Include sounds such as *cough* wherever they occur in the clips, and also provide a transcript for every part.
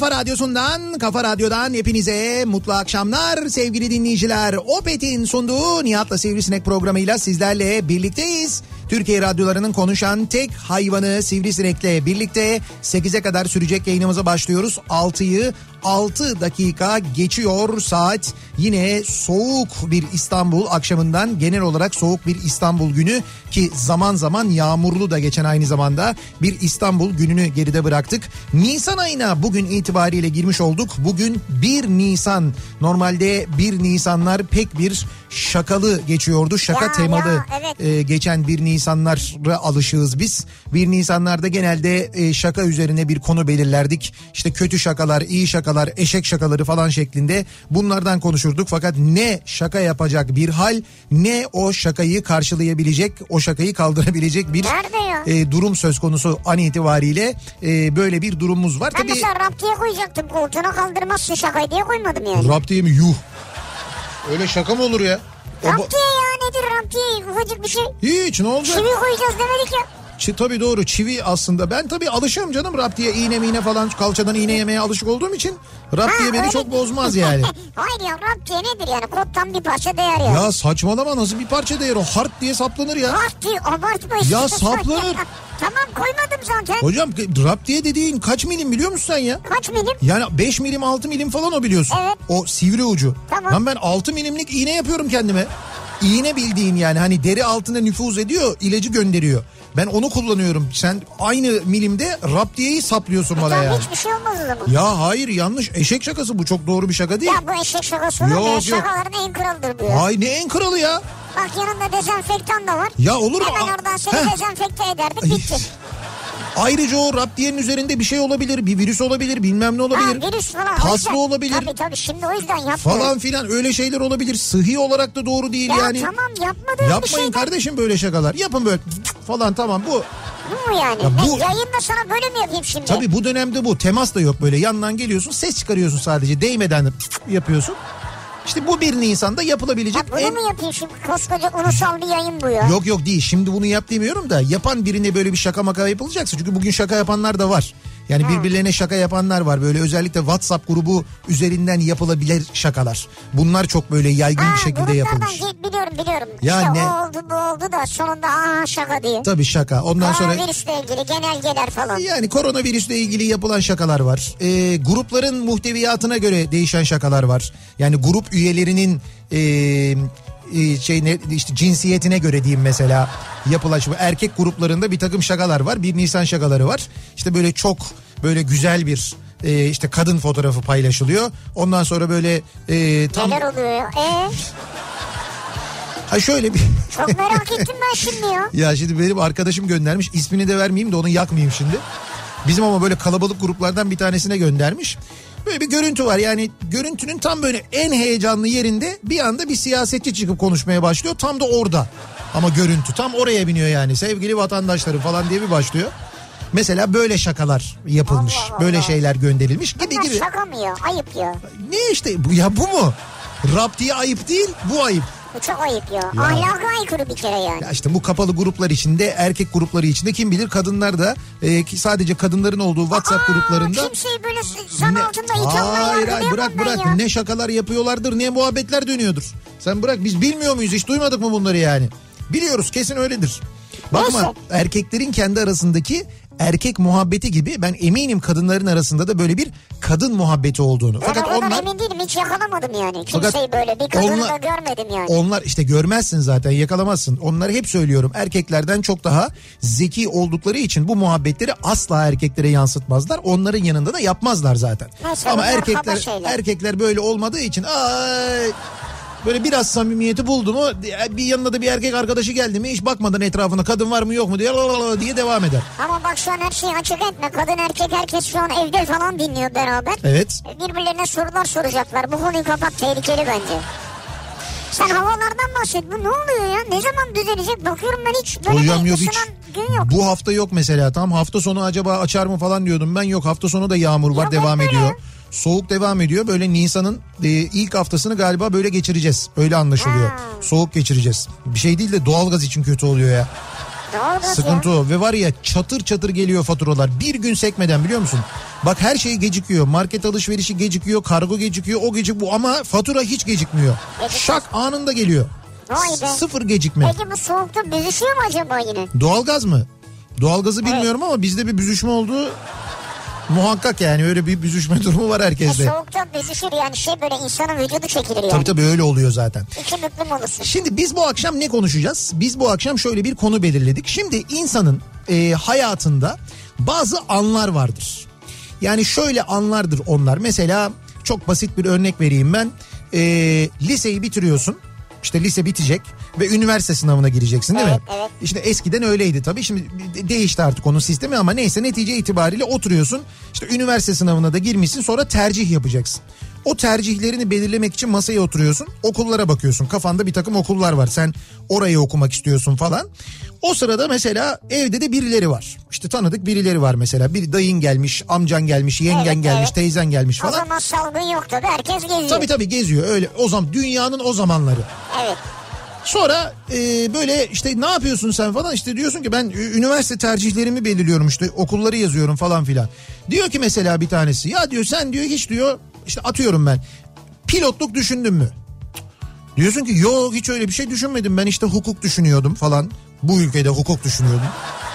kafa radyosundan, kafa radyodan hepinize mutlu akşamlar sevgili dinleyiciler. Opet'in sunduğu Nihat'la Sivrisinek programıyla sizlerle birlikteyiz. Türkiye radyolarının konuşan tek hayvanı Sivrisinek'le birlikte 8'e kadar sürecek yayınımıza başlıyoruz. 6'yı 6 dakika geçiyor saat. Yine soğuk bir İstanbul akşamından genel olarak soğuk bir İstanbul günü ki zaman zaman yağmurlu da geçen aynı zamanda bir İstanbul gününü geride bıraktık. Nisan ayına bugün itibariyle girmiş olduk. Bugün 1 Nisan. Normalde 1 Nisanlar pek bir şakalı geçiyordu. Şaka Ya, temalı ya, evet. e, geçen 1 Nisanlara alışığız biz. 1 Nisanlarda genelde e, şaka üzerine bir konu belirlerdik. İşte kötü şakalar, iyi şakalar, eşek şakaları falan şeklinde bunlardan konuşurduk. Fakat ne şaka yapacak bir hal ne o şakayı karşılayabilecek, o şakayı kaldırabilecek bir e, durum söz konusu an itibariyle e, böyle bir durumumuz var. Ben Tabii mesela raptiye koyacaktım koltuğuna kaldırmazsın şakayı diye koymadım yani. raptiye mi yuh. Öyle şaka mı olur ya? Raptiye ya nedir raptiye ufacık bir şey. Hiç ne olacak? Çivi koyacağız demedik ya. Çi, tabii doğru çivi aslında. Ben tabii alışığım canım rap diye iğne miğne falan kalçadan iğne yemeye alışık olduğum için rap diye beni çok bozmaz yani. *laughs* Hayır ya raptiye nedir yani kottan bir parça değer ya. ya saçmalama nasıl bir parça değer o hart diye saplanır ya. Raptiye abartma işte. Ya saplanır. *laughs* tamam koymadım zaten. Hocam rap diye dediğin kaç milim biliyor musun sen ya? Kaç milim? Yani 5 milim 6 milim falan o biliyorsun. Evet. O sivri ucu. Tamam. Lan ben 6 milimlik iğne yapıyorum kendime. İğne bildiğin yani hani deri altına nüfuz ediyor ilacı gönderiyor. Ben onu kullanıyorum. Sen aynı milimde rap diyeyi saplıyorsun bana Tamam yani. hiçbir şey olmaz o zaman. Ya hayır yanlış eşek şakası bu çok doğru bir şaka değil. Ya bu eşek şakası olur mu? Yok, ya? Şakaların en kralıdır bu ya. Ay ne en kralı ya. Bak yanında dezenfektan da var. Ya olur mu? Hemen oradan seni Heh. dezenfekte ederdik bitti. Ayrıca o rap diyenin üzerinde bir şey olabilir. Bir virüs olabilir bilmem ne Ha, olabilir. virüs falan. Paslı olabilir. Tabii tabii şimdi o yüzden yapmıyorum. Falan filan öyle şeyler olabilir. Sıhhi olarak da doğru değil Ya yani. tamam yapmadığım bir Yapmayın şey. kardeşim böyle şakalar. Yapın böyle falan tamam bu. Bu mu yani? Ya bu- Ben yayında sana böyle mi yapayım şimdi? Tabii bu dönemde bu. Temas da yok böyle. Yandan geliyorsun ses çıkarıyorsun sadece. Değmeden de yapıyorsun. İşte bu 1 Nisan'da yapılabilecek Ha, bunu en... mu yapayım şimdi? Koskoca ulusal bir yayın bu ya. Yok yok değil. Şimdi bunu yap demiyorum da yapan birine böyle bir şaka maka yapılacaksa. Çünkü bugün şaka yapanlar da var. Yani birbirlerine şaka yapanlar var. Böyle özellikle WhatsApp grubu üzerinden yapılabilir şakalar. Bunlar çok böyle yaygın Ha, bir şekilde yapılmış. ge- biliyorum biliyorum. Ya işte ne- o oldu bu oldu da sonunda aa şaka diye. Tabii şaka. Ondan sonra Koronavirüsle ilgili genelgeler falan. yani koronavirüsle ilgili yapılan şakalar var. Ee, grupların muhteviyatına göre değişen şakalar var. Yani grup üyelerinin e, şey ne işte cinsiyetine göre diyeyim mesela yapılan şu erkek gruplarında bir takım şakalar var. Bir Nisan şakaları var. İşte böyle çok böyle güzel bir e, işte kadın fotoğrafı paylaşılıyor. Ondan sonra böyle e, tam Neler oluyor? Ee, ha şöyle bir çok merak ettim ben şimdi ya. *laughs* Ya şimdi benim arkadaşım göndermiş. İsmini de vermeyeyim de onu yakmayayım şimdi. Bizim ama böyle kalabalık gruplardan bir tanesine göndermiş. Böyle bir görüntü var yani görüntünün tam böyle en heyecanlı yerinde bir anda bir siyasetçi çıkıp konuşmaya başlıyor. Tam da orada ama görüntü tam oraya biniyor yani sevgili vatandaşları falan diye bir başlıyor. Mesela böyle şakalar yapılmış. Allah Allah. Böyle şeyler gönderilmiş gibi Bunlar gibi. şaka mı ya? Ayıp ya. Ne işte bu ya bu mu? Rap diye ayıp değil bu ayıp. Çok ayıp ya. Ya. Ahlaka aykırı bir kere yani. Ya işte bu kapalı gruplar içinde erkek grupları içinde kim bilir kadınlar da e, ki sadece kadınların olduğu WhatsApp Aa, gruplarında Kimseyi böyle zan Ne- altında ithamla Hayır hayır bırak bırak ya. ne şakalar yapıyorlardır ne muhabbetler dönüyordur. Sen bırak biz bilmiyor muyuz hiç duymadık mı bunları yani? Biliyoruz kesin öyledir. Bakma Neyse. erkeklerin kendi arasındaki erkek muhabbeti gibi ben eminim kadınların arasında da böyle bir kadın muhabbeti olduğunu. Ben Fakat onlar emin değilim hiç yakalamadım yani. Kimseyi böyle bir kadını onlar- da görmedim yani. onlar işte görmezsin zaten yakalamazsın. Onları hep söylüyorum erkeklerden çok daha zeki oldukları için bu muhabbetleri asla erkeklere yansıtmazlar. Onların yanında da yapmazlar zaten. Neyse, Ama erkekler erkekler böyle olmadığı için ay böyle biraz samimiyeti buldu mu bir yanına da bir erkek arkadaşı geldi mi hiç bakmadan etrafına kadın var mı yok mu diye diye devam eder. Ama bak şu an her şeyi açık etme. Kadın erkek herkes şu an evde falan dinliyor beraber. Evet. Birbirlerine sorular soracaklar. Bu konuyu kapat tehlikeli bence. Sen havalardan bahset. Bu ne oluyor ya? Ne zaman düzelecek? Bakıyorum ben hiç böyle Hocam bir yok hiç. gün yok. Bu hafta yok mesela. Tam hafta sonu acaba açar mı falan diyordum. Ben yok hafta sonu da yağmur var Yok, devam hep böyle. Soğuk devam ediyor. Böyle Nisan'ın e, ilk haftasını galiba böyle geçireceğiz. Öyle anlaşılıyor. Ha. Soğuk geçireceğiz. Bir şey değil de doğalgaz için kötü oluyor ya. Doğru Sıkıntı ya. o. Ve var ya çatır çatır geliyor faturalar. Bir gün sekmeden biliyor musun? Bak her şey gecikiyor. Market alışverişi gecikiyor. Kargo gecikiyor. O gecik bu ama fatura hiç gecikmiyor. Gecikmez. Şak anında geliyor. Vay be. Sıfır gecikme. Peki bu soğukta büzüşüyor mu acaba yine? Doğalgaz mı? Doğalgazı bilmiyorum ama bizde bir büzüşme olduğu muhakkak yani öyle bir büzüşme *laughs* durumu var E, herkeste. soğukta büzüşür yani şey böyle insanın vücudu çekilir yani. Tabii tabii öyle oluyor zaten. İki büklüm olursun. Şimdi biz bu akşam ne konuşacağız? Biz bu akşam şöyle bir konu belirledik. Şimdi insanın e, hayatında bazı anlar vardır. Yani şöyle anlardır onlar. Mesela çok basit bir örnek vereyim ben. E, liseyi bitiriyorsun. İşte lise bitecek ve üniversite sınavına gireceksin değil mi? Evet, evet. İşte eskiden öyleydi tabii. Şimdi de- değişti artık onun sistemi ama neyse netice itibariyle oturuyorsun. İşte üniversite sınavına da girmişsin sonra tercih yapacaksın. O tercihlerini belirlemek için masaya oturuyorsun. Okullara bakıyorsun. Kafanda bir takım okullar var. Sen orayı okumak istiyorsun falan. O sırada mesela evde de birileri var. İşte tanıdık birileri var mesela. Bir dayın gelmiş, amcan gelmiş, yengen Evet, gelmiş, evet. teyzen gelmiş O falan. zaman salgın yok tabii herkes geziyor. Tabii tabii geziyor öyle. O zaman dünyanın o zamanları. Evet. Sonra e, böyle işte ne yapıyorsun sen falan işte diyorsun ki ben üniversite tercihlerimi belirliyorum işte okulları yazıyorum falan filan. Diyor ki mesela bir tanesi ya diyor sen diyor hiç diyor işte atıyorum ben pilotluk düşündün mü? Diyorsun ki yok hiç öyle bir şey düşünmedim ben işte hukuk düşünüyordum falan. Bu ülkede hukuk düşünüyordum.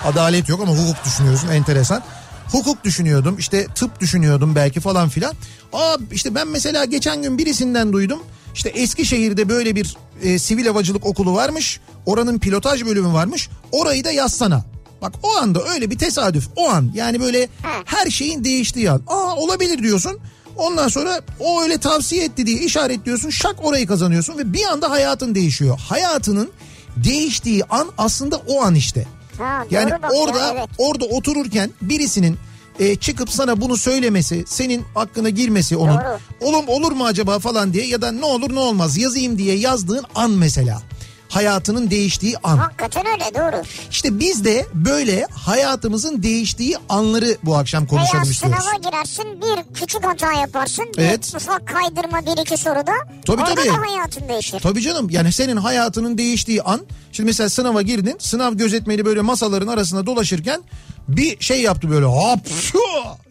Adalet yok ama hukuk düşünüyorsun enteresan. Hukuk düşünüyordum işte tıp düşünüyordum belki falan filan. Aa işte ben mesela geçen gün birisinden duydum. İşte Eskişehir'de böyle bir e, sivil havacılık okulu varmış. Oranın pilotaj bölümü varmış. Orayı da yazsana. Bak o anda öyle bir tesadüf o an yani böyle her şeyin değiştiği an. Aa olabilir diyorsun. Ondan sonra o öyle tavsiye etti diye işaretliyorsun şak orayı kazanıyorsun ve bir anda hayatın değişiyor. Hayatının değiştiği an aslında o an işte. Ha, Yani bak ya, orada evet. orada otururken birisinin e, çıkıp sana bunu söylemesi, senin aklına girmesi onun. Doğru. Oğlum olur mu acaba falan diye ya da ne olur ne olmaz yazayım diye yazdığın an mesela. Hayatının değiştiği an. Hakikaten öyle doğru. İşte biz de böyle hayatımızın değiştiği anları bu akşam konuşalım Veya istiyoruz. sınava girersin bir küçük hata yaparsın. Evet. Bir ufak kaydırma bir iki soruda. Tabii, orada tabii. da hayatın değişir. Tabii canım yani senin hayatının değiştiği an şimdi mesela sınava girdin sınav gözetmeni böyle masaların arasında dolaşırken bir şey yaptı böyle hop şu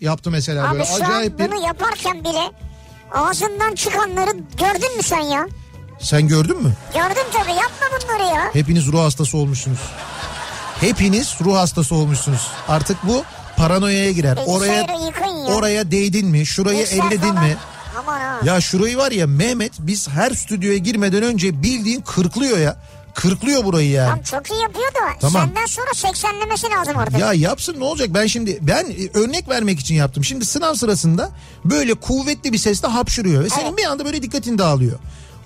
yaptı mesela Abi böyle şu acayip an bir bunu yaparken bile ağzından çıkanları gördün mü sen ya? Sen gördün mü? Gördüm tabii yapma bunları ya. Hepiniz ruh hastası olmuşsunuz. Hepiniz ruh hastası olmuşsunuz. Artık bu paranoyaya girer. Oraya oraya değdin mi? Şurayı Mikser elledin falan. mi? Aman ha. Ya şurayı var ya Mehmet biz her stüdyoya girmeden önce bildiğin kırklıyor ya. Kırklıyor burayı yani. Tam çok iyi yapıyor da Tamam. senden sonra 80'lemesi lazım artık. Ya yapsın ne olacak ben şimdi ben e, örnek vermek için yaptım. Şimdi sınav sırasında böyle kuvvetli bir sesle hapşırıyor ve senin Evet. bir anda böyle dikkatin dağılıyor.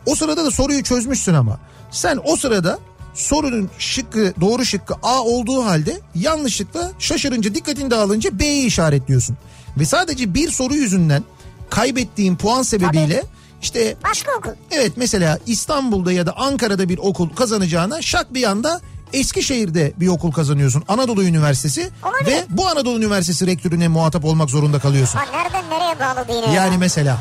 O sırada da soruyu çözmüşsün ama sen o sırada sorunun şıkkı doğru şıkkı A olduğu halde yanlışlıkla şaşırınca dikkatin dağılınca B'yi işaretliyorsun. Ve sadece bir soru yüzünden kaybettiğin puan sebebiyle işte Başka okul. evet mesela İstanbul'da ya da Ankara'da bir okul kazanacağına şak bir anda Eskişehir'de bir okul kazanıyorsun. Anadolu Üniversitesi Olabilir. ve bu Anadolu Üniversitesi rektörüne muhatap olmak zorunda kalıyorsun. Ha nereden nereye bağlı değil Yani mesela.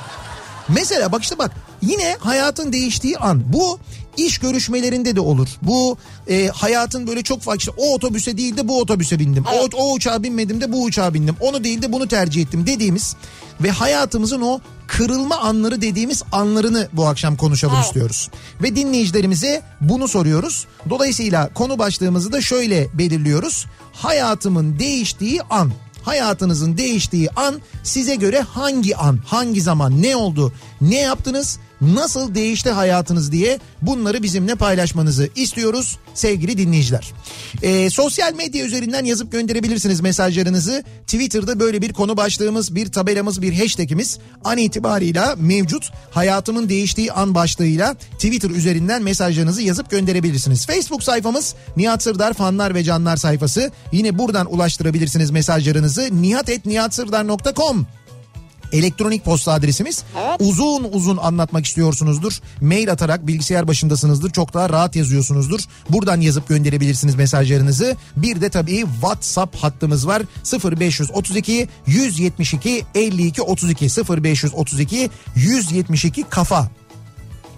Mesela bak işte bak yine hayatın değiştiği an bu iş görüşmelerinde de olur. Bu e, hayatın böyle çok farklı işte o otobüse değil de bu otobüse bindim. Evet. O, o uçağa binmedim de bu uçağa bindim. Onu değil de bunu tercih ettim dediğimiz ve hayatımızın o kırılma anları dediğimiz anlarını bu akşam konuşalım Evet. istiyoruz. Ve dinleyicilerimize bunu soruyoruz. Dolayısıyla konu başlığımızı da şöyle belirliyoruz. Hayatımın değiştiği an hayatınızın değiştiği an size göre hangi an, hangi zaman, ne oldu, ne yaptınız, nasıl değişti hayatınız diye bunları bizimle paylaşmanızı istiyoruz sevgili dinleyiciler. Ee, sosyal medya üzerinden yazıp gönderebilirsiniz mesajlarınızı. Twitter'da böyle bir konu başlığımız, bir tabelamız, bir hashtagimiz an itibarıyla mevcut. Hayatımın değiştiği an başlığıyla Twitter üzerinden mesajlarınızı yazıp gönderebilirsiniz. Facebook sayfamız Nihat Sırdar fanlar ve canlar sayfası. Yine buradan ulaştırabilirsiniz mesajlarınızı. nihatetnihatsırdar.com Elektronik posta adresimiz. Evet. Uzun uzun anlatmak istiyorsunuzdur. Mail atarak bilgisayar başındasınızdır. Çok daha rahat yazıyorsunuzdur. Buradan yazıp gönderebilirsiniz mesajlarınızı. Bir de tabii WhatsApp hattımız var. 0532 172 52 32 0532 172 kafa.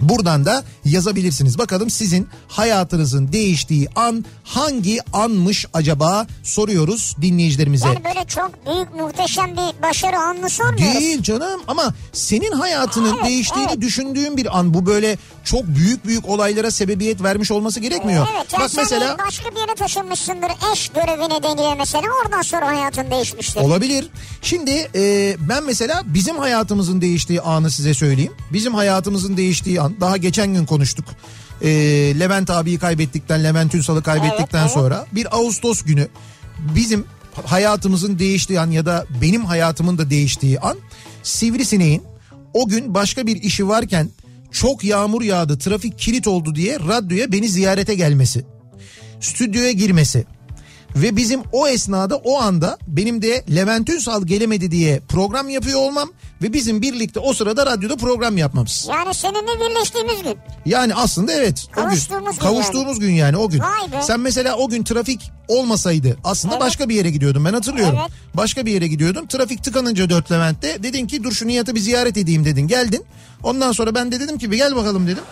Buradan da yazabilirsiniz. Bakalım sizin hayatınızın değiştiği an hangi anmış acaba soruyoruz dinleyicilerimize. Yani böyle çok büyük muhteşem bir başarı anını sormuyoruz. Değil canım ama senin hayatının Evet, değiştiğini evet. düşündüğün bir an bu böyle çok büyük büyük olaylara sebebiyet vermiş olması gerekmiyor. Evet yani Bak sen mesela başka bir yere taşınmışsındır eş görevine deniyor mesela oradan sonra hayatın değişmiştir. olabilir. Şimdi e, ben mesela bizim hayatımızın değiştiği anı size söyleyeyim. Bizim hayatımızın değiştiği an daha geçen gün konuştuk. E, Levent abiyi kaybettikten Levent Ünsal'ı kaybettikten Evet, evet. sonra bir Ağustos günü bizim hayatımızın değiştiği an ya da benim hayatımın da değiştiği an Sivrisineğin o gün başka bir işi varken çok yağmur yağdı trafik kilit oldu diye radyoya beni ziyarete gelmesi. Stüdyoya girmesi. Ve bizim o esnada o anda benim de Levent Ünsal gelemedi diye program yapıyor olmam ve bizim birlikte o sırada radyoda program yapmamız. Yani seninle birleştiğimiz gün. Yani aslında evet. gün. Kavuştuğumuz gün Kavuştuğumuz gün yani o gün. Vay be. Sen mesela o gün trafik olmasaydı aslında Evet. başka bir yere gidiyordum ben hatırlıyorum. Evet. Başka bir yere gidiyordum. Trafik tıkanınca 4 Levent'te dedin ki dur şu Nihat'ı bir ziyaret edeyim dedin. Geldin. Ondan sonra ben de dedim ki bir gel bakalım dedim.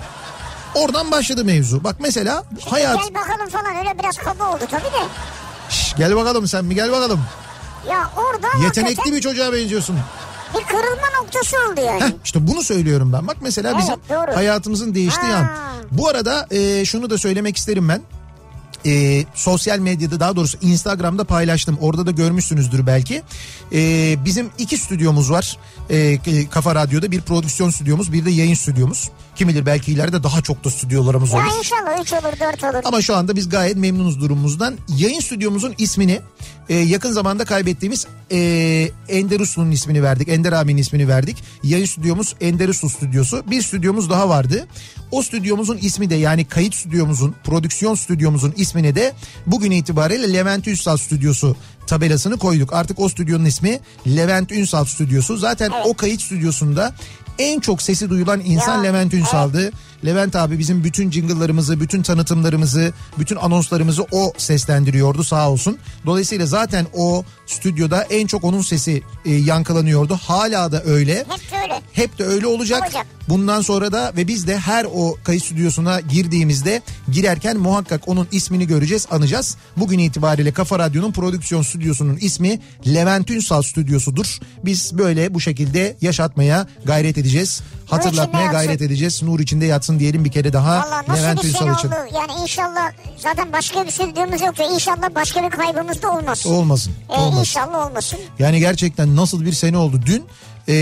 Oradan başladı mevzu. Bak mesela hayat... Gel bakalım falan öyle biraz kaba oldu tabii de. Gel bakalım sen bir gel bakalım. Ya orada Yetenekli bir çocuğa benziyorsun. bir kırılma noktası oldu yani. Heh, işte bunu söylüyorum ben. Bak mesela Evet, bizim doğru. hayatımızın değiştiği Ha. an. Bu arada e, şunu da söylemek isterim ben. E, sosyal medyada daha doğrusu Instagram'da paylaştım. Orada da görmüşsünüzdür belki. E, bizim iki stüdyomuz var. E, Kafa Radyo'da bir prodüksiyon stüdyomuz bir de yayın stüdyomuz. Kim bilir belki ileride daha çok da stüdyolarımız olur. ya inşallah 3 olur 4 olur. Ama şu anda biz gayet memnunuz durumumuzdan. Yayın stüdyomuzun ismini e, yakın zamanda kaybettiğimiz e, Ender Uslu'nun ismini verdik. Ender abinin ismini verdik. Yayın stüdyomuz Ender Uslu stüdyosu. Bir stüdyomuz daha vardı. O stüdyomuzun ismi de yani kayıt stüdyomuzun, prodüksiyon stüdyomuzun ismine de bugün itibariyle Levent Ünsal stüdyosu tabelasını koyduk. Artık o stüdyonun ismi Levent Ünsal stüdyosu. Zaten o kayıt stüdyosunda en çok sesi duyulan insan Ya, Levent Ünsal'dı. Levent abi bizim bütün jingle'larımızı, bütün tanıtımlarımızı, bütün anonslarımızı o seslendiriyordu sağ olsun. Dolayısıyla zaten o stüdyoda en çok onun sesi e, yankılanıyordu. Hala da öyle. Hep de öyle. Hep de öyle olacak. Olacak. Bundan sonra da ve biz de her o kayıt stüdyosuna girdiğimizde girerken muhakkak onun ismini göreceğiz, anacağız. Bugün itibariyle Kafa Radyo'nun prodüksiyon stüdyosunun ismi Levent Ünsal Stüdyosu'dur. Biz böyle bu şekilde yaşatmaya gayret edeceğiz. Hatırlatmaya yatsın. gayret edeceğiz. Nur içinde yatsın diyelim bir kere daha Valla nasıl Levent bir sene için. oldu. Yani inşallah zaten başka bir stüdyomuz yoktu. İnşallah başka bir kaybımız da olmaz. Olmasın. Ee, olmasın. inşallah olmasın. Yani gerçekten nasıl bir sene oldu. Dün e,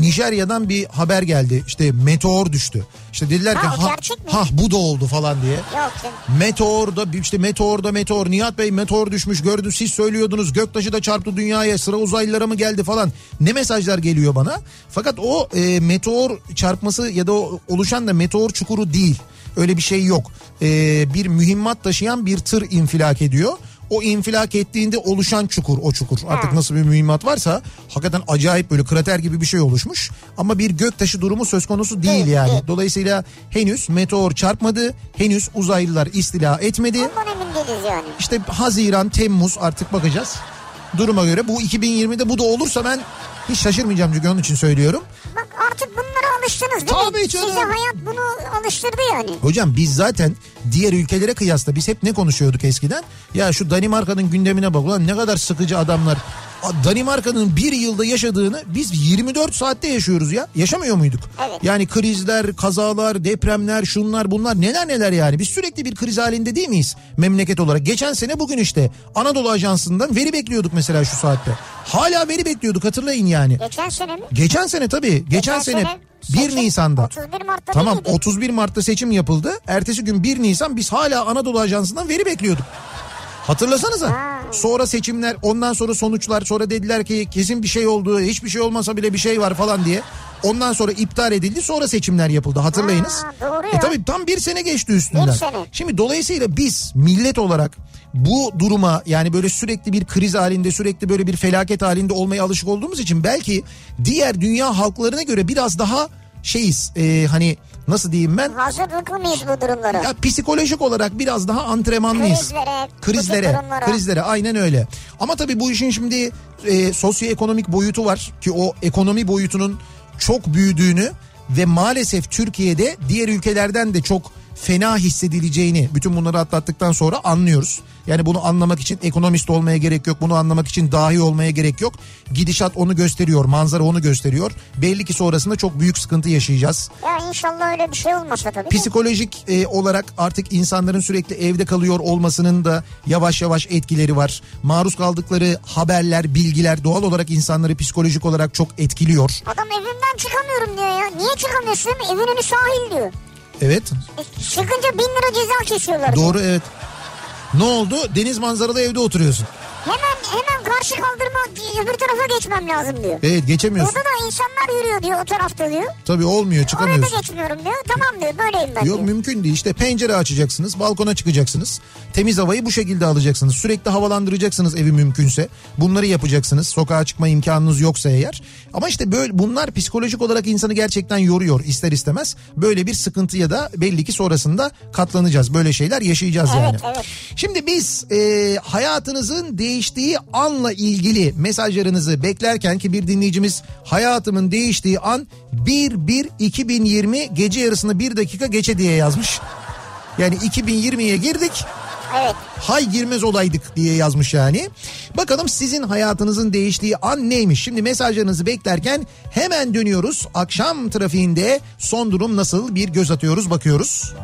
Nijerya'dan bir haber geldi. İşte meteor düştü. İşte dediler ki ha, gerçek mi?" ha bu da oldu falan diye. Yok canım. Meteorda işte meteorda meteor Nihat Bey meteor düşmüş gördü siz söylüyordunuz göktaşı da çarptı dünyaya sıra uzaylılara mı geldi falan ne mesajlar geliyor bana fakat o e, meteor çarpması ya da o oluşan da meteor çukuru değil öyle bir şey yok E, bir mühimmat taşıyan bir tır infilak ediyor o infilak ettiğinde oluşan çukur o çukur. Artık nasıl bir mühimmat varsa hakikaten acayip böyle krater gibi bir şey oluşmuş. Ama bir göktaşı durumu söz konusu değil yani. Dolayısıyla henüz meteor çarpmadı. Henüz uzaylılar istila etmedi. Ondan emin değiliz yani. İşte Haziran, Temmuz artık bakacağız. Duruma göre bu 2020'de bu da olursa ben hiç şaşırmayacağım çünkü onun için söylüyorum. Bak artık bunlara alıştınız değil Tabii mi? canım. Size hayat bunu alıştırdı yani. Hocam biz zaten diğer ülkelere kıyasla biz hep ne konuşuyorduk eskiden? Ya şu Danimarka'nın gündemine bak ulan ne kadar sıkıcı adamlar. Danimarka'nın bir yılda yaşadığını biz 24 saatte yaşıyoruz ya. Yaşamıyor muyduk? Evet. Yani krizler, kazalar, depremler, şunlar bunlar neler neler yani. Biz sürekli bir kriz halinde değil miyiz memleket olarak? Geçen sene bugün işte Anadolu Ajansı'ndan veri bekliyorduk mesela şu saatte. Hala veri bekliyorduk hatırlayın yani. Geçen sene mi? Geçen sene tabii. Geçen, sene, 1 seçim Nisan'da. 31 Mart'ta Tamam miydi? 31 Mart'ta seçim yapıldı. Ertesi gün 1 Nisan biz hala Anadolu Ajansı'ndan veri bekliyorduk. Hatırlasanıza. Sonra seçimler, ondan sonra sonuçlar, sonra dediler ki kesin bir şey oldu, hiçbir şey olmasa bile bir şey var falan diye. Ondan sonra iptal edildi, sonra seçimler yapıldı hatırlayınız. Ha, E tabii tam bir sene geçti üstünden. Bir sene. Şimdi dolayısıyla biz millet olarak bu duruma yani böyle sürekli bir kriz halinde sürekli böyle bir felaket halinde olmaya alışık olduğumuz için belki diğer dünya halklarına göre biraz daha şeyiz e, hani nasıl diyeyim ben Hazırlıklı mıyız bu durumlara? ya psikolojik olarak biraz daha antrenmanlıyız. Krizlere, Krizlere, krizlere aynen öyle. Ama tabii bu işin şimdi e, sosyoekonomik boyutu var ki o ekonomi boyutunun çok büyüdüğünü ve maalesef Türkiye'de diğer ülkelerden de çok fena hissedileceğini bütün bunları atlattıktan sonra anlıyoruz. Yani bunu anlamak için ekonomist olmaya gerek yok. Bunu anlamak için dahi olmaya gerek yok. Gidişat onu gösteriyor. Manzara onu gösteriyor. Belli ki sonrasında çok büyük sıkıntı yaşayacağız. Ya inşallah öyle bir şey olmasa tabii. Psikolojik e, olarak artık insanların sürekli evde kalıyor olmasının da yavaş yavaş etkileri var. Maruz kaldıkları haberler, bilgiler doğal olarak insanları psikolojik olarak çok etkiliyor. Adam evimden çıkamıyorum diyor ya. Niye çıkamıyorsun? Evin önü sahil diyor. Evet. E, çıkınca bin lira ceza kesiyorlar. Doğru evet. Ne oldu? Deniz manzaralı evde oturuyorsun. Hemen karşı kaldırma öbür tarafa geçmem lazım diyor. Evet geçemiyorsun. Orada da insanlar yürüyor diyor o tarafta diyor. Tabii olmuyor çıkamıyorsun. geçmiyorum diyor. Tamam diyor böyleyim ben Yok diyor. mümkün değil işte pencere açacaksınız balkona çıkacaksınız temiz havayı bu şekilde alacaksınız sürekli havalandıracaksınız evi mümkünse bunları yapacaksınız sokağa çıkma imkanınız yoksa eğer ama işte böyle bunlar psikolojik olarak insanı gerçekten yoruyor ister istemez böyle bir sıkıntıya da belli ki sonrasında katlanacağız böyle şeyler yaşayacağız Evet, yani. evet. Şimdi biz e, hayatınızın değiştiği anla ilgili mesajlarınızı beklerken ki bir dinleyicimiz hayatımın değiştiği an 1-1-2020 gece yarısında bir dakika geçe diye yazmış. Yani 2020'ye girdik Evet. hay girmez olaydık diye yazmış yani. Bakalım sizin hayatınızın değiştiği an neymiş? Şimdi mesajlarınızı beklerken hemen dönüyoruz. Akşam trafiğinde son durum nasıl bir göz atıyoruz bakıyoruz.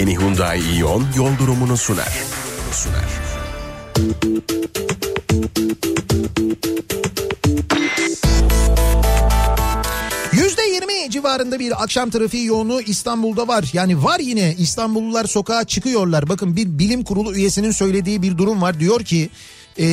Yeni Hyundai Ion yol durumunu sunar. sunar. %20 civarında bir akşam trafiği yoğunluğu İstanbul'da var. Yani var yine İstanbullular sokağa çıkıyorlar. Bakın bir bilim kurulu üyesinin söylediği bir durum var. Diyor ki e,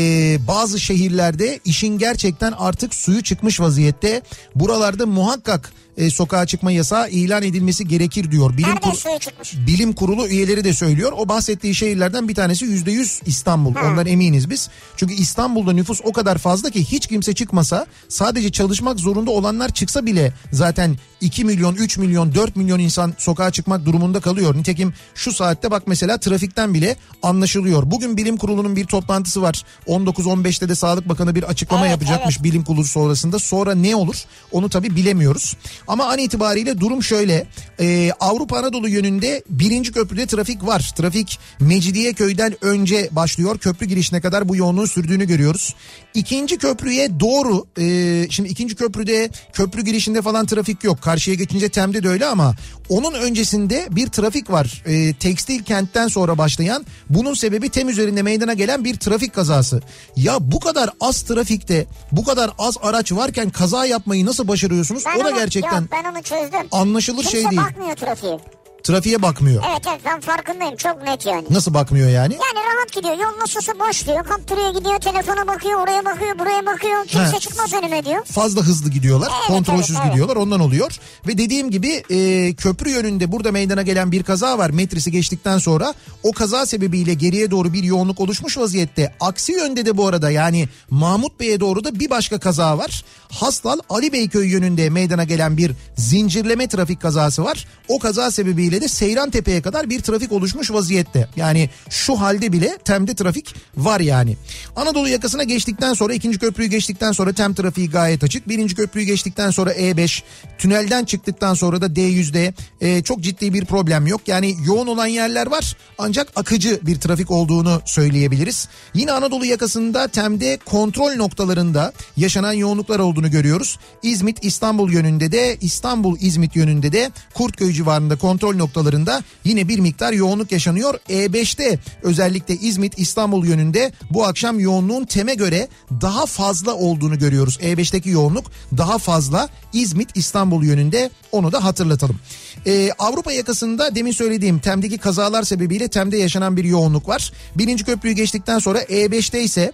bazı şehirlerde işin gerçekten artık suyu çıkmış vaziyette. Buralarda muhakkak e, sokağa çıkma yasağı ilan edilmesi gerekir diyor. Bilim çıkmış? bilim kurulu üyeleri de söylüyor. O bahsettiği şehirlerden bir tanesi yüzde yüz İstanbul. Ondan eminiz biz. Çünkü İstanbul'da nüfus o kadar fazla ki hiç kimse çıkmasa sadece çalışmak zorunda olanlar çıksa bile zaten 2 milyon, 3 milyon, 4 milyon insan sokağa çıkmak durumunda kalıyor. Nitekim şu saatte bak mesela trafikten bile anlaşılıyor. Bugün bilim kurulunun bir toplantısı var. 19-15'te de Sağlık Bakanı bir açıklama Evet, yapacakmış bilim kurulu sonrasında. Sonra ne olur onu tabii bilemiyoruz. Ama an itibariyle durum şöyle. Ee, Avrupa Anadolu yönünde birinci köprüde trafik var. Trafik Mecidiyeköy'den önce başlıyor. Köprü girişine kadar bu yoğunluğun sürdüğünü görüyoruz. İkinci köprüye doğru e, şimdi ikinci köprüde köprü girişinde falan trafik yok. Karşıya geçince Tem'de de öyle ama onun öncesinde bir trafik var. E, tekstil kentten sonra başlayan bunun sebebi Tem üzerinde meydana gelen bir trafik kazası. Ya bu kadar az trafikte bu kadar az araç varken kaza yapmayı nasıl başarıyorsunuz? Ben o da gerçekten Yok ben onu çözdüm. anlaşılır Kimse şey değil. bakmıyor trafiğe. Trafiğe bakmıyor. Evet evet ben farkındayım çok net yani. Nasıl bakmıyor yani? Yani rahat gidiyor. Yol nasılsa boş diyor. Kaptırıyor gidiyor. Telefona bakıyor. Oraya bakıyor. Buraya bakıyor. Kimse He. çıkmaz önüme diyor. fazla hızlı gidiyorlar. Evet, kontrolsüz evet, evet. gidiyorlar. Ondan oluyor. Ve dediğim gibi e, köprü yönünde burada meydana gelen bir kaza var. Metresi geçtikten sonra o kaza sebebiyle geriye doğru bir yoğunluk oluşmuş vaziyette. Aksi yönde de bu arada yani Mahmut Bey'e doğru da bir başka kaza var. Hastal Ali Beyköy yönünde meydana gelen bir zincirleme trafik kazası var. O kaza sebebiyle de Seyran Tepe'ye kadar bir trafik oluşmuş vaziyette. Yani şu halde bile Tem'de trafik var yani. Anadolu yakasına geçtikten sonra ikinci köprüyü geçtikten sonra Tem trafiği gayet açık. Birinci köprüyü geçtikten sonra E5 tünelden çıktıktan sonra da D100'de e, çok ciddi bir problem yok. Yani yoğun olan yerler var ancak akıcı bir trafik olduğunu söyleyebiliriz. Yine Anadolu yakasında Tem'de kontrol noktalarında yaşanan yoğunluklar olduğunu görüyoruz. İzmit İstanbul yönünde de İstanbul İzmit yönünde de Kurtköy civarında kontrol noktalarında yine bir miktar yoğunluk yaşanıyor. E5'te özellikle İzmit İstanbul yönünde bu akşam yoğunluğun Tem'e göre daha fazla olduğunu görüyoruz. E5'teki yoğunluk daha fazla İzmit İstanbul yönünde onu da hatırlatalım. Ee, Avrupa yakasında demin söylediğim Tem'deki kazalar sebebiyle Tem'de yaşanan bir yoğunluk var. Birinci köprüyü geçtikten sonra E5'te ise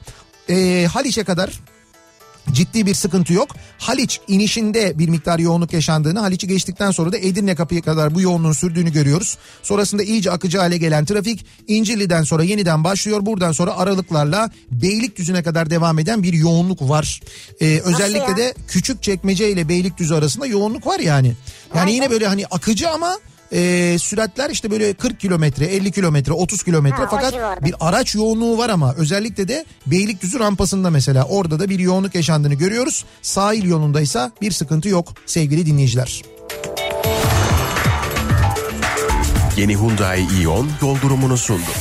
e, Haliç'e kadar ciddi bir sıkıntı yok. Haliç inişinde bir miktar yoğunluk yaşandığını, Haliç'i geçtikten sonra da Edirne kapıya kadar bu yoğunluğun sürdüğünü görüyoruz. Sonrasında iyice akıcı hale gelen trafik İncirli'den sonra yeniden başlıyor. Buradan sonra aralıklarla Beylikdüzü'ne kadar devam eden bir yoğunluk var. Ee, özellikle de Küçükçekmece ile Beylikdüzü arasında yoğunluk var yani. Yani yine böyle hani akıcı ama e, süratler işte böyle 40 kilometre, 50 kilometre, 30 kilometre fakat bir araç yoğunluğu var ama özellikle de Beylikdüzü rampasında mesela orada da bir yoğunluk yaşandığını görüyoruz. Sahil yolundaysa bir sıkıntı yok sevgili dinleyiciler. Yeni Hyundai Ion yol durumunu sundu.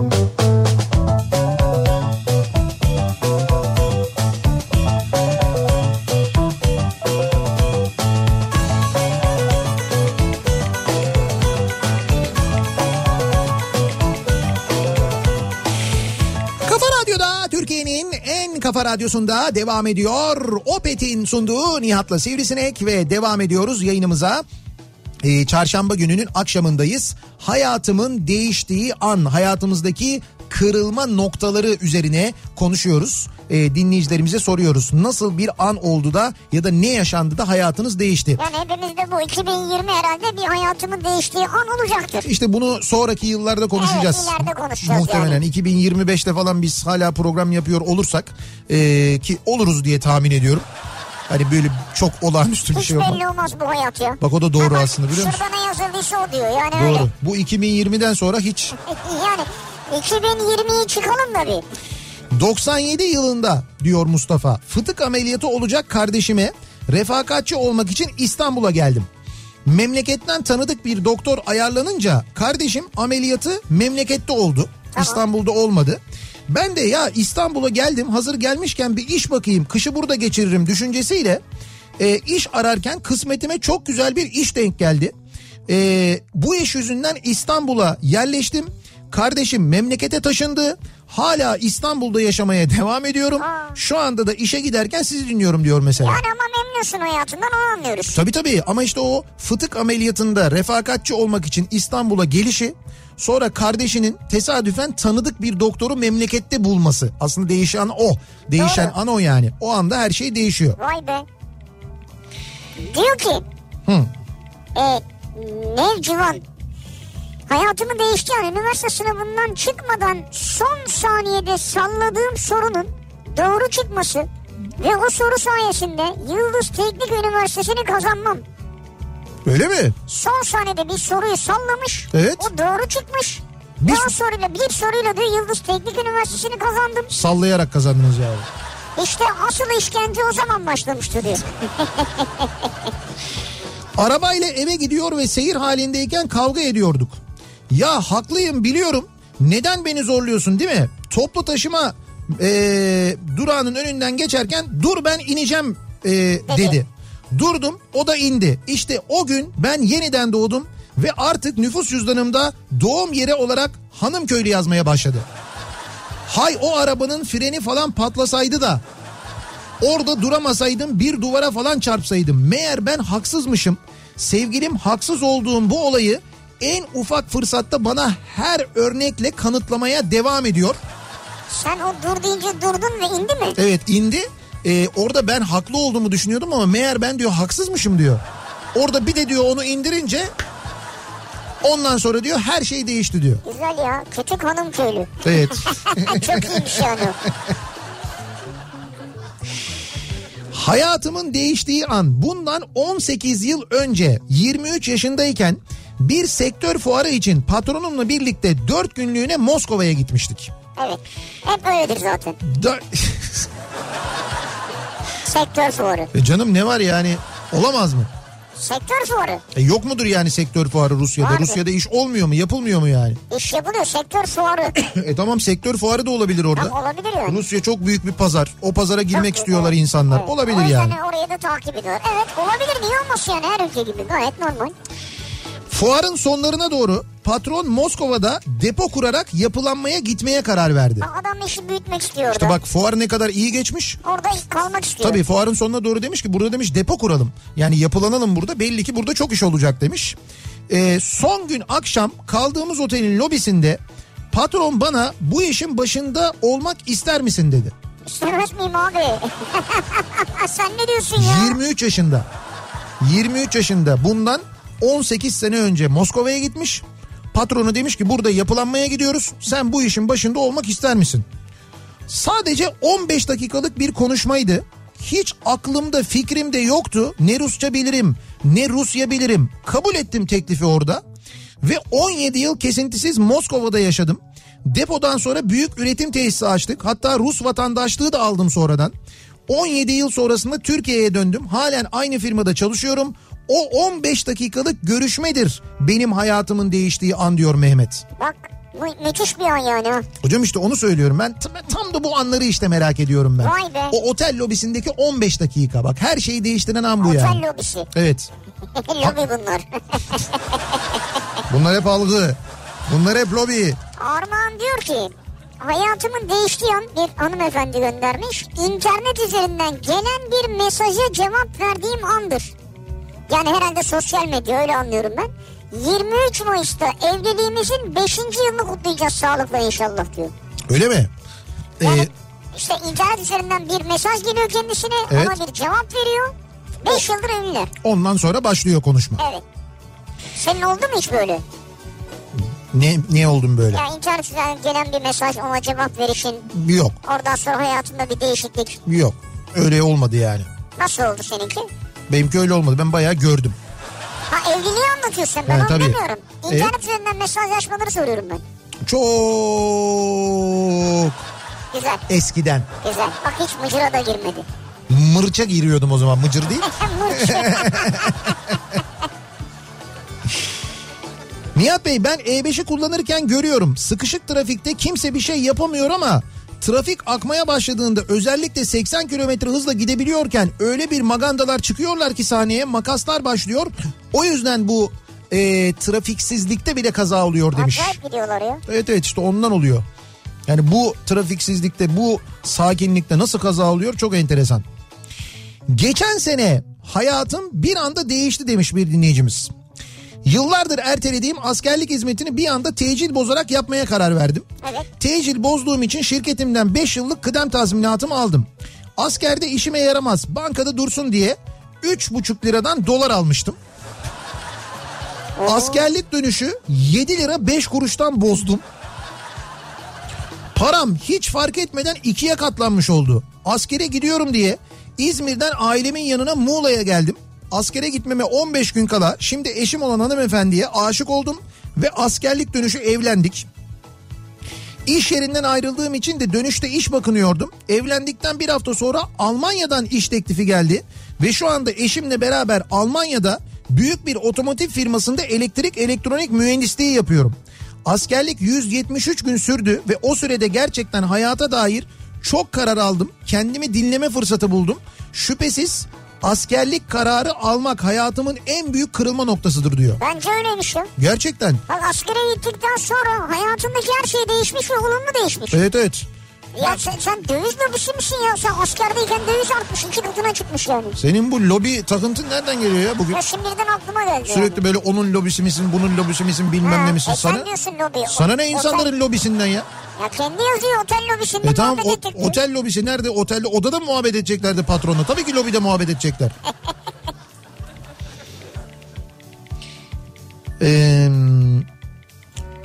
Kafa kafa radyosunda devam ediyor. Opet'in sunduğu Nihat'la Sivrisinek ve devam ediyoruz yayınımıza. Ee, çarşamba gününün akşamındayız. Hayatımın değiştiği an, hayatımızdaki kırılma noktaları üzerine konuşuyoruz. Ee, dinleyicilerimize soruyoruz. Nasıl bir an oldu da ya da ne yaşandı da hayatınız değişti? Yani hepimizde bu 2020 herhalde bir hayatımın değiştiği an olacaktır. İşte bunu sonraki yıllarda konuşacağız. Evet, ileride konuşacağız Muhtemelen yani. 2025'te falan biz hala program yapıyor olursak e, ki oluruz diye tahmin ediyorum. Hani böyle çok olağanüstü bir Hiç şey yok. belli olmaz bu hayat ya. Bak o da doğru Ama aslında biliyor musun? Şurada ne yazıldıysa o diyor yani Doğru. öyle. Bu 2020'den sonra hiç *laughs* Yani 2020'yi çıkalım da bir. 97 yılında diyor Mustafa fıtık ameliyatı olacak kardeşime refakatçi olmak için İstanbul'a geldim. Memleketten tanıdık bir doktor ayarlanınca kardeşim ameliyatı memlekette oldu. İstanbul'da olmadı. Ben de ya İstanbul'a geldim hazır gelmişken bir iş bakayım kışı burada geçiririm düşüncesiyle e, iş ararken kısmetime çok güzel bir iş denk geldi. E, bu iş yüzünden İstanbul'a yerleştim. Kardeşim memlekete taşındı. Hala İstanbul'da yaşamaya devam ediyorum. Aa. Şu anda da işe giderken sizi dinliyorum diyor mesela. Yani ama memnunsun hayatından onu anlıyoruz. Tabii tabii ama işte o fıtık ameliyatında refakatçi olmak için İstanbul'a gelişi sonra kardeşinin tesadüfen tanıdık bir doktoru memlekette bulması. Aslında değişen o. Değişen Doğru. an o yani. O anda her şey değişiyor. Vay be. Diyor ki Hı. e, Nevcivan hayatımı değişti yani üniversite sınavından çıkmadan son saniyede salladığım sorunun doğru çıkması ve o soru sayesinde Yıldız Teknik Üniversitesi'ni kazanmam. Öyle mi? Son saniyede bir soruyu sallamış. Evet. O doğru çıkmış. Bir- o soruyla bir soruyla diyor Yıldız Teknik Üniversitesi'ni kazandım. Sallayarak kazandınız yani. İşte asıl işkence o zaman başlamıştı diyor. Arabayla eve gidiyor ve seyir halindeyken kavga ediyorduk. Ya haklıyım biliyorum. Neden beni zorluyorsun değil mi? Toplu taşıma eee, durağının önünden geçerken dur ben ineceğim eee, dedi. Durdum o da indi. İşte o gün ben yeniden doğdum ve artık nüfus cüzdanımda doğum yeri olarak Hanımköylü yazmaya başladı. Hay o arabanın freni falan patlasaydı da orada duramasaydım bir duvara falan çarpsaydım. Meğer ben haksızmışım. Sevgilim haksız olduğum bu olayı en ufak fırsatta bana her örnekle kanıtlamaya devam ediyor. Sen o dur deyince durdun ve indi mi? Evet indi. Ee, orada ben haklı olduğumu düşünüyordum ama meğer ben diyor haksızmışım diyor. Orada bir de diyor onu indirince ondan sonra diyor her şey değişti diyor. Güzel ya. Küçük hanım köylü. Evet. *laughs* Çok iyiymiş yani. Hayatımın değiştiği an bundan 18 yıl önce 23 yaşındayken bir sektör fuarı için patronumla birlikte 4 günlüğüne Moskova'ya gitmiştik. Evet. Hep öyledir zaten. Dör- *laughs* Sektör fuarı. E canım ne var yani olamaz mı? Sektör fuarı. E yok mudur yani sektör fuarı Rusya'da? Vardır. Rusya'da iş olmuyor mu yapılmıyor mu yani? İş yapılıyor. Sektör fuarı. *coughs* E tamam sektör fuarı da olabilir orada. Tam olabilir yani. Rusya çok büyük bir pazar. O pazara girmek Çok istiyorlar güzel. insanlar. Evet. Olabilir o yani. orayı da takip ediyorlar. Evet olabilir niye olmasın yani her ülke gibi gayet normal. Fuarın sonlarına doğru patron Moskova'da depo kurarak yapılanmaya gitmeye karar verdi. Adam işi büyütmek istiyor İşte bak fuar ne kadar iyi geçmiş. Orada kalmak istiyor. Tabii fuarın sonuna doğru demiş ki burada demiş depo kuralım. Yani yapılanalım burada belli ki burada çok iş olacak demiş. Ee, son gün akşam kaldığımız otelin lobisinde patron bana bu işin başında olmak ister misin dedi. İstemez miyim abi? *laughs* Sen ne diyorsun ya? 23 yaşında. 23 yaşında bundan 18 sene önce Moskova'ya gitmiş. Patronu demiş ki burada yapılanmaya gidiyoruz. Sen bu işin başında olmak ister misin? Sadece 15 dakikalık bir konuşmaydı. Hiç aklımda fikrimde yoktu. Ne Rusça bilirim ne Rusya bilirim. Kabul ettim teklifi orada. Ve 17 yıl kesintisiz Moskova'da yaşadım. Depodan sonra büyük üretim tesisi açtık. Hatta Rus vatandaşlığı da aldım sonradan. 17 yıl sonrasında Türkiye'ye döndüm. Halen aynı firmada çalışıyorum. O 15 dakikalık görüşmedir benim hayatımın değiştiği an diyor Mehmet. Bak mü- müthiş bir an yani. Hocam işte onu söylüyorum ben tam, da bu anları işte merak ediyorum ben. Vay be. O otel lobisindeki 15 dakika bak her şeyi değiştiren an bu yani. Otel lobisi. Evet *laughs* Lobi bunlar. *laughs* bunlar hep algı bunlar hep lobi. Armağan diyor ki hayatımın değiştiği an bir hanımefendi göndermiş. İnternet üzerinden gelen bir mesaja cevap verdiğim andır. Yani herhalde sosyal medya öyle anlıyorum ben. 23 Mayıs'ta evliliğimizin 5. yılını kutlayacağız sağlıkla inşallah diyor. Öyle mi? Ee, Yani işte internet üzerinden bir mesaj geliyor kendisine Evet. ona bir cevap veriyor. 5 yıldır evliler. ondan sonra başlıyor konuşma. Evet. Senin oldu mu hiç böyle? Ne ne oldum böyle? Ya internet üzerinden gelen bir mesaj ona cevap verişin Yok oradan sonra hayatında bir değişiklik. yok öyle olmadı yani. Nasıl oldu seninki? Benimki öyle olmadı ben bayağı gördüm. Ha evliliği anlatıyorsun ben Ha, onu tabii. demiyorum. İnternet Evet. üzerinden mesajlaşmaları soruyorum ben. Çok Güzel eskiden. güzel. Bak hiç mıcıra da girmedi. Mırça giriyordum o zaman mıcır değil. *laughs* Nihat Bey ben E5'i kullanırken görüyorum. Sıkışık trafikte kimse bir şey yapamıyor ama trafik akmaya başladığında özellikle 80 kilometre hızla gidebiliyorken öyle bir magandalar çıkıyorlar ki sahneye makaslar başlıyor. O yüzden bu e, trafiksizlikte bile kaza oluyor demiş. Acayip gidiyorlar ya. Evet evet işte ondan oluyor. Yani bu trafiksizlikte bu sakinlikte nasıl kaza oluyor çok enteresan. Geçen sene hayatım bir anda değişti demiş bir dinleyicimiz. Yıllardır ertelediğim askerlik hizmetini bir anda tecil bozarak yapmaya karar verdim. Evet. Tecil bozduğum için şirketimden 5 yıllık kıdem tazminatımı aldım. Askerde işime yaramaz bankada dursun diye 3,5 liradan dolar almıştım. Askerlik dönüşü 7 lira 5 kuruştan bozdum. Param hiç fark etmeden ikiye katlanmış oldu. Askere gidiyorum diye İzmir'den ailemin yanına Muğla'ya geldim. Askere gitmeme 15 gün kala şimdi eşim olan hanımefendiye aşık oldum ve askerlik dönüşü evlendik. İş yerinden ayrıldığım için de dönüşte iş bakınıyordum. Evlendikten bir hafta sonra Almanya'dan iş teklifi geldi. Ve şu anda eşimle beraber Almanya'da büyük bir otomotiv firmasında elektrik elektronik mühendisliği yapıyorum. Askerlik 173 gün sürdü ve o sürede gerçekten hayata dair çok karar aldım. Kendimi dinleme fırsatı buldum. Şüphesiz askerlik kararı almak hayatımın en büyük kırılma noktasıdır diyor. Bence öyleymiş ya. Gerçekten. Bak askere gittikten sonra hayatındaki her şey değişmiş ve olumlu değişmiş. Evet evet. Ya sen, sen döviz lobisi misin ya? Sen askerdeyken döviz artmış. iki katına çıkmış yani. Senin bu lobi takıntın nereden geliyor ya bugün? Ya şimdiden aklıma geldi Sürekli yani. böyle onun lobisi misin, bunun lobisi misin, bilmem Ha, ne misin e sana? sen diyorsun lobi. Sana ne Otel- insanların lobisinden ya? Ya kendi yazıyor otel lobisinde E tamam muhabbet o- otel lobisi nerede? Otelde odada mı muhabbet edeceklerdi patronla? Tabii ki lobide muhabbet edecekler. *laughs* Ee,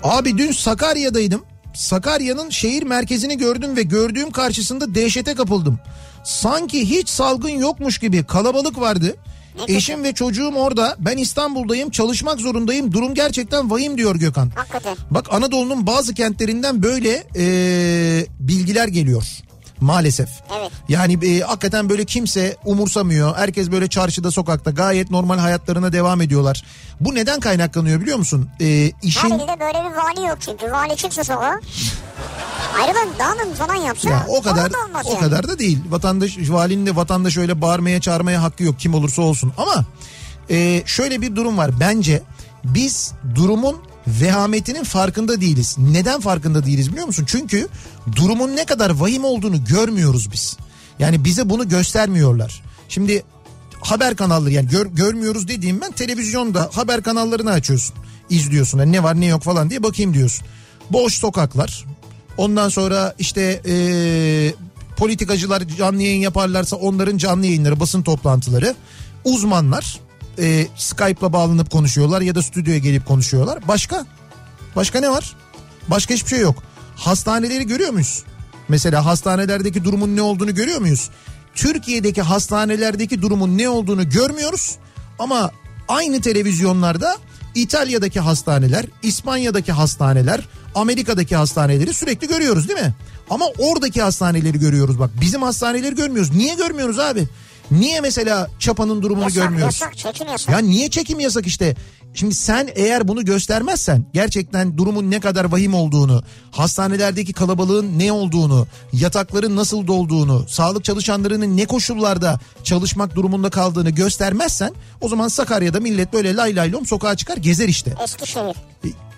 abi dün Sakarya'daydım. Sakarya'nın şehir merkezini gördüm ve gördüğüm karşısında dehşete kapıldım. Sanki hiç salgın yokmuş gibi kalabalık vardı. Eşim ve çocuğum orada. Ben İstanbul'dayım, çalışmak zorundayım. Durum gerçekten vahim diyor Gökhan. Hakikaten. Bak Anadolu'nun bazı kentlerinden böyle e, bilgiler geliyor maalesef. Evet. Yani e, hakikaten böyle kimse umursamıyor. Herkes böyle çarşıda sokakta gayet normal hayatlarına devam ediyorlar. Bu neden kaynaklanıyor biliyor musun? E, Her işin ilde böyle bir vali yok çünkü. Vali çıksa sokağa. Ayrılın dağılın falan yapsa. ya o kadar da o yani. kadar da değil. Vatandaş valinin de vatandaş öyle bağırmaya çağırmaya hakkı yok kim olursa olsun. Ama e, şöyle bir durum var. Bence biz durumun vehametinin farkında değiliz. Neden farkında değiliz biliyor musun? Çünkü durumun ne kadar vahim olduğunu görmüyoruz biz. Yani bize bunu göstermiyorlar. Şimdi haber kanalları yani gör- görmüyoruz dediğim ben televizyonda haber kanallarını açıyorsun. izliyorsun. Yani ne var ne yok falan diye bakayım diyorsun. Boş sokaklar. Ondan sonra işte eee, politikacılar canlı yayın yaparlarsa onların canlı yayınları, basın toplantıları. Uzmanlar eee Skype'la bağlanıp konuşuyorlar ya da stüdyoya gelip konuşuyorlar. Başka? Başka ne var? Başka hiçbir şey yok. Hastaneleri görüyor muyuz? Mesela hastanelerdeki durumun ne olduğunu görüyor muyuz? Türkiye'deki hastanelerdeki durumun ne olduğunu görmüyoruz. Ama aynı televizyonlarda İtalya'daki hastaneler, İspanya'daki hastaneler, Amerika'daki hastaneleri sürekli görüyoruz değil mi? Ama oradaki hastaneleri görüyoruz bak. Bizim hastaneleri görmüyoruz. Niye görmüyoruz abi? Niye mesela Çapa'nın durumunu Yasak, görmüyoruz? yasak, çekim yasak. Ya niye çekim yasak işte? Şimdi sen eğer bunu göstermezsen gerçekten durumun ne kadar vahim olduğunu, hastanelerdeki kalabalığın ne olduğunu, yatakların nasıl dolduğunu, sağlık çalışanlarının ne koşullarda çalışmak durumunda kaldığını göstermezsen o zaman Sakarya'da millet böyle lay lay lom sokağa çıkar gezer işte. Eskişehir.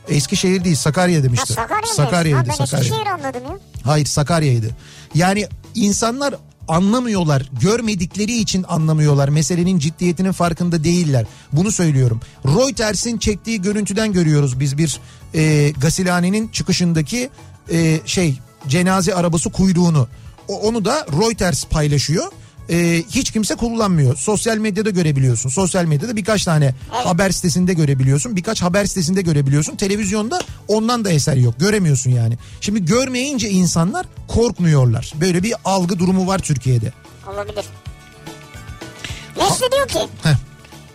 Eskişehir değil Sakarya Ha demişti. Sakarya mı? Sakarya'ydı Ha, ben Sakarya. Eskişehir anladım ya. Hayır Sakarya'ydı. Yani insanlar anlamıyorlar. Görmedikleri için anlamıyorlar. Meselenin ciddiyetinin farkında değiller. Bunu söylüyorum. Reuters'in çektiği görüntüden görüyoruz biz bir e, gasilhanenin çıkışındaki e, şey cenaze arabası kuyruğunu. O, onu da Reuters paylaşıyor. E, hiç kimse kullanmıyor. Sosyal medyada görebiliyorsun. Sosyal medyada birkaç tane haber sitesinde görebiliyorsun. Birkaç haber sitesinde görebiliyorsun. Televizyonda ondan da eser yok. Göremiyorsun yani. Şimdi görmeyince insanlar korkmuyorlar. Böyle bir algı durumu var Türkiye'de. Olabilir. Nesli diyor ki Heh.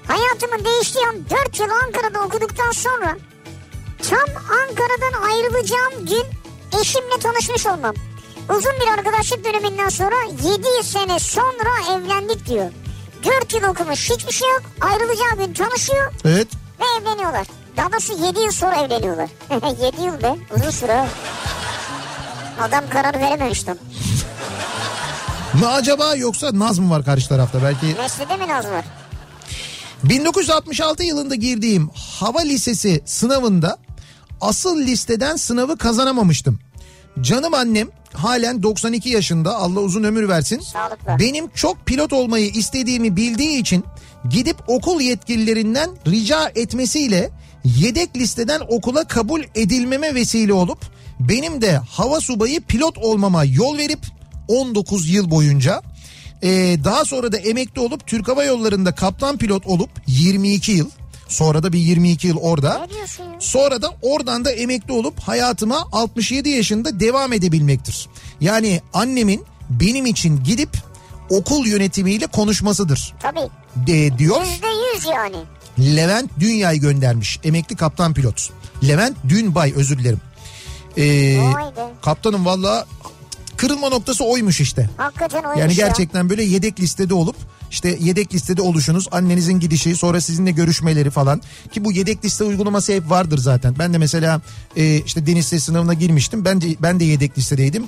hayatımın değiştiği an 4 yıl Ankara'da okuduktan sonra tam Ankara'dan ayrılacağım gün eşimle tanışmış olmam. Uzun bir arkadaşlık döneminden sonra 7 sene sonra evlendik diyor. 4 yıl okumuş hiçbir şey yok. Ayrılacağı gün tanışıyor Evet. ve evleniyorlar. Daha doğrusu 7 yıl sonra evleniyorlar. *laughs* 7 yıl be uzun süre. Adam karar verememiş tam. Mı acaba yoksa Naz mı var karşı tarafta? Belki Nesli'de mi naz var? 1966 yılında girdiğim hava lisesi sınavında asıl listeden sınavı kazanamamıştım. Canım annem halen 92 yaşında Allah uzun ömür versin. Sağlıkla. Benim çok pilot olmayı istediğimi bildiği için gidip okul yetkililerinden rica etmesiyle yedek listeden okula kabul edilmeme vesile olup benim de hava subayı pilot olmama yol verip 19 yıl boyunca ee, daha sonra da emekli olup Türk Hava Yolları'nda kaptan pilot olup 22 yıl sonra da bir 22 yıl orada ya? Sonra da oradan da emekli olup hayatıma 67 yaşında devam edebilmektir. Yani annemin benim için gidip okul yönetimiyle konuşmasıdır Tabii. de, diyor. Yüzde yüz yani. Levent Dünya'yı göndermiş emekli kaptan pilot. Levent Dünbay özür dilerim. Ee, kaptanım valla kırılma noktası oymuş işte. Hakikaten oymuş Yani ya. gerçekten böyle yedek listede olup işte yedek listede oluşunuz annenizin gidişi sonra sizinle görüşmeleri falan ki bu yedek liste uygulaması hep vardır zaten. Ben de mesela e, işte deniz sesi sınavına girmiştim. Ben de ben de yedek listedeydim.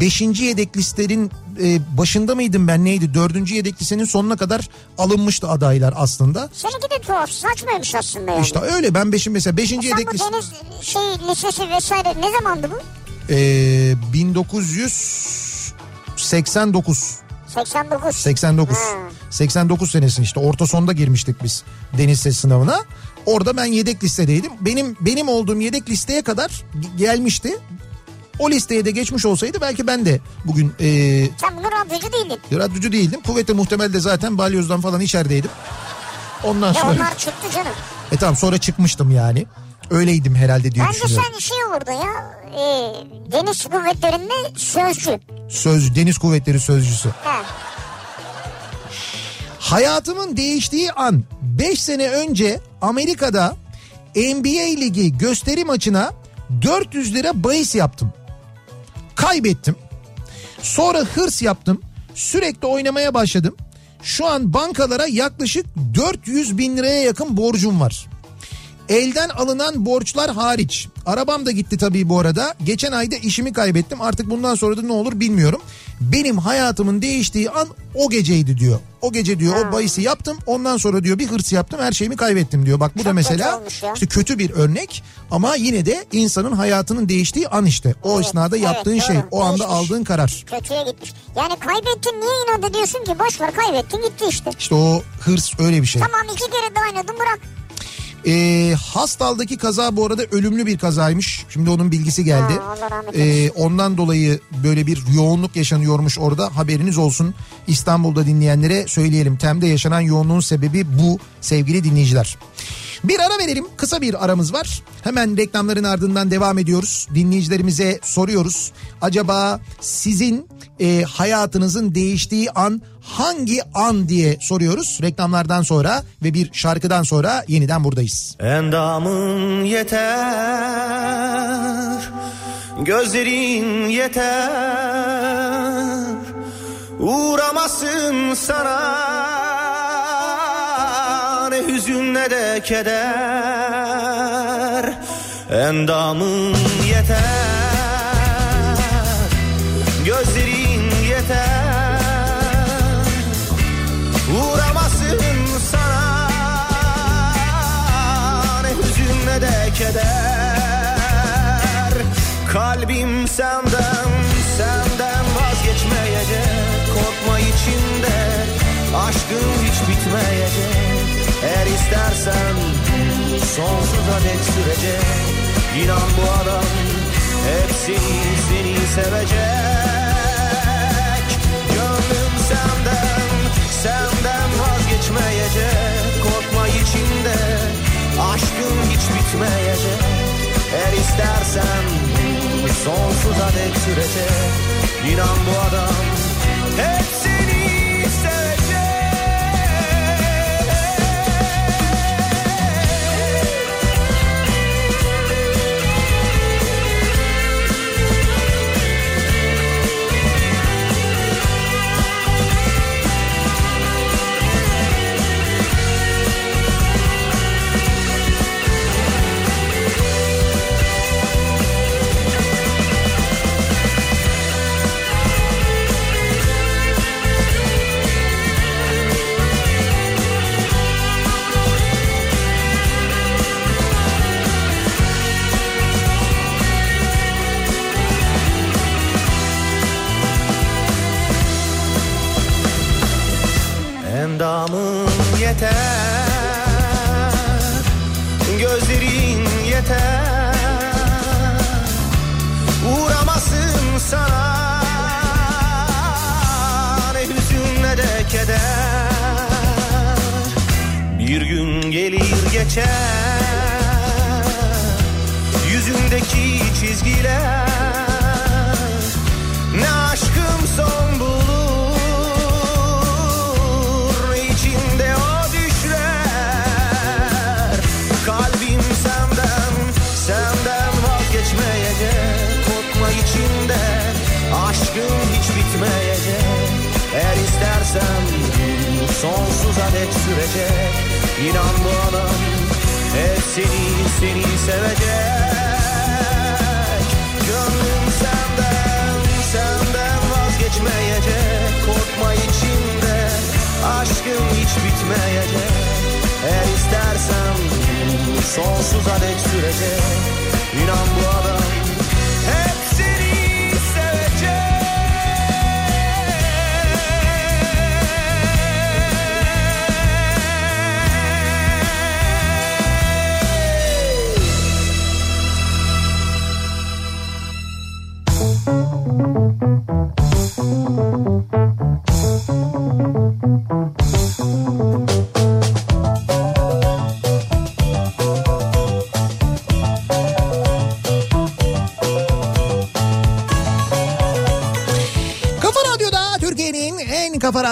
Beşinci yedek listenin e, başında mıydım ben neydi? Dördüncü yedek listenin sonuna kadar alınmıştı adaylar aslında. Seninki de tuhaf saçmaymış aslında yani. İşte öyle ben beşin mesela beşinci Sen yedek liste. deniz şey lisesi vesaire ne zamandı bu? Ee, 1989. 89. 89. Ha. 89 senesi işte orta sonda girmiştik biz deniz ses sınavına. Orada ben yedek listedeydim. Benim benim olduğum yedek listeye kadar gelmişti. O listeye de geçmiş olsaydı belki ben de bugün e, Sen bunu radyocu değildin. radyocu değildim. Kuvvetle muhtemel de zaten balyozdan falan içerideydim. Ondan Ya sonra onlar çıktı canım. e tamam sonra çıkmıştım yani. Öyleydim herhalde diye Bence düşünüyorum. sen şey olurdu ya. E, deniz kuvvetlerinde sözcü. Söz Deniz Kuvvetleri sözcüsü. Ha. Hayatımın değiştiği an 5 sene önce Amerika'da NBA ligi gösteri maçına 400 lira bahis yaptım. Kaybettim. Sonra hırs yaptım. Sürekli oynamaya başladım. Şu an bankalara yaklaşık 400 bin liraya yakın borcum var. Elden alınan borçlar hariç. Arabam da gitti tabii bu arada. Geçen ayda işimi kaybettim. Artık bundan sonra da ne olur bilmiyorum. Benim hayatımın değiştiği an o geceydi diyor. O gece diyor o bahisi yaptım. Ondan sonra diyor bir hırs yaptım. Her şeyimi kaybettim diyor. Bak bu da Çok kötü mesela ya. işte kötü bir örnek ama yine de insanın hayatının değiştiği an işte. O Evet, esnada evet, yaptığın doğru. şey, o anda Değişmiş. aldığın karar. Kötüye gitmiş. Yani kaybettin niye inat ediyorsun ki? Boş ver kaybettin gitti işte. İşte o hırs öyle bir şey. Tamam iki kere de oynadın bırak. Ee, Hastal'daki kaza bu arada ölümlü bir kazaymış. Şimdi onun bilgisi geldi. Eylesin. ondan dolayı böyle bir yoğunluk yaşanıyormuş orada. Haberiniz olsun. İstanbul'da dinleyenlere söyleyelim. Tem'de yaşanan yoğunluğun sebebi bu sevgili dinleyiciler. Bir ara verelim. Kısa bir aramız var. Hemen reklamların ardından devam ediyoruz. Dinleyicilerimize soruyoruz. Acaba sizin e, hayatınızın değiştiği an hangi an diye soruyoruz. Reklamlardan sonra ve bir şarkıdan sonra yeniden buradayız. Endamın yeter Gözlerin yeter Uğramasın sana Ne hüzün ne de keder. Endamın yeter Gözlerin yeter. Uğramasın sana Ne hüzün ne de keder. Kalbim senden Senden vazgeçmeyecek. Korkma içinde Aşkın hiç bitmeyecek Eğer istersen Sonsuza dek sürecek. İnan bu adam Hep seni sevecek. Gönlüm senden Senden vazgeçmeyecek. Korkma içinde Aşkın hiç bitmeyecek. Eğer istersen Sonsuza dek sürecek. İnan bu adam Hep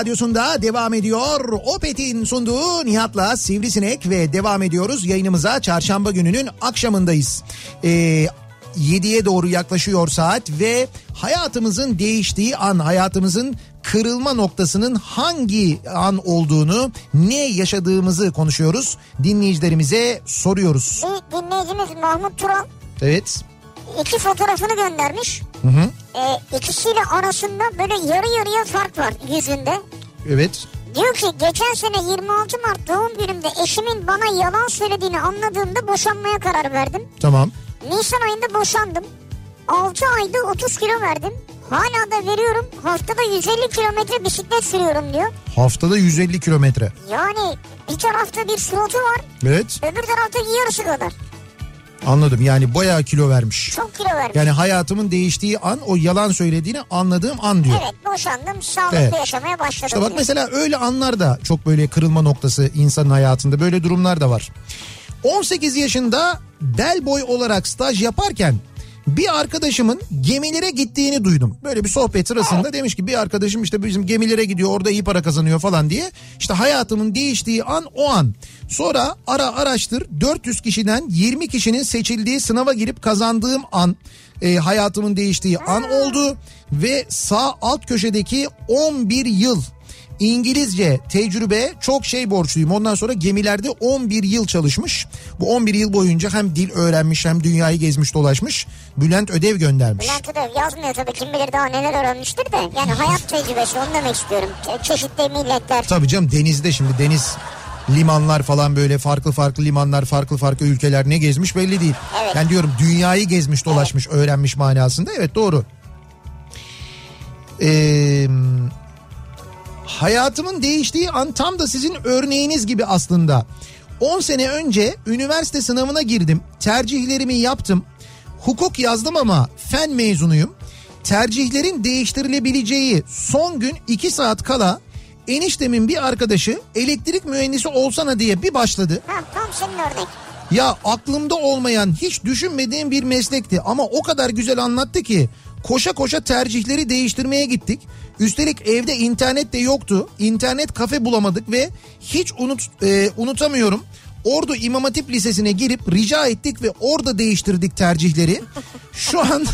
radyosunda devam ediyor. Opet'in sunduğu Nihat'la Sivrisinek ve devam ediyoruz. Yayınımıza çarşamba gününün akşamındayız. Ee, 7'ye doğru yaklaşıyor saat ve hayatımızın değiştiği an, hayatımızın kırılma noktasının hangi an olduğunu, ne yaşadığımızı konuşuyoruz. Dinleyicilerimize soruyoruz. Bir dinleyicimiz Mahmut Tural Evet. iki fotoğrafını göndermiş. Hı hı. Ee, ikisiyle arasında böyle yarı yarıya fark var yüzünde. Evet. Diyor ki geçen sene 26 Mart doğum günümde eşimin bana yalan söylediğini anladığımda boşanmaya karar verdim. Tamam. Nisan ayında boşandım. 6 ayda 30 kilo verdim. Hala da veriyorum. Haftada 150 kilometre bisiklet sürüyorum diyor. Haftada 150 kilometre. Yani bir tarafta bir suratı var. Evet. Öbür tarafta yarısı kadar. Anladım. Yani bayağı kilo vermiş. Çok kilo vermiş. Yani hayatımın değiştiği an o yalan söylediğini anladığım an diyor. Evet boşandım. Sağlıklı Evet. yaşamaya başladım İşte bak diyor. mesela öyle anlar da çok böyle kırılma noktası insanın hayatında böyle durumlar da var. 18 yaşında bel boy olarak staj yaparken bir arkadaşımın gemilere gittiğini duydum. Böyle bir sohbet sırasında demiş ki bir arkadaşım işte bizim gemilere gidiyor orada iyi para kazanıyor falan diye. İşte hayatımın değiştiği an o an. Sonra ara araştır 400 kişiden 20 kişinin seçildiği sınava girip kazandığım an e, hayatımın değiştiği an oldu. Ve sağ alt köşedeki 11 yıl İngilizce tecrübe çok şey borçluyum. Ondan sonra gemilerde 11 yıl çalışmış. Bu 11 yıl boyunca hem dil öğrenmiş hem dünyayı gezmiş dolaşmış. Bülent ödev göndermiş. Bülent Ödev yazmıyor tabii kim bilir daha neler öğrenmiştir de. Yani hayat tecrübesi onu demek istiyorum. Çe- Çeşitli milletler. Tabii canım denizde şimdi deniz limanlar falan böyle farklı farklı limanlar farklı farklı ülkeler ne gezmiş belli değil. Evet. Ben diyorum dünyayı gezmiş dolaşmış öğrenmiş manasında evet doğru. Ee, hayatımın değiştiği an tam da sizin örneğiniz gibi aslında. 10 sene önce üniversite sınavına girdim. Tercihlerimi yaptım. Hukuk yazdım ama fen mezunuyum. Tercihlerin değiştirilebileceği son gün 2 saat kala eniştemin bir arkadaşı elektrik mühendisi olsana diye bir başladı. Ha, tam senin örnek. Ya aklımda olmayan hiç düşünmediğim bir meslekti ama o kadar güzel anlattı ki koşa koşa tercihleri değiştirmeye gittik. Üstelik evde internet de yoktu. İnternet kafe bulamadık ve hiç unut e, unutamıyorum. Ordu İmam Hatip Lisesi'ne girip rica ettik ve orada değiştirdik tercihleri. Şu an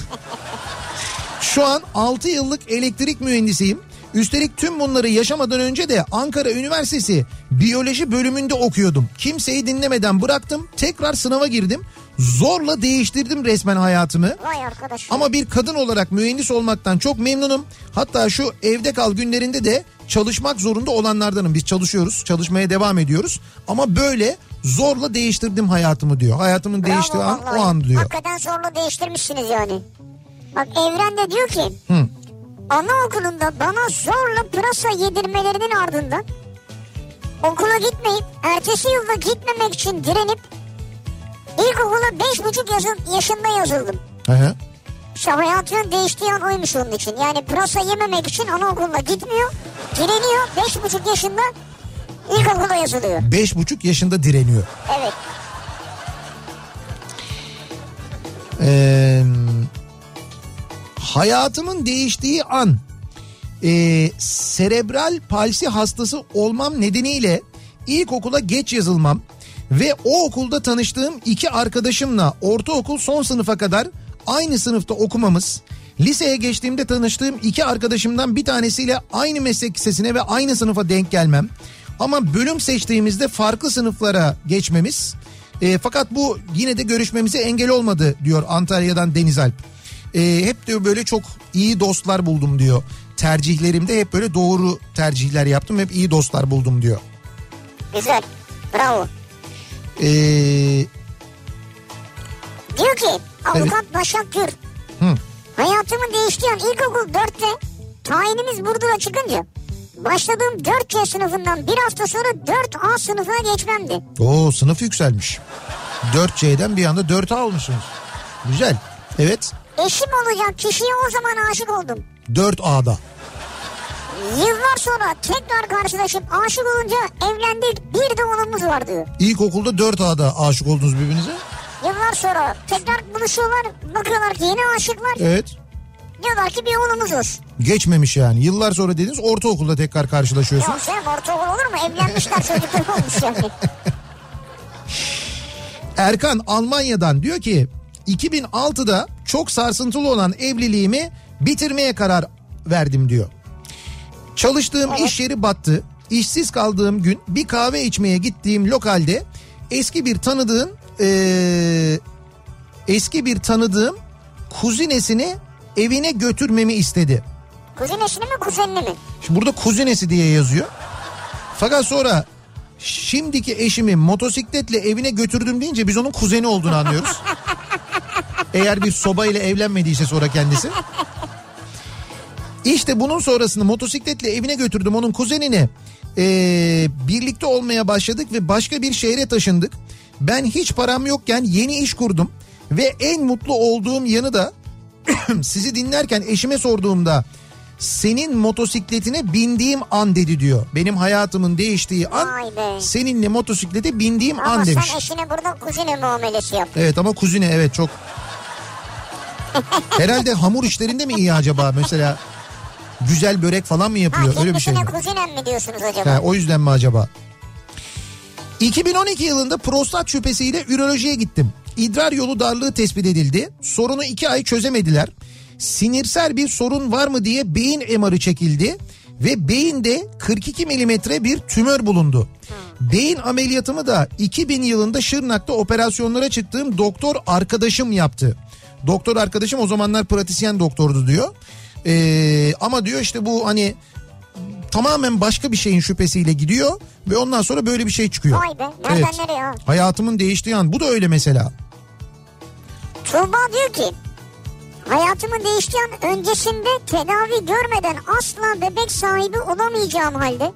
*laughs* şu an 6 yıllık elektrik mühendisiyim. Üstelik tüm bunları yaşamadan önce de Ankara Üniversitesi biyoloji bölümünde okuyordum. Kimseyi dinlemeden bıraktım. Tekrar sınava girdim. Zorla değiştirdim resmen hayatımı. Vay arkadaş. Ama bir kadın olarak mühendis olmaktan çok memnunum. Hatta şu evde kal günlerinde de çalışmak zorunda olanlardanım. Biz çalışıyoruz, çalışmaya devam ediyoruz. Ama böyle zorla değiştirdim hayatımı diyor. Hayatımın Bravo değiştiği an o an diyor. Hakikaten zorla değiştirmişsiniz yani. Bak Evren de diyor ki Hı. Anaokulunda bana zorla pırasa yedirmelerinin ardından okula gitmeyip ertesi yılda gitmemek için direnip ilkokula beş buçuk yaşın- yaşında yazıldım. Hı hı. İşte hayatının değiştiği an oymuş onun için. Yani pırasa yememek için anaokuluna gitmiyor. Direniyor. Beş buçuk yaşında ilkokula yazılıyor. Beş buçuk yaşında direniyor. Evet. Ee, hayatımın değiştiği an e, serebral palsi hastası olmam nedeniyle ilkokula geç yazılmam ve o okulda tanıştığım iki arkadaşımla ortaokul son sınıfa kadar aynı sınıfta okumamız liseye geçtiğimde tanıştığım iki arkadaşımdan bir tanesiyle aynı meslek lisesine ve aynı sınıfa denk gelmem ama bölüm seçtiğimizde farklı sınıflara geçmemiz e, fakat bu yine de görüşmemize engel olmadı diyor Antalya'dan Deniz Alp. E, hep diyor böyle çok iyi dostlar buldum diyor. Tercihlerimde hep böyle doğru tercihler yaptım. Hep iyi dostlar buldum diyor. Güzel. Bravo. E, Diyor ki avukat Başak Gür. Hı. Hayatımın değiştiği an ilkokul 4'te tayinimiz Burdur'a çıkınca başladığım 4C sınıfından bir hafta sonra 4A sınıfına geçmemdi. o sınıf yükselmiş. 4C'den bir anda 4A olmuşsunuz. Güzel. Evet. Eşim olacak kişiye o zaman aşık oldum. 4A'da. Yıllar sonra tekrar karşılaşıp aşık olunca evlendik bir de oğlumuz var diyor. İlkokulda 4A'da aşık oldunuz birbirinize. Yıllar sonra tekrar buluşuyorlar bakıyorlar ki yeni aşıklar Evet. diyorlar ki bir oğlumuz olsun. Geçmemiş yani. Yıllar sonra dediniz ortaokulda tekrar Yok karşılaşıyorsunuz. canım ortaokul olur mu evlenmişler çocuklar olmuş yani. *laughs* Erkan Almanya'dan diyor ki 2006'da çok sarsıntılı olan evliliğimi bitirmeye karar verdim diyor. Çalıştığım Evet. iş yeri battı. İşsiz kaldığım gün bir kahve içmeye gittiğim lokalde eski bir tanıdığım eee, eski bir tanıdığım kuzinesini evine götürmemi istedi. Kuzinesini mi kuzenini mi? Şimdi burada kuzinesi diye yazıyor. Fakat sonra şimdiki eşimi motosikletle evine götürdüm deyince biz onun kuzeni olduğunu anlıyoruz. *laughs* Eğer bir sobayla evlenmediyse sonra kendisi. İşte bunun sonrasında motosikletle evine götürdüm onun kuzenini. Ee, birlikte olmaya başladık ve başka bir şehre taşındık. Ben hiç param yokken yeni iş kurdum. Ve en mutlu olduğum yanı da *clears throat* sizi dinlerken eşime sorduğumda senin motosikletine bindiğim an dedi diyor. Benim hayatımın değiştiği an seninle motosiklete bindiğim Ama an demiş. sen eşine burada kuzine muamelesi yap. Evet ama kuzine evet çok. Herhalde hamur işlerinde mi iyi acaba mesela? Güzel börek falan mı Ha yapıyor? Öyle bir şey mi? kuzinem mi diyorsunuz acaba? Ha, o yüzden mi acaba? 2012 yılında prostat şüphesiyle ürolojiye gittim. İdrar yolu darlığı tespit edildi. Sorunu iki ay çözemediler. Sinirsel bir sorun var mı diye beyin MR'ı çekildi. Ve beyinde 42 milimetre bir tümör bulundu. Beyin ameliyatımı da 2000 yılında Şırnak'ta operasyonlara çıktığım doktor arkadaşım yaptı. Doktor arkadaşım o zamanlar pratisyen doktordu diyor. Ee, ama diyor işte bu hani tamamen başka bir şeyin şüphesiyle gidiyor ve ondan sonra böyle bir şey çıkıyor. Vay be, nereden nereye ha? Hayatımın değiştiği an bu da öyle mesela. Tuğba diyor ki hayatımın değiştiği an öncesinde tedavi görmeden asla bebek sahibi olamayacağım halde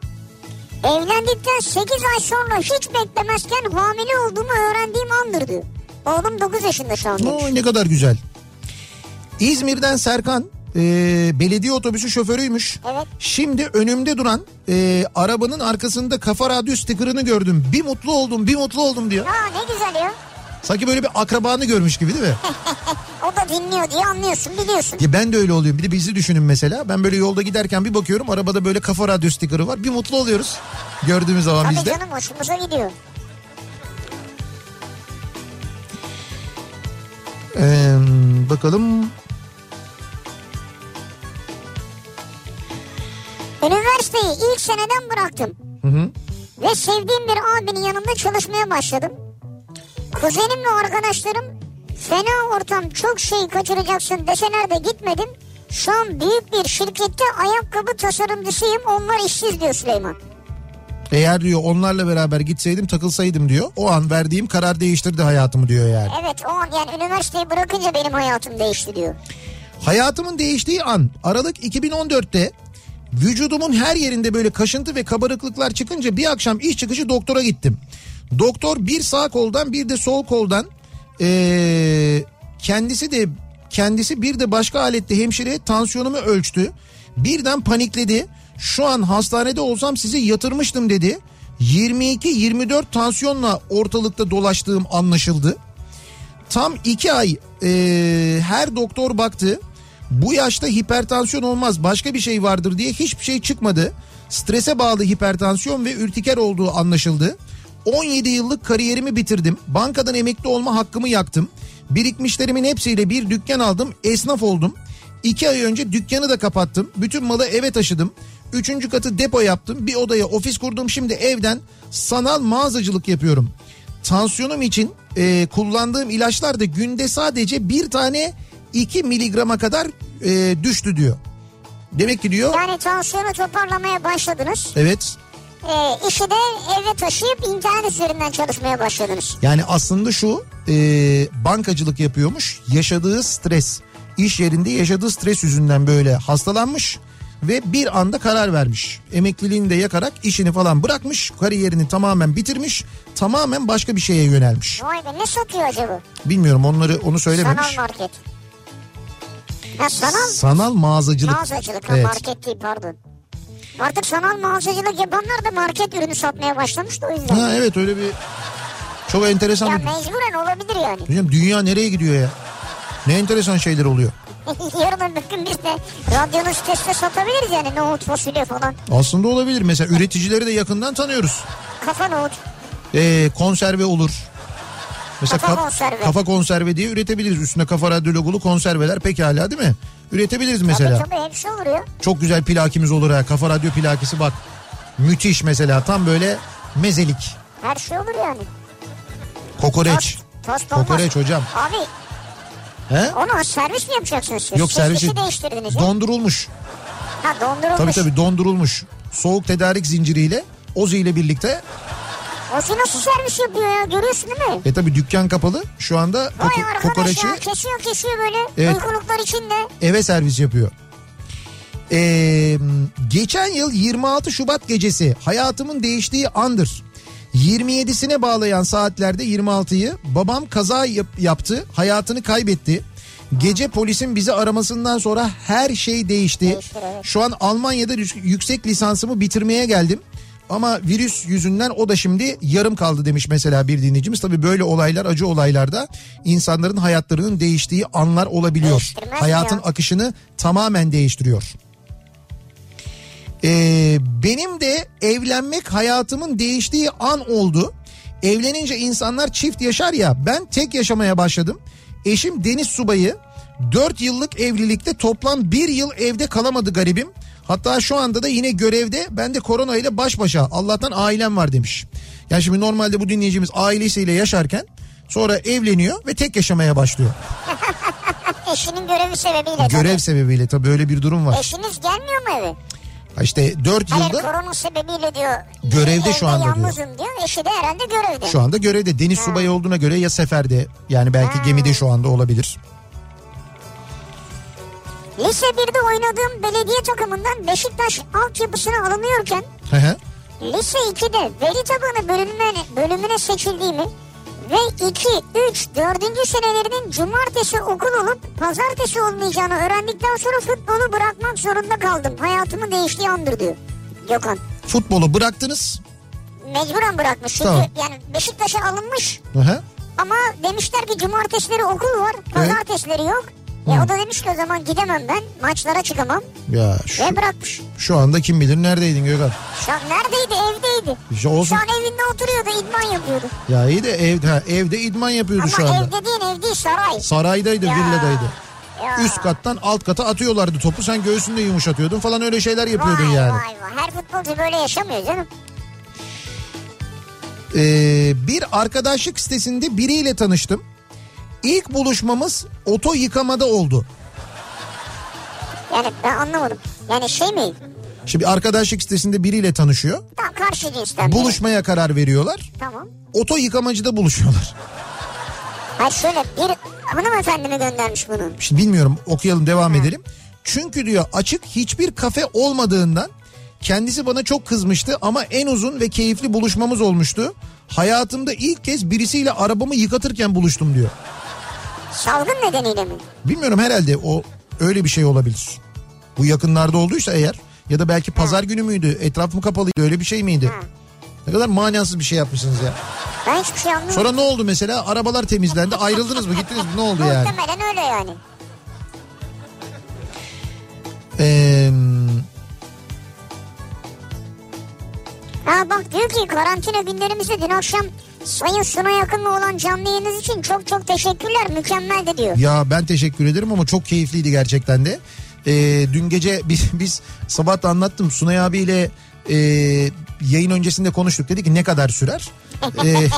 evlendikten 8 ay sonra hiç beklemezken hamile olduğumu öğrendiğim andır diyor. Oğlum 9 yaşında şu an demiş. Oy, ne kadar güzel. İzmir'den Serkan e, belediye otobüsü şoförüymüş. Evet. Şimdi önümde duran e, arabanın arkasında kafa radyo sticker'ını gördüm. Bir mutlu oldum bir mutlu oldum diyor. Ha ne güzel ya. Sanki böyle bir akrabanı görmüş gibi değil mi? *laughs* O da dinliyor diye anlıyorsun biliyorsun. Ya ben de öyle oluyorum. Bir de bizi düşünün mesela. Ben böyle yolda giderken bir bakıyorum arabada böyle kafa radyo sticker'ı var. Bir mutlu oluyoruz gördüğümüz zaman Tabii biz de. canım hoşumuza gidiyor. Ee, bakalım. Üniversiteyi ilk seneden bıraktım. Hı hı. Ve sevdiğim bir abinin yanında çalışmaya başladım. Kuzenim ve arkadaşlarım fena ortam çok şey kaçıracaksın deseler de gitmedim. Şu an büyük bir şirkette ayakkabı tasarımcısıyım onlar işsiz diyor Süleyman. Eğer diyor onlarla beraber gitseydim takılsaydım diyor. O an verdiğim karar değiştirdi hayatımı diyor yani. Evet o an yani üniversiteyi bırakınca benim hayatım değişti diyor. Hayatımın değiştiği an Aralık 2014'te vücudumun her yerinde böyle kaşıntı ve kabarıklıklar çıkınca bir akşam iş çıkışı doktora gittim. Doktor bir sağ koldan bir de sol koldan ee, kendisi de kendisi bir de başka alette hemşire tansiyonumu ölçtü. Birden panikledi. Şu an hastanede olsam sizi yatırmıştım dedi. 22-24 tansiyonla ortalıkta dolaştığım anlaşıldı. Tam iki ay e, her doktor baktı. Bu yaşta hipertansiyon olmaz başka bir şey vardır diye hiçbir şey çıkmadı. Strese bağlı hipertansiyon ve ürtiker olduğu anlaşıldı. 17 yıllık kariyerimi bitirdim. Bankadan emekli olma hakkımı yaktım. Birikmişlerimin hepsiyle bir dükkan aldım. Esnaf oldum. İki ay önce dükkanı da kapattım. Bütün malı eve taşıdım. Üçüncü katı depo yaptım. Bir odaya ofis kurdum. Şimdi evden sanal mağazacılık yapıyorum. Tansiyonum için e, kullandığım ilaçlar da günde sadece bir tane 2 miligrama kadar e, düştü diyor. Demek ki diyor Yani tansiyonu toparlamaya başladınız. evet Ee, işi de eve taşıyıp internet üzerinden çalışmaya başladınız. yani aslında şu e, bankacılık yapıyormuş yaşadığı stres iş yerinde yaşadığı stres yüzünden böyle hastalanmış ve bir anda karar vermiş. Emekliliğini de yakarak işini falan bırakmış kariyerini tamamen bitirmiş tamamen başka bir şeye yönelmiş. Vay be ne satıyor acaba? Bilmiyorum onları onu söylememiş. Sanal market. Ha sanal Sanal mağazacılık. mağazacılık ha, Evet. market değil pardon. Artık sanal mağazacılık yapanlar da market ürünü satmaya başlamış da o yüzden. Ha evet öyle bir çok enteresan Ya bir... mecburen olabilir yani. Hocam dünya nereye gidiyor ya? Ne enteresan şeyler oluyor. Yarın öbür gün biz de radyonun sitesinde satabiliriz yani nohut fasulye falan. Aslında olabilir. Mesela üreticileri de yakından tanıyoruz. Kafa nohut. Ee, konserve olur. Mesela Kafa kaf- konserve. kafa konserve diye üretebiliriz. Üstüne kafa radyo logolu konserveler pekala değil mi? Üretebiliriz mesela. Tabii tabii hepsi olur ya. Çok güzel plakimiz olur ha. Kafa radyo plakisi bak. Müthiş mesela. Tam böyle mezelik. Her şey olur yani. Kokoreç. Tost, tost olmaz. Kokoreç hocam. Abi He? onu servis mi yapacaksınız siz? Yok Siz servisi değiştirdiniz ya. dondurulmuş. ha dondurulmuş. Tabii tabii dondurulmuş. Soğuk tedarik zinciriyle Ozi ile birlikte. O şey nasıl servis yapıyor ya görüyorsun değil mi? E tabii dükkan kapalı. Şu anda Vay koko- arkadaş kokoreçi ya kesiyor kesiyor böyle Evet. uykuluklar içinde. eve servis yapıyor. Ee, geçen yıl 26 Şubat gecesi hayatımın değiştiği andır. 27'sine bağlayan saatlerde 26'yı babam kaza yap- yaptı, hayatını kaybetti. Gece polisin bizi aramasından sonra her şey değişti. Şu an Almanya'da yü- yüksek lisansımı bitirmeye geldim. Ama virüs yüzünden o da şimdi yarım kaldı demiş mesela bir dinleyicimiz. Tabii böyle olaylar acı olaylarda insanların hayatlarının değiştiği anlar olabiliyor. Hayatın ya? akışını tamamen değiştiriyor. Ee, benim de evlenmek hayatımın değiştiği an oldu. Evlenince insanlar çift yaşar ya ben tek yaşamaya başladım. Eşim deniz subayı 4 yıllık evlilikte toplam 1 yıl evde kalamadı garibim. Hatta şu anda da yine görevde ben de korona ile baş başa Allah'tan ailem var demiş. Yani şimdi normalde bu dinleyicimiz ailesiyle yaşarken sonra evleniyor ve tek yaşamaya başlıyor. *laughs* Eşinin görevi sebebiyle. Görev sebebiyle tabii böyle bir durum tabii. var. Eşiniz gelmiyor mu eve? Ha İşte 4 Hayır yılda korona sebebiyle diyor. Görevde şu anda diyor. yalnızım diyor. Eşi de herhalde görevde. Şu anda görevde deniz subayı olduğuna göre ya seferde yani belki Ha. gemide şu anda olabilir. Lise 1'de oynadığım belediye takımından Beşiktaş altyapısına alınıyorken Hı hı. lise 2'de veri tabanı bölümüne, bölümüne seçildiğimi ve 2, 3, 4. senelerinin cumartesi okul olup pazartesi olmayacağını öğrendikten sonra futbolu bırakmak zorunda kaldım. Hayatımın değiştiği andır diyor Gökhan. Futbolu bıraktınız. Mecburen bırakmış çünkü Tamam. yani Beşiktaş'a alınmış Hı hı. ama demişler ki cumartesileri okul var pazartesileri yok. E o da demiş ki o zaman gidemem ben maçlara çıkamam Ya şu, ve bırakmış. şu anda kim bilir neredeydin Gökhan? Şu an neredeydi evdeydi. İşte olsun. Şu an evinde oturuyordu idman yapıyordu. Ya iyi de ev, ha, evde idman yapıyordu Ama şu anda. ev dediğin ev değil saray. Saraydaydı, Ya. villadaydı. Ya. Üst kattan alt kata atıyorlardı topu. Sen göğsünde yumuşatıyordun falan öyle şeyler yapıyordun vay, yani. Vay vay her futbolcu böyle yaşamıyor canım. Ee, bir arkadaşlık sitesinde biriyle tanıştım. İlk buluşmamız oto yıkamada oldu. Yani ben anlamadım. Yani şey mi? Şimdi arkadaşlık sitesinde biriyle tanışıyor. Tam karşı cinsten. Buluşmaya karar veriyorlar. Tamam. Oto yıkamacıda buluşuyorlar. Hayır şöyle bir hanımefendi mi göndermiş bunu? Şimdi bilmiyorum okuyalım devam edelim. Çünkü diyor açık hiçbir kafe olmadığından kendisi bana çok kızmıştı ama en uzun ve keyifli buluşmamız olmuştu. Hayatımda ilk kez birisiyle arabamı yıkatırken buluştum diyor. Salgın nedeniyle mi? Bilmiyorum herhalde o öyle bir şey olabilir. Bu yakınlarda olduysa eğer ya da belki pazar günü müydü etraf mı kapalıydı öyle bir şey miydi? Ne kadar manasız bir şey yapmışsınız ya. Ben hiçbir şey anlamadım. Sonra ne oldu mesela arabalar temizlendi ayrıldınız mı gittiniz mi ne oldu yani? Muhtemelen öyle yani. Eee... Ha bak diyor ki karantina günlerimizde dün akşam Sayın Suna yakınlı olan canlı yayınınız için çok çok teşekkürler. Mükemmeldi diyor. Ya ben teşekkür ederim ama çok keyifliydi gerçekten de. Ee, dün gece *laughs* biz, biz sabah da anlattım Sunay abiyle e, yayın öncesinde konuştuk. Dedi ki ne kadar sürer? *laughs* Ee,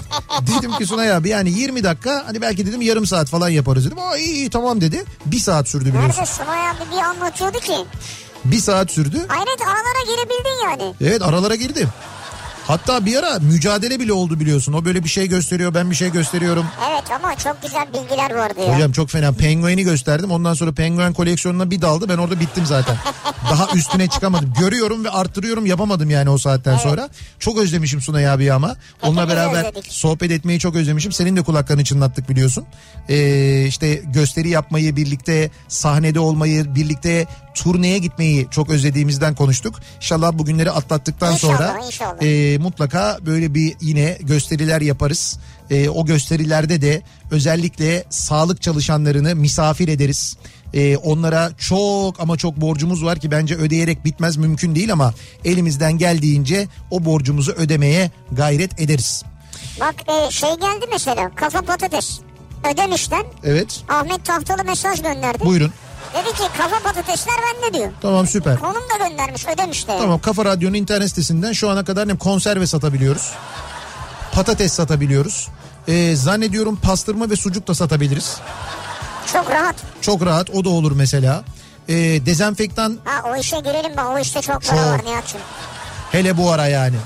dedim ki Sunay abi yani 20 dakika hani belki dedim yarım saat falan yaparız dedim. Aa iyi, iyi tamam dedi. Bir saat sürdü biliyorsun. Nerede Sunay abi bir anlatıyordu ki. Bir saat sürdü. Hayret aralara girebildin yani. Evet aralara girdim. Hatta bir ara mücadele bile oldu biliyorsun. O böyle bir şey gösteriyor ben bir şey gösteriyorum. Evet ama çok güzel bilgiler vardı ya. Hocam çok fena pengueni gösterdim. Ondan sonra penguen koleksiyonuna bir daldı. Ben orada bittim zaten. *laughs* Daha üstüne çıkamadım. Görüyorum ve arttırıyorum yapamadım yani o saatten sonra. Çok özlemişim Sunay abi ama. Onunla Hepimiz beraber özledik. sohbet etmeyi çok özlemişim. Senin de kulaklarını çınlattık biliyorsun. Ee, işte gösteri yapmayı birlikte sahnede olmayı birlikte turneye gitmeyi çok özlediğimizden konuştuk. İnşallah bu günleri atlattıktan İnşallah, sonra inşallah. e, mutlaka böyle bir yine gösteriler yaparız. E, o gösterilerde de özellikle sağlık çalışanlarını misafir ederiz. E, onlara çok ama çok borcumuz var ki bence ödeyerek bitmez mümkün değil ama elimizden geldiğince o borcumuzu ödemeye gayret ederiz. Bak e, şey geldi mesela kafa patates. Ödemiş'ten Evet Ahmet Tahtalı mesaj gönderdi. buyurun. Dedi ki kafa patatesler bende diyor. Tamam süper. Konum da göndermiş Ödemiş'te. yani. Tamam Kafa Radyo'nun internet sitesinden şu ana kadar ne konserve satabiliyoruz. Patates satabiliyoruz. E, zannediyorum pastırma ve sucuk da satabiliriz. Çok rahat. Çok rahat o da olur mesela. E, dezenfektan Ha o işe girelim bak o işte çok para Çok. var Nihat'cığım. hele bu ara yani.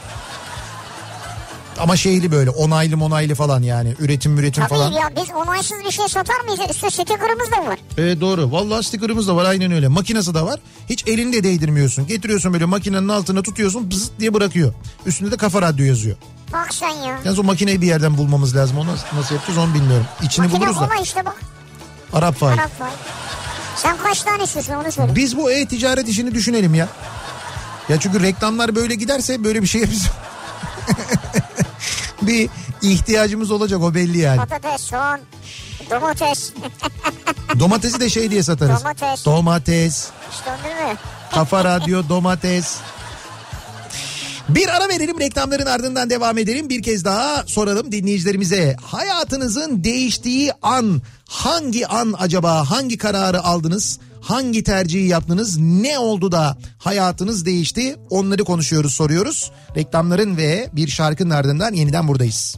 Ama şeyli böyle onaylı onaylı falan yani üretim üretim Tabii falan. ya biz onaysız bir şey satar mıyız? Üstüne sticker'ımız da var. E, doğru vallahi sticker'ımız da var aynen öyle. Makinesi de var. Hiç elini de değdirmiyorsun. Getiriyorsun böyle makinenin altına tutuyorsun bızıt diye bırakıyor. Üstünde de kafa radyo yazıyor. Bak sen ya. Yalnız o makineyi bir yerden bulmamız lazım. Onu nasıl, nasıl yapacağız onu bilmiyorum. İçini Makine buluruz da. kolay işte bak. Arap fail. Arap var. Sen kaç tane istiyorsun onu söyle. Biz bu e-ticaret işini düşünelim ya. Ya çünkü reklamlar böyle giderse böyle bir şeye biz... *laughs* bir ihtiyacımız olacak o belli yani. Patates, soğan, domates. *laughs* Domatesi de şey diye satarız. Domates. Domates. işte onu değil mi? Kafa Radyo Domates. Bir ara verelim reklamların ardından devam edelim. Bir kez daha soralım dinleyicilerimize. Hayatınızın değiştiği an hangi an acaba? Hangi kararı aldınız? Hangi tercihi yaptınız? Ne oldu da hayatınız değişti? Onları konuşuyoruz, soruyoruz. Reklamların ve bir şarkının ardından yeniden buradayız.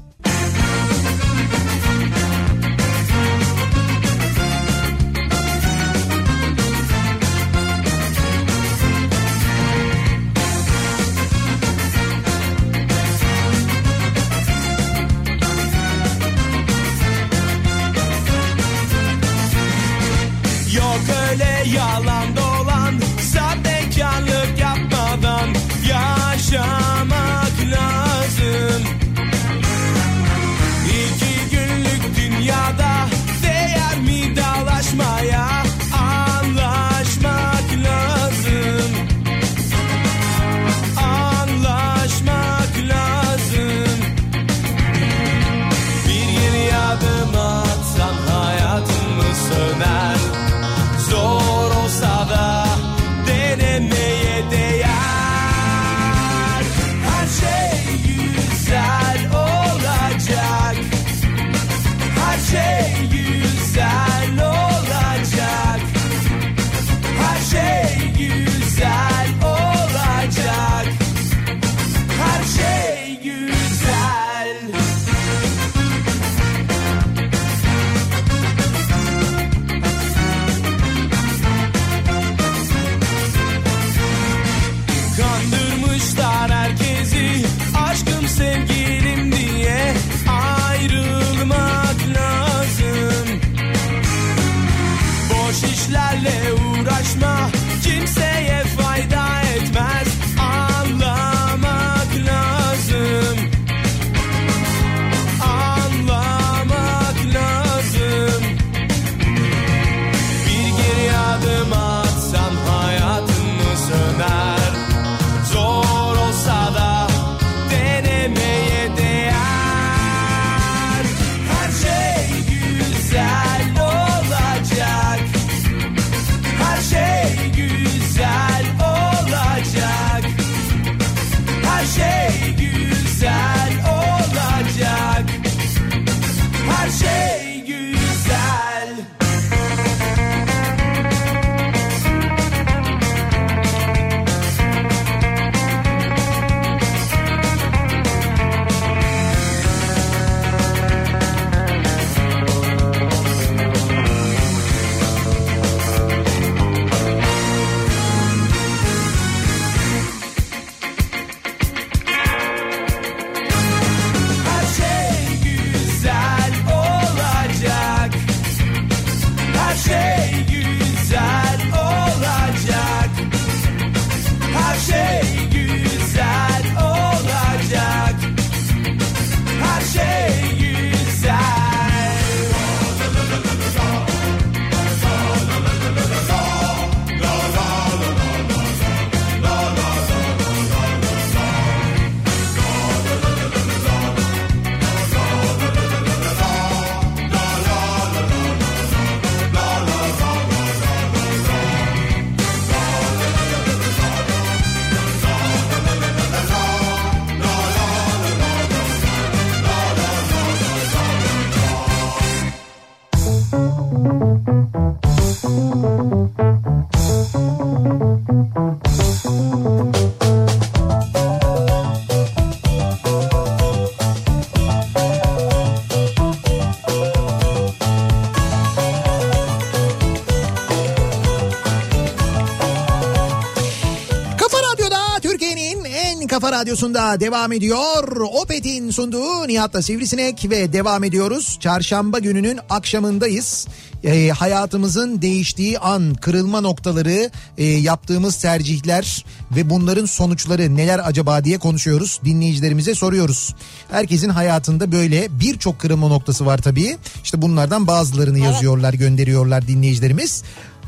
Radyosu'nda devam ediyor. Opet'in sunduğu Nihat'la Sivrisinek ve devam ediyoruz. Çarşamba gününün akşamındayız. Ee, hayatımızın değiştiği an, kırılma noktaları, e, yaptığımız tercihler ve bunların sonuçları neler acaba diye konuşuyoruz. Dinleyicilerimize soruyoruz. Herkesin hayatında böyle birçok kırılma noktası var tabii. İşte bunlardan bazılarını yazıyorlar, gönderiyorlar dinleyicilerimiz.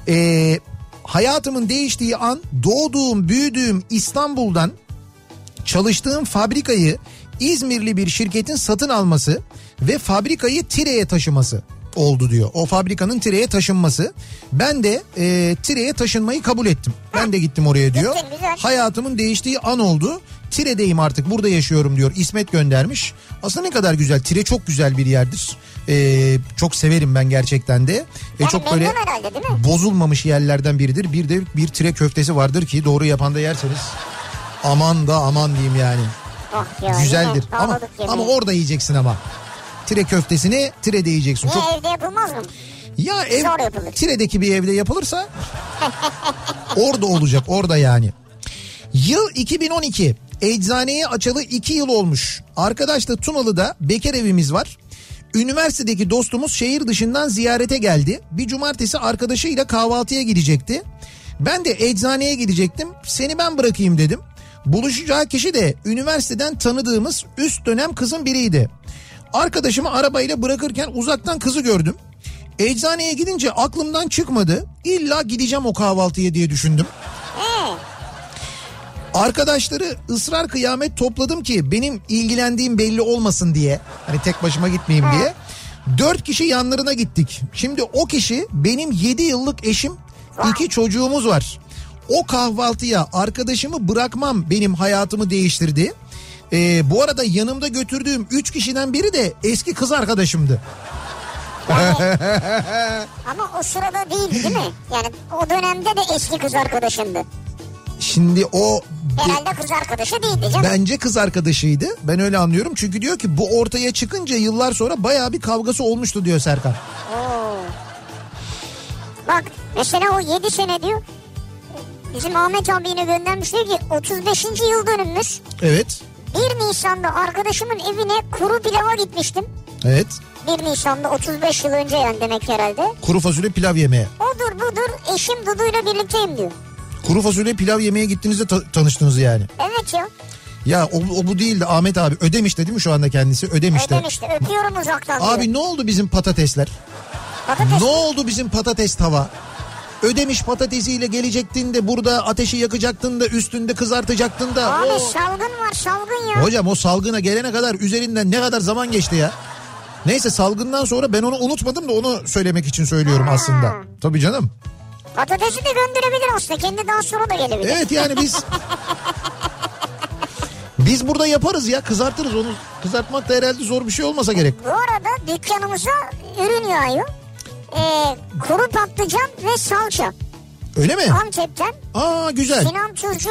Ee, hayatımın değiştiği an doğduğum, büyüdüğüm İstanbul'dan çalıştığım fabrikayı İzmirli bir şirketin satın alması ve fabrikayı Tire'ye taşıması oldu diyor. O fabrikanın Tire'ye taşınması. Ben de e, Tire'ye taşınmayı kabul ettim. Ben de gittim oraya diyor. Güzel. Hayatımın değiştiği an oldu. Tire'deyim artık burada yaşıyorum diyor. İsmet göndermiş. Aslında ne kadar güzel. Tire çok güzel bir yerdir. E, çok severim ben gerçekten de. E, Yani çok böyle herhalde bozulmamış yerlerden biridir. Bir de bir tire köftesi vardır ki doğru yapan da yerseniz aman da aman diyeyim yani. Ah ya, Güzeldir. Ama yemeği. ama orada yiyeceksin ama. Tire köftesini Tire'de yiyeceksin. Niye Çok evde yapılmaz mı? ya ev Zor yapılır. Tire'deki bir evde yapılırsa orada olacak orada yani. Yıl 2012. Eczaneye açalı 2 yıl olmuş. Arkadaşla Tunalı'da bekar evimiz var. Üniversitedeki dostumuz şehir dışından ziyarete geldi. Bir cumartesi arkadaşıyla kahvaltıya gidecekti. Ben de eczaneye gidecektim. Seni ben bırakayım dedim. Buluşacağı kişi de üniversiteden tanıdığımız üst dönem kızın biriydi. Arkadaşımı arabayla bırakırken uzaktan kızı gördüm. Eczaneye gidince aklımdan çıkmadı. İlla gideceğim o kahvaltıya diye düşündüm. Arkadaşları ısrar kıyamet topladım ki benim ilgilendiğim belli olmasın diye. Hani tek başıma gitmeyeyim diye. Dört kişi yanlarına gittik. Şimdi o kişi benim yedi yıllık eşim. iki çocuğumuz var. O kahvaltıya arkadaşımı bırakmam benim hayatımı değiştirdi. Ee, bu arada yanımda götürdüğüm üç kişiden biri de eski kız arkadaşımdı. Ama *laughs* o sırada değildi değil mi? Yani o dönemde de eski kız arkadaşındı. Şimdi o Herhalde kız arkadaşı değildi canım. Bence kız arkadaşıydı. Ben öyle anlıyorum. Çünkü diyor ki bu ortaya çıkınca yıllar sonra bayağı bir kavgası olmuştu diyor Serkan. Oo. Bak mesela o 7 sene diyor. Bizim Ahmet abi yine göndermiş diyor ki 35. yıl dönümümüz. Evet. 1 Nisan'da arkadaşımın evine kuru pilava gitmiştim. Evet. 1 Nisan'da 35 yıl önce yani demek herhalde. Kuru fasulye pilav yemeye. Odur budur eşim Dudu'yla birlikteyim diyor. Kuru fasulye pilav yemeye gittiğinizde ta- tanıştınız yani. Evet ya. Ya o, o bu değildi Ahmet abi. Ödemiş'te değil mi şu anda kendisi? Ödemiş'te. Ödemişti öpüyorum uzaktan diyor. Abi ne oldu bizim patatesler? Patates Ne oldu bizim patates tava? Ödemiş patatesiyle gelecektin de burada ateşi yakacaktın da üstünde kızartacaktın da. Abi O- salgın var salgın ya. Hocam o salgına gelene kadar üzerinden ne kadar zaman geçti ya? Neyse salgından sonra ben onu unutmadım da onu söylemek için söylüyorum aslında. Tabii canım. Patatesi de gönderebilir aslında. Kendi daha sonra da gelebilir. Evet yani biz... biz burada yaparız ya kızartırız onu. Kızartmak da herhalde zor bir şey olmasa gerek. Bu arada dükkanımıza ürün yağıyor. Ee, kuru patlıcan ve salça. Öyle mi? Antep'ten Aa güzel. Sinan Tuzcu.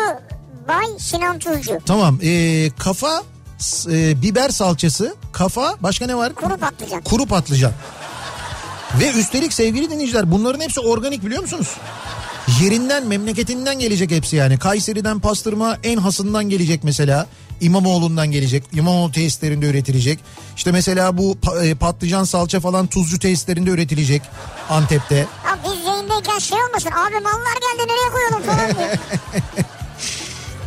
Bay Sinan Tuzcu. Tamam ee, kafa ee, biber salçası kafa başka ne var? Kuru patlıcan. Kuru patlıcan. Ve üstelik sevgili dinleyiciler bunların hepsi organik biliyor musunuz? Yerinden memleketinden gelecek hepsi yani. Kayseri'den pastırma en hasından gelecek mesela. İmamoğlu'ndan gelecek. İmamoğlu tesislerinde üretilecek. İşte mesela bu e, patlıcan salça falan tuzcu tesislerinde üretilecek Antep'te. Ya biz yayındayken şey olmasın. Abi mallar geldi nereye koyalım falan diye. *laughs*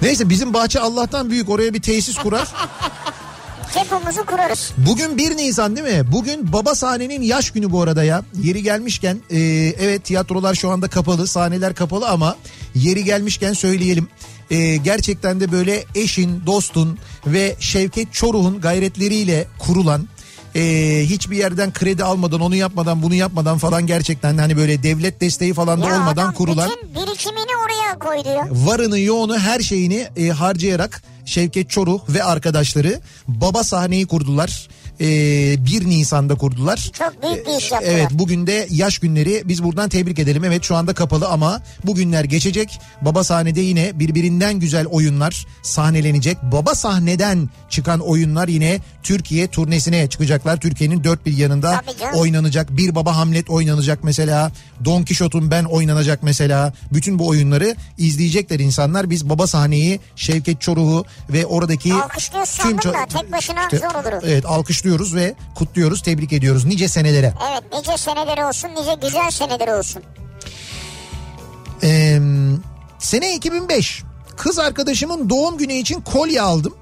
Neyse bizim bahçe Allah'tan büyük oraya bir tesis kurar. *laughs* Depomuzu kurarız. Bugün 1 Nisan değil mi? Bugün baba sahnenin yaş günü bu arada ya. Yeri gelmişken e, evet tiyatrolar şu anda kapalı sahneler kapalı ama yeri gelmişken söyleyelim. E, gerçekten de böyle eşin, dostun ve Şevket Çoruh'un gayretleriyle kurulan e, hiçbir yerden kredi almadan onu yapmadan bunu yapmadan falan gerçekten hani böyle devlet desteği falan da Ya olmadan adam kurulan bütün birikimini oraya koydu ya. varını yoğunu her şeyini e, harcayarak Şevket Çoruh ve arkadaşları baba sahneyi kurdular. Ee, 1 Nisan'da kurdular. Çok büyük bir iş yaptılar. Evet bugün de yaş günleri biz buradan tebrik edelim. Evet şu anda kapalı ama bugünler geçecek. Baba sahnede yine birbirinden güzel oyunlar sahnelenecek. Baba sahneden çıkan oyunlar yine Türkiye turnesine çıkacaklar. Türkiye'nin dört bir yanında oynanacak. Bir Baba Hamlet oynanacak mesela. Don Kişot'un Ben oynanacak mesela. Bütün bu oyunları izleyecekler insanlar. Biz baba sahneyi Şevket Çoruh'u ve oradaki Alkışlıyoruz sandım da tek başına İşte, zor olur. Evet alkışlıyoruz ve kutluyoruz, tebrik ediyoruz nice senelere. Evet nice seneleri olsun nice güzel seneleri olsun. Ee, sene 2005 kız arkadaşımın doğum günü için kolye aldım.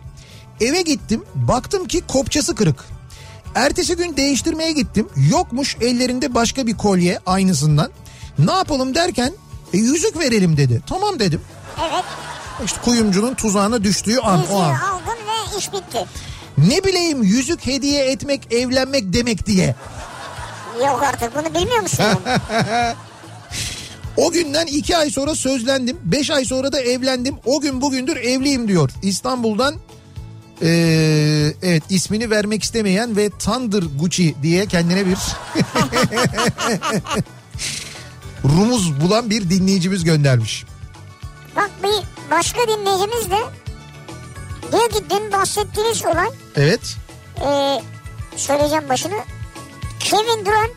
Eve gittim baktım ki kopçası kırık. Ertesi gün değiştirmeye gittim. Yokmuş ellerinde başka bir kolye aynısından. Ne yapalım derken e, yüzük verelim dedi. Tamam dedim. Evet İşte kuyumcunun tuzağına düştüğü an yüzüğü o an. aldın ve iş bitti. Ne bileyim yüzük hediye etmek evlenmek demek diye. Yok artık bunu bilmiyor musun? *laughs* O günden iki ay sonra sözlendim. Beş ay sonra da evlendim. O gün bugündür evliyim diyor. İstanbul'dan eee, evet ismini vermek istemeyen ve Thunder Gucci diye kendine bir *laughs* rumuz bulan bir dinleyicimiz göndermiş. Bak bir başka dinleyicimiz de diyor ki dün bahsettiğiniz olay Evet. e, söyleyeceğim başını. Kevin Durant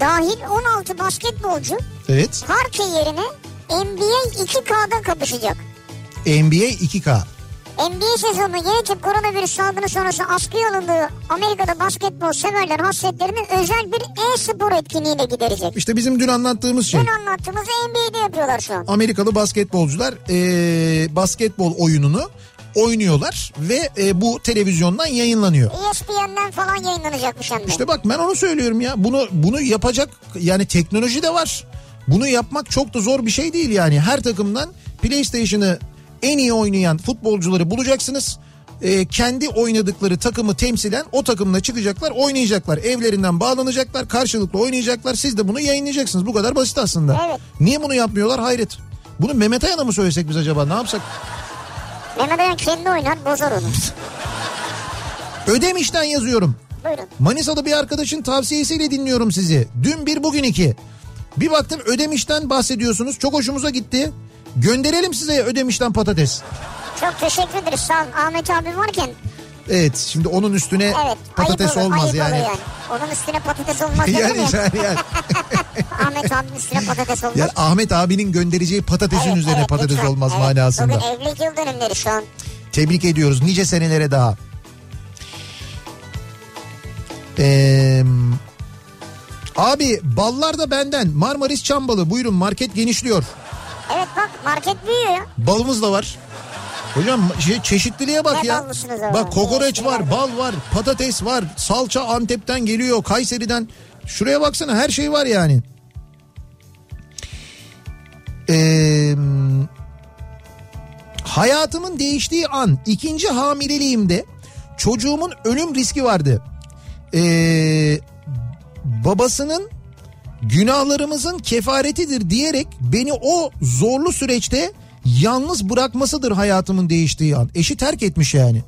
dahil 16 basketbolcu Evet. parke yerine NBA 2K'da kapışacak. NBA 2K. NBA sezonu yönetim koronavirüs salgını sonrası askıya alındığı Amerika'da basketbol severler hasretlerini özel bir e-spor etkinliğine giderecek. İşte bizim dün anlattığımız şey. Dün anlattığımızı NBA'de yapıyorlar şu an. Amerikalı basketbolcular eee, basketbol oyununu oynuyorlar ve e, bu televizyondan yayınlanıyor. ESPN'den falan yayınlanacakmış hem de. İşte bak ben onu söylüyorum ya. Bunu bunu yapacak yani teknoloji de var. Bunu yapmak çok da zor bir şey değil yani. Her takımdan PlayStation'ı en iyi oynayan futbolcuları bulacaksınız. Ee, kendi oynadıkları takımı temsilen o takımla çıkacaklar oynayacaklar. Evlerinden bağlanacaklar karşılıklı oynayacaklar. Siz de bunu yayınlayacaksınız. Bu kadar basit aslında. Evet. Niye bunu yapmıyorlar hayret. Bunu Mehmet Ayan'a mı söylesek biz acaba ne yapsak? Mehmet Ayan kendi oynar bozar onu. Ödemiş'ten yazıyorum. Buyurun. Manisa'da bir arkadaşın tavsiyesiyle dinliyorum sizi. Dün bir bugün iki. Bir baktım Ödemiş'ten bahsediyorsunuz. Çok hoşumuza gitti. Gönderelim size Ödemiş'ten patates. Çok teşekkür ederiz sağ olun. Ahmet abi varken Evet şimdi onun üstüne evet patates olur, olmaz yani. yani. Onun üstüne patates olmaz *laughs* yani, ya. yani, yani, *laughs* Ahmet abinin üstüne patates olmaz. yani Ahmet abinin göndereceği patatesin Evet, üzerine evet, patates lütfen. olmaz Evet, manasında. Bugün evlilik yıl dönümleri şu an. Tebrik ediyoruz nice senelere daha. Ee, abi ballar da benden Marmaris Çambalı buyurun market genişliyor. Evet bak market büyüyor. Balımız da var. Hocam şey, çeşitliliğe bak Ne ya. Bak kokoreç var, bal var, patates var, salça Antep'ten geliyor, Kayseri'den. Şuraya baksana her şey var yani. Ee, hayatımın değiştiği an ikinci hamileliğimde çocuğumun ölüm riski vardı. Ee, babasının günahlarımızın kefaretidir diyerek beni o zorlu süreçte yalnız bırakmasıdır hayatımın değiştiği an. Eşi terk etmiş yani.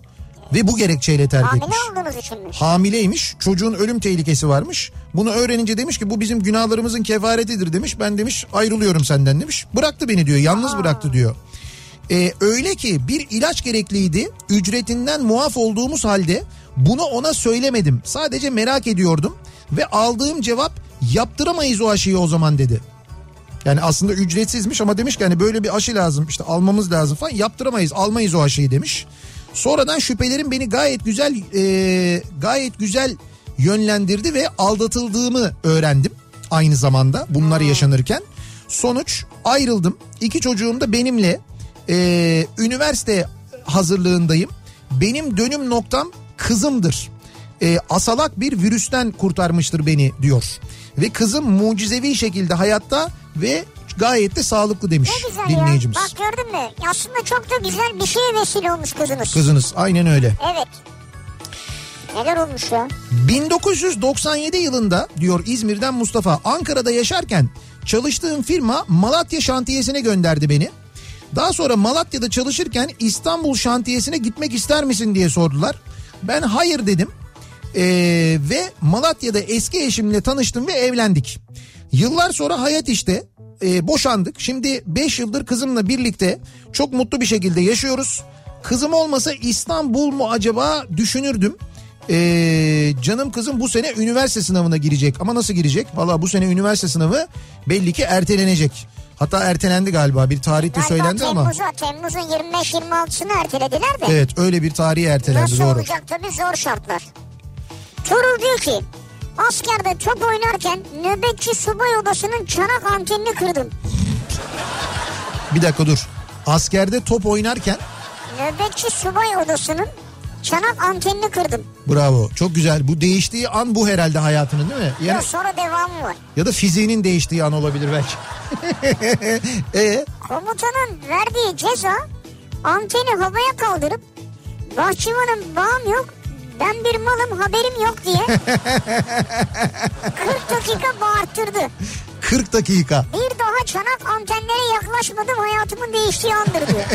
Ve bu gerekçeyle terk Hamile etmiş. olduğunuz için mi? Hamileymiş çocuğun ölüm tehlikesi varmış. Bunu öğrenince demiş ki bu bizim günahlarımızın kefaretidir demiş. Ben demiş ayrılıyorum senden demiş. Bıraktı beni diyor yalnız bıraktı diyor. Ee, öyle ki bir ilaç gerekliydi. Ücretinden muaf olduğumuz halde bunu ona söylemedim. Sadece merak ediyordum. Ve aldığım cevap yaptıramayız o aşıyı o zaman dedi. Yani aslında ücretsizmiş ama demiş ki hani böyle bir aşı lazım işte almamız lazım falan yaptıramayız almayız o aşıyı demiş. Sonradan şüphelerim beni gayet güzel e, gayet güzel yönlendirdi ve aldatıldığımı öğrendim aynı zamanda bunlar yaşanırken. Sonuç ayrıldım. İki çocuğum da benimle e, üniversite hazırlığındayım. Benim dönüm noktam kızımdır. E, asalak bir virüsten kurtarmıştır beni diyor. Ve kızım mucizevi şekilde hayatta ve gayet de sağlıklı demiş Ne güzel dinleyicimiz. ya. Bak gördün mü? Aslında çok da güzel bir şeye vesile olmuş kızınız. Kızınız aynen öyle. Evet. Neler olmuş ya? 1997 yılında diyor İzmir'den Mustafa Ankara'da yaşarken çalıştığım firma Malatya şantiyesine gönderdi beni. Daha sonra Malatya'da çalışırken İstanbul şantiyesine gitmek ister misin diye sordular. Ben hayır dedim. Ee, ve Malatya'da eski eşimle tanıştım ve evlendik. Yıllar sonra hayat işte e, boşandık. Şimdi 5 yıldır kızımla birlikte çok mutlu bir şekilde yaşıyoruz. Kızım olmasa İstanbul mu acaba düşünürdüm. Ee, canım kızım bu sene üniversite sınavına girecek ama nasıl girecek? Valla bu sene üniversite sınavı belli ki ertelenecek. Hatta ertelendi galiba bir tarih de söylendi ama. Temmuz'a, Temmuz'un 25-26'sını ertelediler de. Evet öyle bir tarihi ertelendi Nasıl doğru. olacak tabii zor şartlar. Tuğrul diyor ki askerde top oynarken nöbetçi subay odasının çanak antenini kırdım. Bir dakika dur. Askerde top oynarken Nöbetçi subay odasının çanak antenini kırdım. bravo çok güzel. Bu değiştiği an bu herhalde hayatının değil mi? Yani Ya sonra devamı var. ya da fiziğinin değiştiği an olabilir belki. *laughs* e Komutanın verdiği ceza anteni havaya kaldırıp bahçıvanın bağım yok ben bir malım haberim yok diye *laughs* 40 dakika bağırttırdı. 40 dakika. Bir daha çanak antenlere yaklaşmadım hayatımın değiştiği andır diyor. *laughs*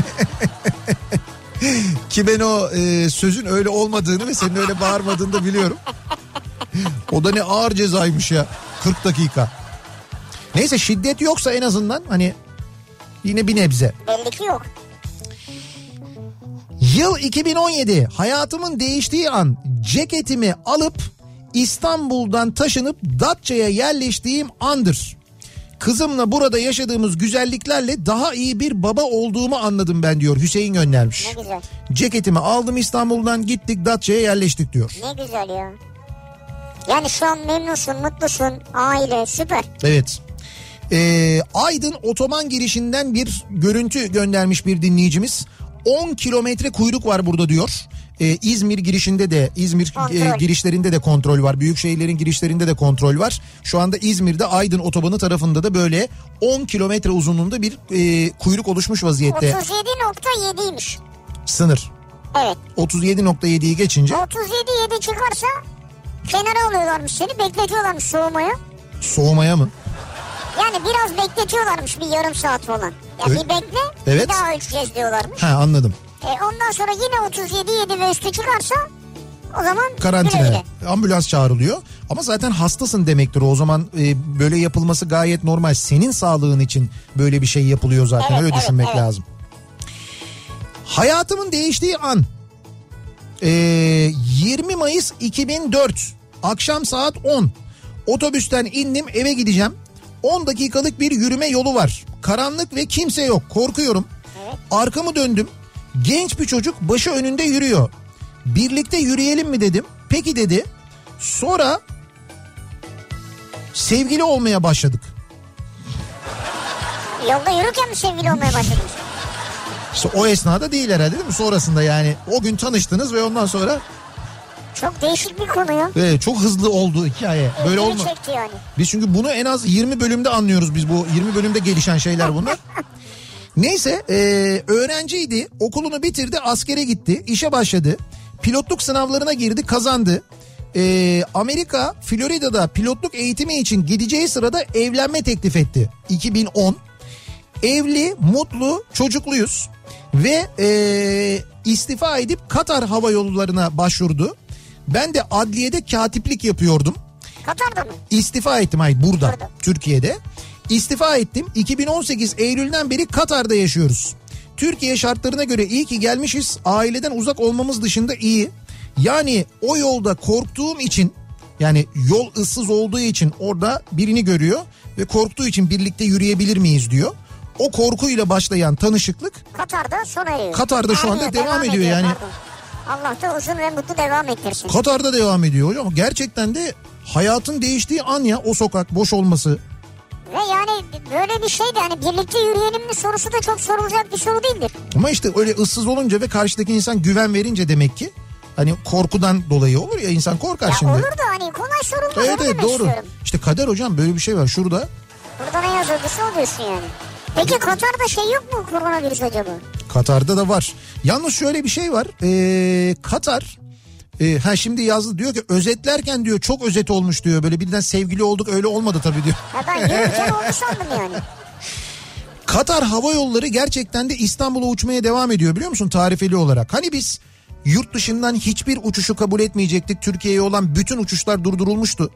Ki ben o e, sözün öyle olmadığını ve senin öyle bağırmadığını da biliyorum. O da ne ağır cezaymış ya. 40 dakika. Neyse şiddet yoksa en azından hani yine bir nebze. Belli ki yok. Yıl 2017 hayatımın değiştiği an ceketimi alıp İstanbul'dan taşınıp Datça'ya yerleştiğim andır. Kızımla burada yaşadığımız güzelliklerle daha iyi bir baba olduğumu anladım ben diyor Hüseyin göndermiş. Ne güzel. Ceketimi aldım İstanbul'dan gittik Datça'ya yerleştik diyor. Ne güzel ya. Yani şu an memnunsun, mutlusun, aile süper. Evet. Ee, Aydın otoban girişinden bir görüntü göndermiş bir dinleyicimiz. 10 kilometre kuyruk var burada diyor. Ee, İzmir girişinde de İzmir Kontrol. e, girişlerinde de kontrol var. Büyük şehirlerin girişlerinde de kontrol var. Şu anda İzmir'de Aydın otobanı tarafında da böyle 10 kilometre uzunluğunda bir e, kuyruk oluşmuş vaziyette 37.7'ymiş. sınır. Evet. 37.7'yi geçince 37.7 çıkarsa kenara alıyorlarmış seni bekletiyorlarmış soğumaya. soğumaya mı? Yani biraz bekletiyorlarmış bir yarım saat falan. Ya Evet. bir bekle Evet. bir daha ölçeceğiz diyorlarmış. Ha anladım. E ondan sonra yine 37.7 ve üstü çıkarsa o zaman güle karantinaya güle. ambulans çağrılıyor. Ama zaten hastasın demektir o zaman e, böyle yapılması gayet normal. Senin sağlığın için böyle bir şey yapılıyor zaten Evet, öyle evet, düşünmek evet. lazım. Hayatımın değiştiği an e, 20 Mayıs 2004 akşam saat 10 otobüsten indim eve gideceğim. 10 dakikalık bir yürüme yolu var. Karanlık ve kimse yok. Korkuyorum. Arkamı döndüm. Genç bir çocuk başı önünde yürüyor. Birlikte yürüyelim mi dedim. Peki dedi. Sonra sevgili olmaya başladık. Yolda yürürken mi sevgili olmaya başladınız? İşte o esnada değil herhalde değil mi? Sonrasında yani o gün tanıştınız ve ondan sonra Çok değişik bir konu ya. e, çok hızlı oldu hikaye. Böyle İlgimi olma. çekti yani. Biz çünkü bunu en az 20 bölümde anlıyoruz biz bu 20 bölümde gelişen şeyler bunlar. *laughs* Neyse e, öğrenciydi okulunu bitirdi askere gitti işe başladı pilotluk sınavlarına girdi kazandı. E, Amerika Florida'da pilotluk eğitimi için gideceği sırada evlenme teklif etti 2010. Evli mutlu çocukluyuz ve e, istifa edip Katar Hava Yolları'na başvurdu. Ben de adliyede katiplik yapıyordum. Katar'da mı? İstifa ettim hayır burada, Burada. Türkiye'de. İstifa ettim. 2018 Eylül'den beri Katar'da yaşıyoruz. Türkiye şartlarına göre iyi ki gelmişiz. Aileden uzak olmamız dışında iyi. Yani o yolda korktuğum için yani yol ıssız olduğu için orada birini görüyor ve korktuğu için birlikte yürüyebilir miyiz diyor. O korkuyla başlayan tanışıklık Katar'da sona eriyor. Katar'da şu anda Eriyor, devam ediyor yani. pardon. Allah da uzun ve mutlu devam ettirsin. Katar'da devam ediyor hocam. Gerçekten de hayatın değiştiği an ya o sokak boş olması. Ve yani böyle bir şey de hani birlikte yürüyelim mi sorusu da çok sorulacak bir soru değildir. Ama işte öyle ıssız olunca ve karşıdaki insan güven verince demek ki hani korkudan dolayı olur ya insan korkar Ya şimdi. olur da hani kolay sorulmaz Evet evet doğru. istiyorum. İşte kader hocam böyle bir şey var şurada. Burada ne yazıldıysa o diyorsun yani. Peki Katar'da şey yok mu koronavirüs acaba? Katar'da da var. Yalnız şöyle bir şey var. Ee, Katar e, ha şimdi yazdı diyor ki özetlerken diyor çok özet olmuş diyor. Böyle birden sevgili olduk öyle olmadı tabii diyor. Ya ben yürürken oldu sandım yani. *laughs* Katar Hava Yolları gerçekten de İstanbul'a uçmaya devam ediyor biliyor musun tarifeli olarak. Hani biz yurt dışından hiçbir uçuşu kabul etmeyecektik. Türkiye'ye olan bütün uçuşlar durdurulmuştu.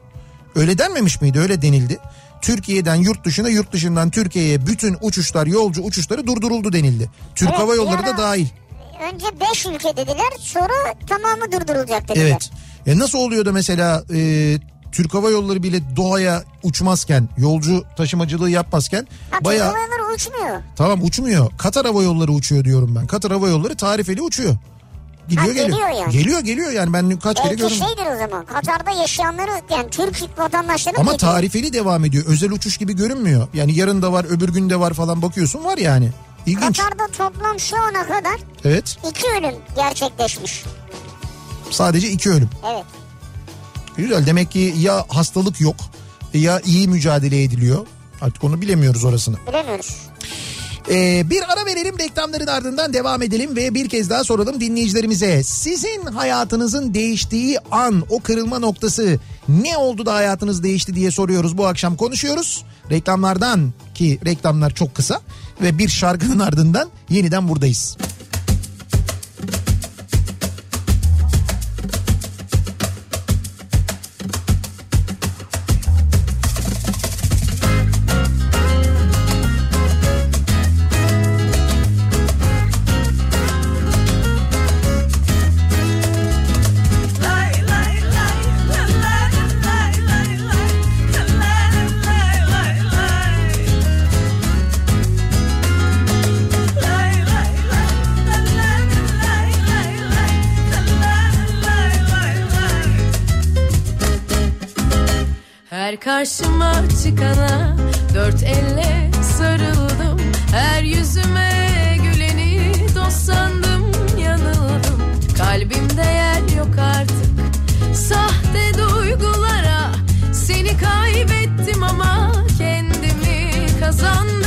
Öyle denmemiş miydi? Öyle denildi. Türkiye'den yurt dışına, yurt dışından Türkiye'ye bütün uçuşlar, yolcu uçuşları durduruldu denildi. Türk Evet, Hava Yolları da dahil. Önce 5 ülke dediler sonra tamamı durdurulacak dediler. Evet. Ya nasıl oluyor da mesela e, Türk Hava Yolları bile Doha'ya uçmazken, yolcu taşımacılığı yapmazken Ha, bayağı Türk Hava Yolları uçmuyor. tamam uçmuyor. Katar Hava Yolları uçuyor diyorum ben. Katar Hava Yolları tarifeli uçuyor. Gidiyor Ha, geliyor. geliyor yani. Geliyor geliyor yani ben kaç kere Belki gördüm. şeydir o zaman Katar'da yaşayanları yani Türk vatandaşları Ama getiriyor. tarifeli devam ediyor. Özel uçuş gibi görünmüyor. Yani yarın da var, öbür gün de var falan bakıyorsun var yani. İlginç. Katar'da toplam şu ana kadar Evet. iki ölüm gerçekleşmiş. Sadece iki ölüm. Evet. Güzel. Demek ki ya hastalık yok ya iyi mücadele ediliyor. Artık onu bilemiyoruz orasını. Bilemiyoruz. Ee, bir ara verelim reklamların ardından devam edelim ve bir kez daha soralım dinleyicilerimize. Sizin hayatınızın değiştiği an o kırılma noktası ne oldu da hayatınız değişti diye soruyoruz bu akşam konuşuyoruz. Reklamlardan ki reklamlar çok kısa ve bir şarkının *laughs* ardından yeniden buradayız. Karşıma çıkana dört elle sarıldım. Her yüzüme güleni dost sandım yanıldım. Kalbimde yer yok artık. Sahte duygulara Seni kaybettim ama kendimi kazandım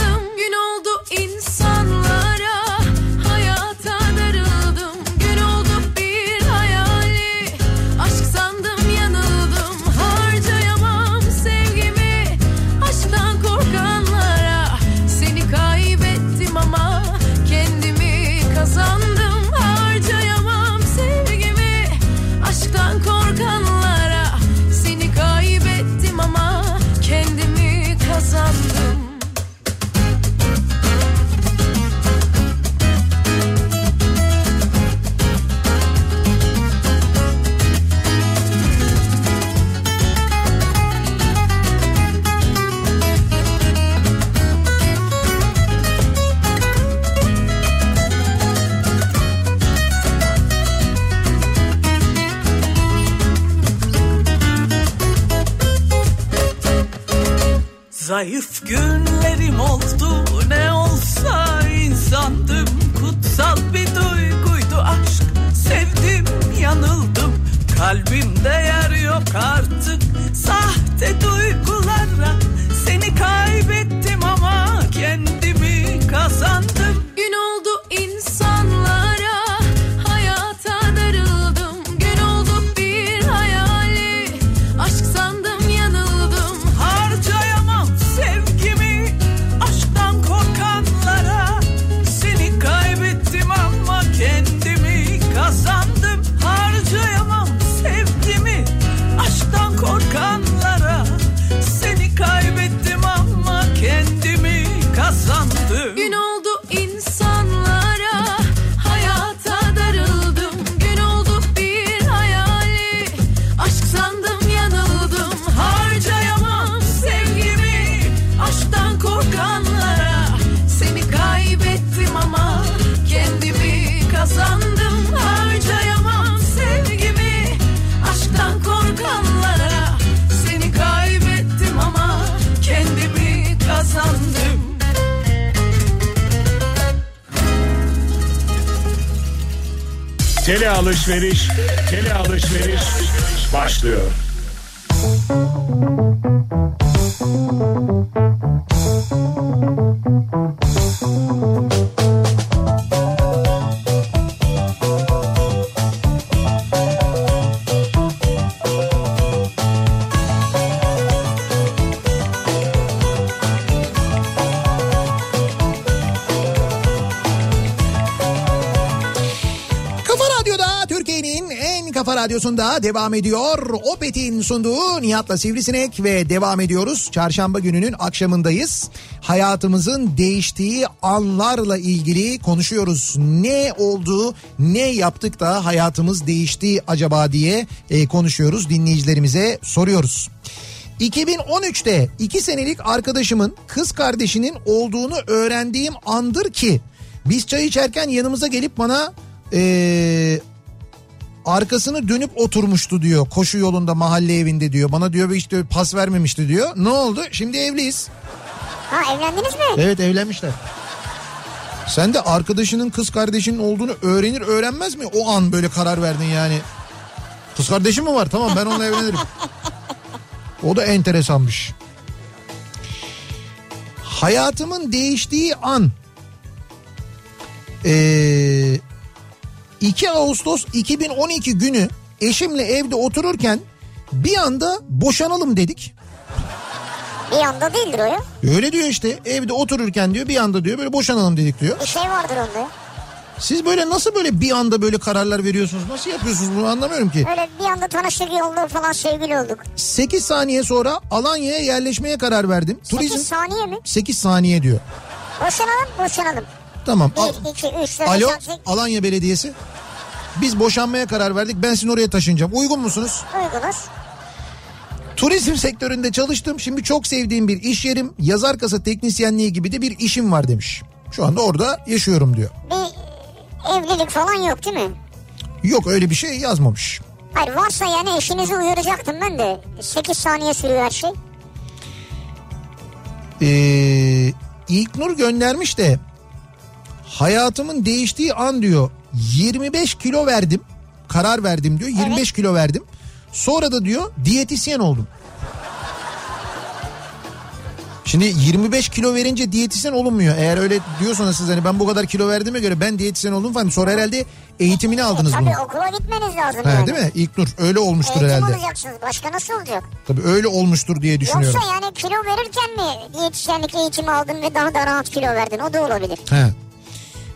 alışveriş, tele alışveriş başlıyor. Radyosu'nda devam ediyor. Opet'in sunduğu Nihat'la Sivrisinek ve devam ediyoruz. Çarşamba gününün akşamındayız. Hayatımızın değiştiği anlarla ilgili konuşuyoruz. Ne oldu, ne yaptık da hayatımız değişti acaba diye e, konuşuyoruz. Dinleyicilerimize soruyoruz. 2013'te 2 senelik arkadaşımın kız kardeşinin olduğunu öğrendiğim andır ki biz çay içerken yanımıza gelip bana eee, arkasını dönüp oturmuştu diyor koşu yolunda mahalle evinde diyor. Bana diyor işte pas vermemişti diyor. Ne oldu? Şimdi evliyiz. Ha evlendiniz mi? Evet evlenmişler. Sen de arkadaşının kız kardeşinin olduğunu öğrenir öğrenmez mi? O an böyle karar verdin yani. Kız kardeşim mi var? Tamam ben onunla evlenirim. *laughs* O da enteresanmış. Hayatımın değiştiği an. Ee, 2 Ağustos 2012 günü eşimle evde otururken bir anda boşanalım dedik. Bir anda değildir o ya. Öyle diyor işte evde otururken diyor bir anda diyor böyle boşanalım dedik diyor. Bir şey vardır onda. Siz böyle nasıl böyle bir anda böyle kararlar veriyorsunuz? Nasıl yapıyorsunuz bunu anlamıyorum ki. Öyle bir anda tanıştık yolda falan sevgili olduk. 8 saniye sonra Alanya'ya yerleşmeye karar verdim. 8 saniye mi? 8 saniye diyor. Boşanalım boşanalım. Tamam. Al- 1, 2, 3, 4, Alo 5, 6, 7. Alanya Belediyesi. Biz boşanmaya karar verdik. Ben sizin oraya taşınacağım. Uygun musunuz? Uygunuz. Turizm sektöründe çalıştım. Şimdi çok sevdiğim bir iş yerim. Yazar kasa teknisyenliği gibi de bir işim var demiş. Şu anda orada yaşıyorum diyor. Bir evlilik falan yok değil mi? Yok öyle bir şey yazmamış. Hayır varsa yani eşinizi uyaracaktım ben de. 8 saniye sürüyor her şey. Ee, İlknur göndermiş de hayatımın değiştiği an diyor 25 kilo verdim karar verdim diyor 25 kilo verdim sonra da diyor diyetisyen oldum. Şimdi 25 kilo verince diyetisyen olunmuyor. Eğer öyle diyorsanız siz hani ben bu kadar kilo verdiğime göre ben diyetisyen oldum falan. Sonra herhalde eğitimini aldınız bunu. Tabii okula gitmeniz lazım He, yani. değil mi? İlknur öyle olmuştur Eğitim herhalde. alacaksınız. Başka nasıl olacak? Tabii öyle olmuştur diye düşünüyorum. Yoksa yani kilo verirken mi diyetisyenlik eğitimi aldın ve daha da rahat kilo verdin? O da olabilir. He.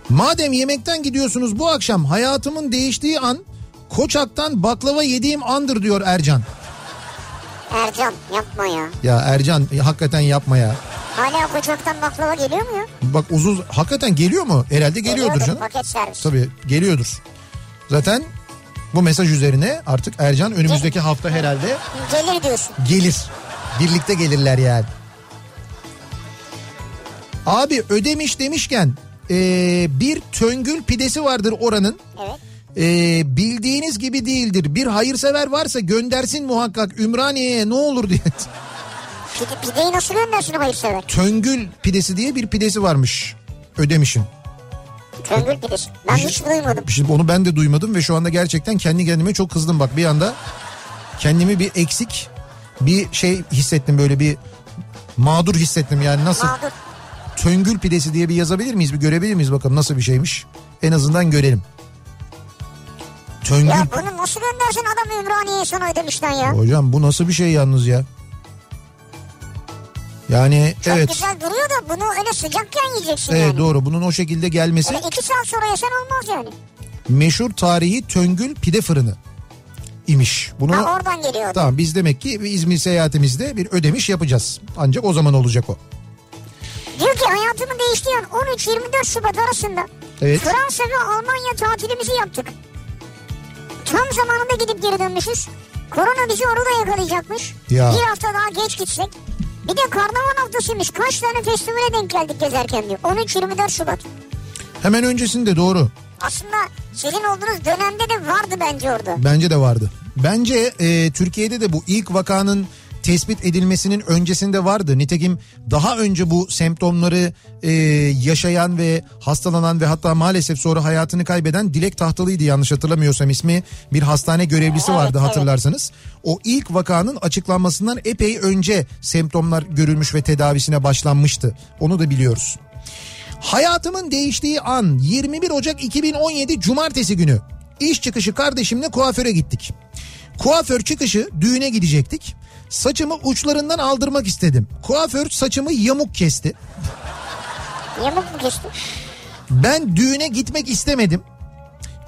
Madem yemekten gidiyorsunuz bu akşam hayatımın değiştiği an Koçak'tan baklava yediğim andır diyor Ercan. Ercan yapma ya. Ya Ercan e, hakikaten yapma ya. Hala Koçak'tan baklava geliyor mu ya? Bak uzun hakikaten geliyor mu? Herhalde geliyordur Geliyordur, canım. Paket servis. Tabii geliyordur. Zaten bu mesaj üzerine artık Ercan önümüzdeki hafta herhalde Gelir diyorsun. gelir. Birlikte gelirler yani. Abi ödemiş demişken ee, bir töngül pidesi vardır oranın. Evet. Ee, bildiğiniz gibi değildir. Bir hayırsever varsa göndersin muhakkak Ümraniye'ye ne olur diye. Pide, pideyi nasıl göndersin hayırsever? Töngül pidesi diye bir pidesi varmış. Ödemişin. Töngül pidesi. Ben hiç duymadım. Şimdi onu ben de duymadım ve şu anda gerçekten kendi kendime çok kızdım. Bak bir anda kendimi bir eksik bir şey hissettim böyle bir mağdur hissettim yani nasıl Mağdur. Töngül pidesi diye bir yazabilir miyiz bir görebilir miyiz bakalım nasıl bir şeymiş en azından görelim. Töngül Ya bunu nasıl göndersin adam Ümraniye'ye sana ödemişten ya? hocam bu nasıl bir şey yalnız ya. Yani Çok evet güzel duruyor da bunu öyle sıcakken yiyeceksin evet yani. doğru bunun o şekilde gelmesi Öyle iki saat sonra yesen olmaz yani. meşhur tarihi Töngül pide fırını imiş. Bunu Ha oradan geliyor. Tamam biz demek ki bir İzmir seyahatimizde bir ödemiş yapacağız. Ancak o zaman olacak o. Diyor ki hayatımı değiştiren 13-24 Şubat arasında Evet. Fransa ve Almanya tatilimizi yaptık. Tam zamanında gidip geri dönmüşüz. Korona bizi orada yakalayacakmış. Ya. Bir hafta daha geç gitsek. Bir de karnaval haftasıymış. Kaç tane festivale denk geldik gezerken diyor. 13-24 Şubat. Hemen öncesinde doğru. Aslında sizin olduğunuz dönemde de vardı bence orada. Bence de vardı. Bence e, Türkiye'de de bu ilk vakanın tespit edilmesinin öncesinde vardı. Nitekim daha önce bu semptomları e, yaşayan ve hastalanan ve hatta maalesef sonra hayatını kaybeden Dilek Tahtalı'ydı yanlış hatırlamıyorsam ismi. Bir hastane görevlisi Evet, vardı evet. hatırlarsanız. O ilk vakanın açıklanmasından epey önce semptomlar görülmüş ve tedavisine başlanmıştı. Onu da biliyoruz. Hayatımın değiştiği an 21 Ocak 2017 Cumartesi günü iş çıkışı kardeşimle kuaföre gittik. Kuaför çıkışı düğüne gidecektik. Saçımı uçlarından aldırmak istedim. Kuaför saçımı yamuk kesti. Yamuk mu kesti? Ben düğüne gitmek istemedim.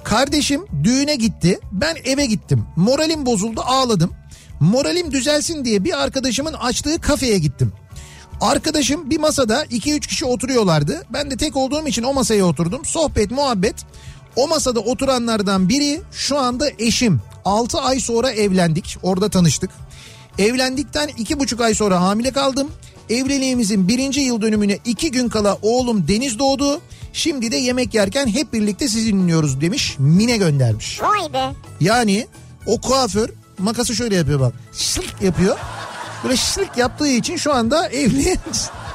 Kardeşim düğüne gitti. Ben eve gittim. Moralim bozuldu ağladım. Moralim düzelsin diye bir arkadaşımın açtığı kafeye gittim. Arkadaşım bir masada 2-3 kişi oturuyorlardı. Ben de tek olduğum için o masaya oturdum. Sohbet, muhabbet. O masada oturanlardan biri şu anda eşim. 6 ay sonra evlendik. Orada tanıştık. Evlendikten 2,5 ay sonra hamile kaldım. Evliliğimizin birinci yıl dönümüne 2 gün kala oğlum Deniz doğdu. Şimdi de yemek yerken hep birlikte sizi dinliyoruz demiş. Mine göndermiş. Vay be. Yani o kuaför makası şöyle yapıyor bak. Şırk yapıyor. Böyle şırk yaptığı için şu anda evli. *laughs*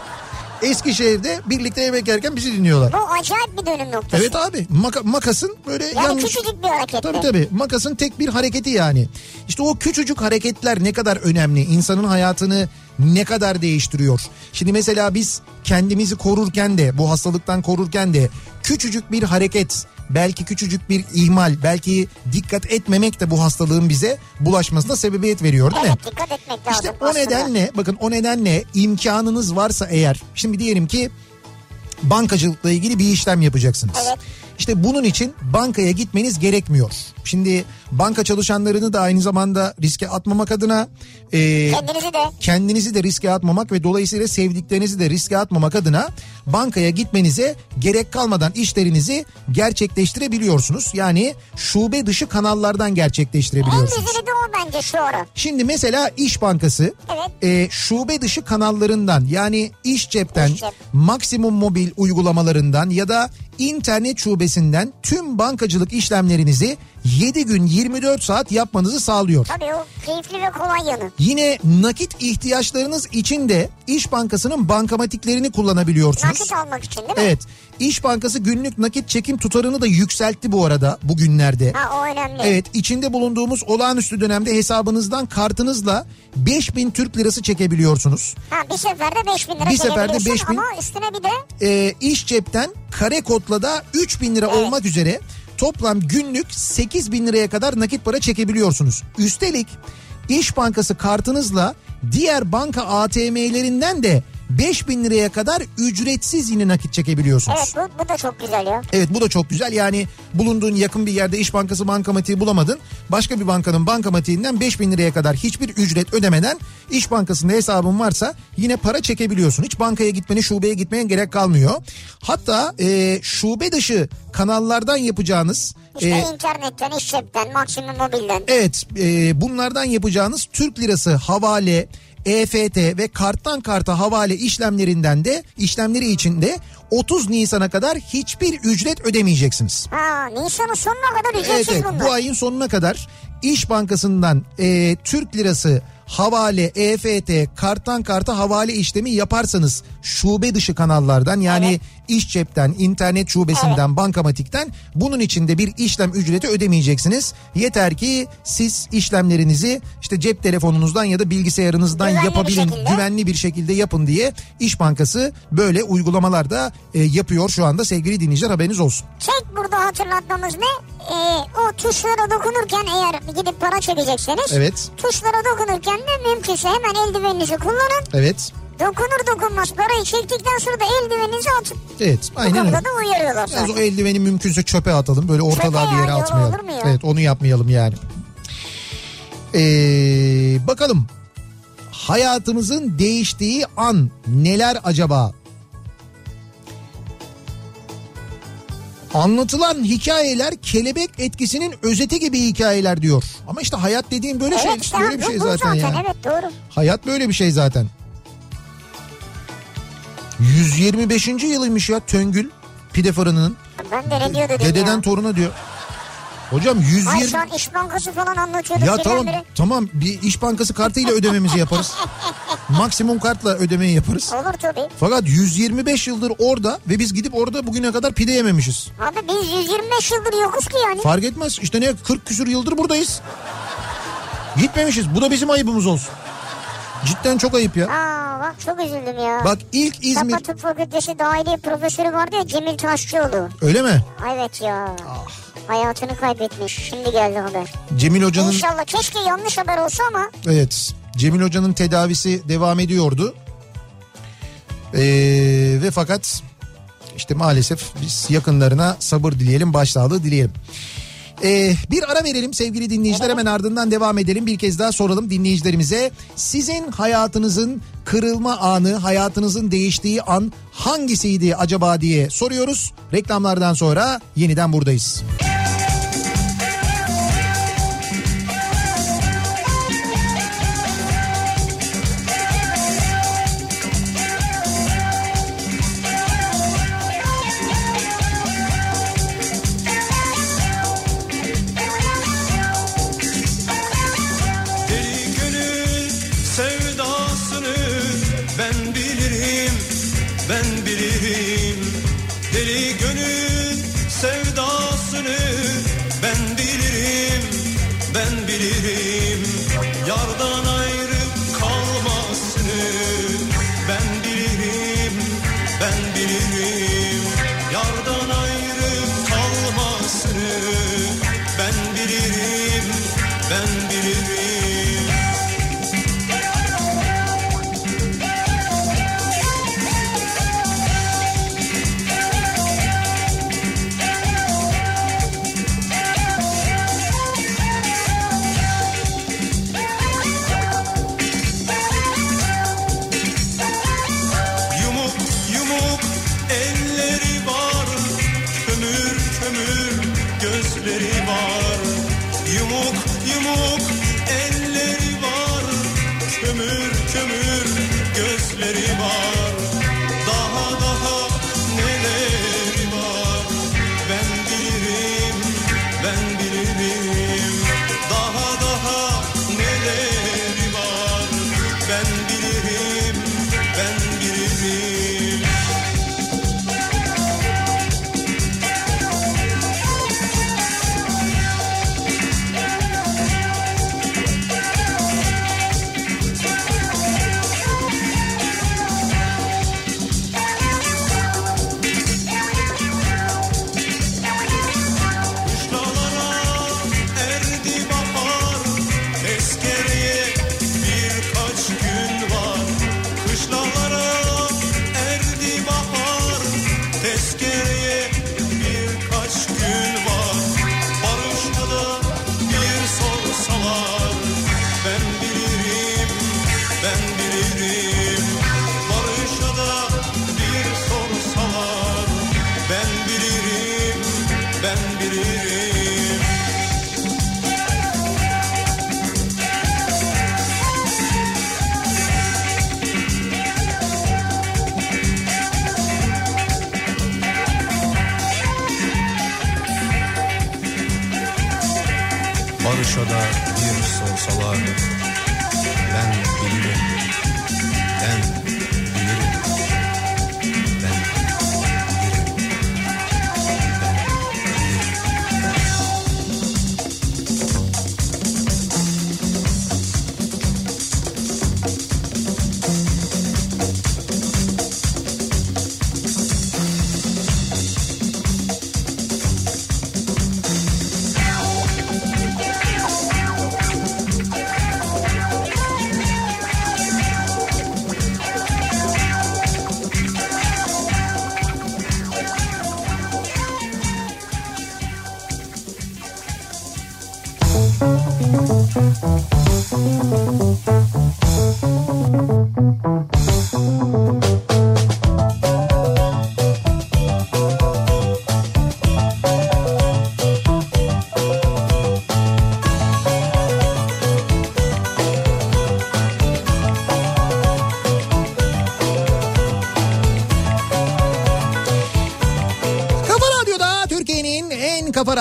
Eskişehir'de birlikte yemek yerken bizi dinliyorlar. Bu acayip bir dönüm noktası. Evet abi maka- makasın böyle Yani yanlış... küçücük bir hareket. Tabii tabii makasın tek bir hareketi yani. İşte o küçücük hareketler ne kadar önemli insanın hayatını ne kadar değiştiriyor. Şimdi mesela biz kendimizi korurken de bu hastalıktan korurken de küçücük bir hareket belki küçücük bir ihmal belki dikkat etmemek de bu hastalığın bize bulaşmasına sebebiyet veriyor değil mi? Evet dikkat etmek lazım. İşte o aslında. nedenle bakın o nedenle imkanınız varsa eğer şimdi diyelim ki bankacılıkla ilgili bir işlem yapacaksınız. Evet. İşte bunun için bankaya gitmeniz gerekmiyor. Şimdi banka çalışanlarını da aynı zamanda riske atmamak adına e, Kendinizi de kendinizi de riske atmamak ve dolayısıyla sevdiklerinizi de riske atmamak adına bankaya gitmenize gerek kalmadan işlerinizi gerçekleştirebiliyorsunuz. Yani şube dışı kanallardan en gerçekleştirebiliyorsunuz. güzeli de o bence şu ara. Şimdi mesela İş Bankası Evet. e, şube dışı kanallarından yani iş cepten İş cep. maksimum mobil uygulamalarından ya da internet şubesinden tüm bankacılık işlemlerinizi 7 gün 24 saat yapmanızı sağlıyor. Tabii o keyifli ve kolay yanı. Yine nakit ihtiyaçlarınız için de İş Bankası'nın bankamatiklerini kullanabiliyorsunuz. Nakit almak için değil mi? Evet. İş Bankası günlük nakit çekim tutarını da yükseltti bu arada bugünlerde. Ha o önemli. Evet içinde bulunduğumuz olağanüstü dönemde hesabınızdan kartınızla 5000 Türk lirası çekebiliyorsunuz. Ha bir seferde 5000 lira Bir seferde çekebiliyorsun 5000. ama üstüne bir de Ee, iş cepten kare kodla da 3000 lira Evet. olmak üzere toplam günlük 8000 liraya kadar nakit para çekebiliyorsunuz. Üstelik İş Bankası kartınızla diğer banka ATM'lerinden de 5000 liraya kadar ücretsiz yine nakit çekebiliyorsunuz. evet bu, bu da çok güzel ya. Evet bu da çok güzel yani bulunduğun yakın bir yerde İş Bankası bankamatiği bulamadın. Başka bir bankanın bankamatiğinden 5000 liraya kadar hiçbir ücret ödemeden İş Bankası'nda hesabın varsa yine para çekebiliyorsun. Hiç bankaya gitmene şubeye gitmeye gerek kalmıyor. Hatta e, şube dışı kanallardan yapacağınız... İşte e, internetten, iş cepten, maksimum mobilden. Evet e, bunlardan yapacağınız Türk lirası havale, EFT ve karttan karta havale işlemlerinden de işlemleri için de 30 Nisan'a kadar hiçbir ücret ödemeyeceksiniz. Ha Nisan'ın sonuna kadar Evet, ücretsiz evet bunlar. bu ayın sonuna kadar İş Bankası'ndan e, Türk lirası havale, EFT, karttan karta havale işlemi yaparsanız şube dışı kanallardan yani Evet. iş cepten, internet şubesinden, bankamatikten bunun içinde bir işlem ücreti ödemeyeceksiniz. Yeter ki siz işlemlerinizi işte cep telefonunuzdan ya da bilgisayarınızdan Güvenli bir yapabilin, şekilde. güvenli bir şekilde yapın diye İş Bankası böyle uygulamalar da e, yapıyor şu anda sevgili dinleyiciler haberiniz olsun. Tek burada hatırlatmamız ne? Ee, o tuşlara dokunurken eğer gidip para çekecekseniz Evet. tuşlara dokunurken de mümkünse hemen eldiveninizi kullanın. Evet. Dokunur dokunmaz parayı çektikten sonra da eldiveninizi atın. Evet Bu aynen öyle. konuda da uyarıyorlar Yalnız o eldiveni mümkünse çöpe atalım. Böyle ortalığa Çöpe bir yere ya, atmayalım. olur mu ya? Evet onu yapmayalım yani. Ee, bakalım hayatımızın değiştiği an neler acaba? Anlatılan hikayeler kelebek etkisinin özeti gibi hikayeler diyor. Ama işte hayat dediğin böyle şey, Evet işte böyle bir şey bu zaten ya. Evet doğru. Hayat böyle bir şey zaten. 125. yılıymış ya Töngül pide fırınının. Ben de ne diyor Dededen ya. toruna diyor. Hocam Ay 120... şu an İş Bankası falan anlatıyorduk. Ya tamam tamam bir iş bankası kartıyla ödememizi yaparız. *laughs* Maksimum kartla ödemeyi yaparız. Olur tabii. Fakat 125 yıldır orada ve biz gidip orada bugüne kadar pide yememişiz. Abi biz 125 yıldır yokuz ki yani. Fark etmez işte ne 40 küsur yıldır buradayız. Gitmemişiz. Bu da bizim ayıbımız olsun. Cidden çok ayıp ya. Aa bak çok üzüldüm ya. Bak ilk İzmir... Sapa Tıp Fakültesi dahiliye profesörü vardı ya Cemil Taşçıoğlu. Öyle mi? Evet ya. Ah. Hayatını kaybetmiş. Şimdi geldi haber. Cemil Hoca'nın... İnşallah keşke yanlış haber olsa ama Evet. Cemil Hoca'nın tedavisi devam ediyordu. Ee, ve fakat İşte maalesef biz yakınlarına sabır dileyelim, başsağlığı dileyelim. Ee, bir ara verelim sevgili dinleyiciler hemen ardından devam edelim. Bir kez daha soralım dinleyicilerimize. Sizin hayatınızın kırılma anı, hayatınızın değiştiği an hangisiydi acaba diye soruyoruz. Reklamlardan sonra yeniden buradayız. Deli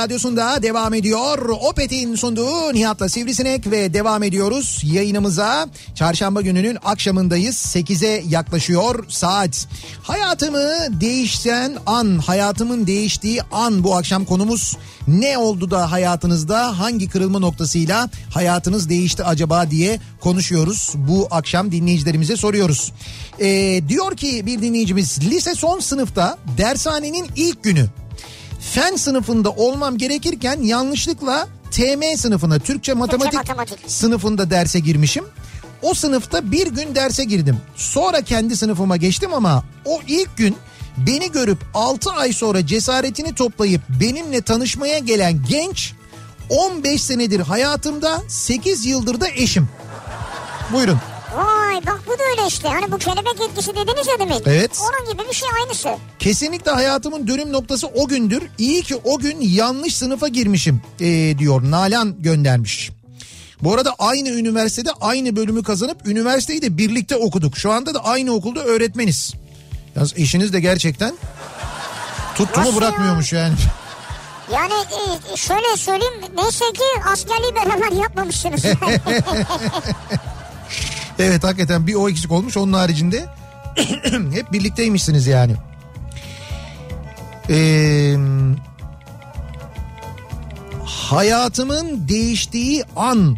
radyosunda devam ediyor. Opet'in sunduğu Nihat'la Sivrisinek ve devam ediyoruz yayınımıza. Çarşamba gününün akşamındayız. 8'e yaklaşıyor saat. Hayatımı değişen an, hayatımın değiştiği an bu akşam konumuz. Ne oldu da hayatınızda hangi kırılma noktasıyla hayatınız değişti acaba diye konuşuyoruz. Bu akşam dinleyicilerimize soruyoruz. Ee, diyor ki bir dinleyicimiz lise son sınıfta dershanenin ilk günü fen sınıfında olmam gerekirken yanlışlıkla TM sınıfına Türkçe matematik, matematik. sınıfında derse girmişim. O sınıfta bir gün derse girdim. Sonra kendi sınıfıma geçtim ama o ilk gün Beni görüp 6 ay sonra cesaretini toplayıp benimle tanışmaya gelen genç 15 senedir hayatımda 8 yıldır da eşim. Buyurun. Vay bak bu da öyle işte. Hani bu kelebek etkisi dediniz ya demin. Evet. Onun gibi bir şey aynısı. Kesinlikle hayatımın dönüm noktası o gündür. İyi ki o gün yanlış sınıfa girmişim ee, diyor. Nalan göndermiş. Bu arada aynı üniversitede aynı bölümü kazanıp üniversiteyi de birlikte okuduk. Şu anda da aynı okulda öğretmeniz. Yalnız eşiniz de gerçekten tuttu mu Nasıl bırakmıyormuş yani. Yani e, şöyle söyleyeyim neyse ki askerliği beraber yapmamışsınız. *laughs* Evet hakikaten bir o eksik olmuş onun haricinde *coughs* hep birlikteymişsiniz yani. Ee, hayatımın değiştiği an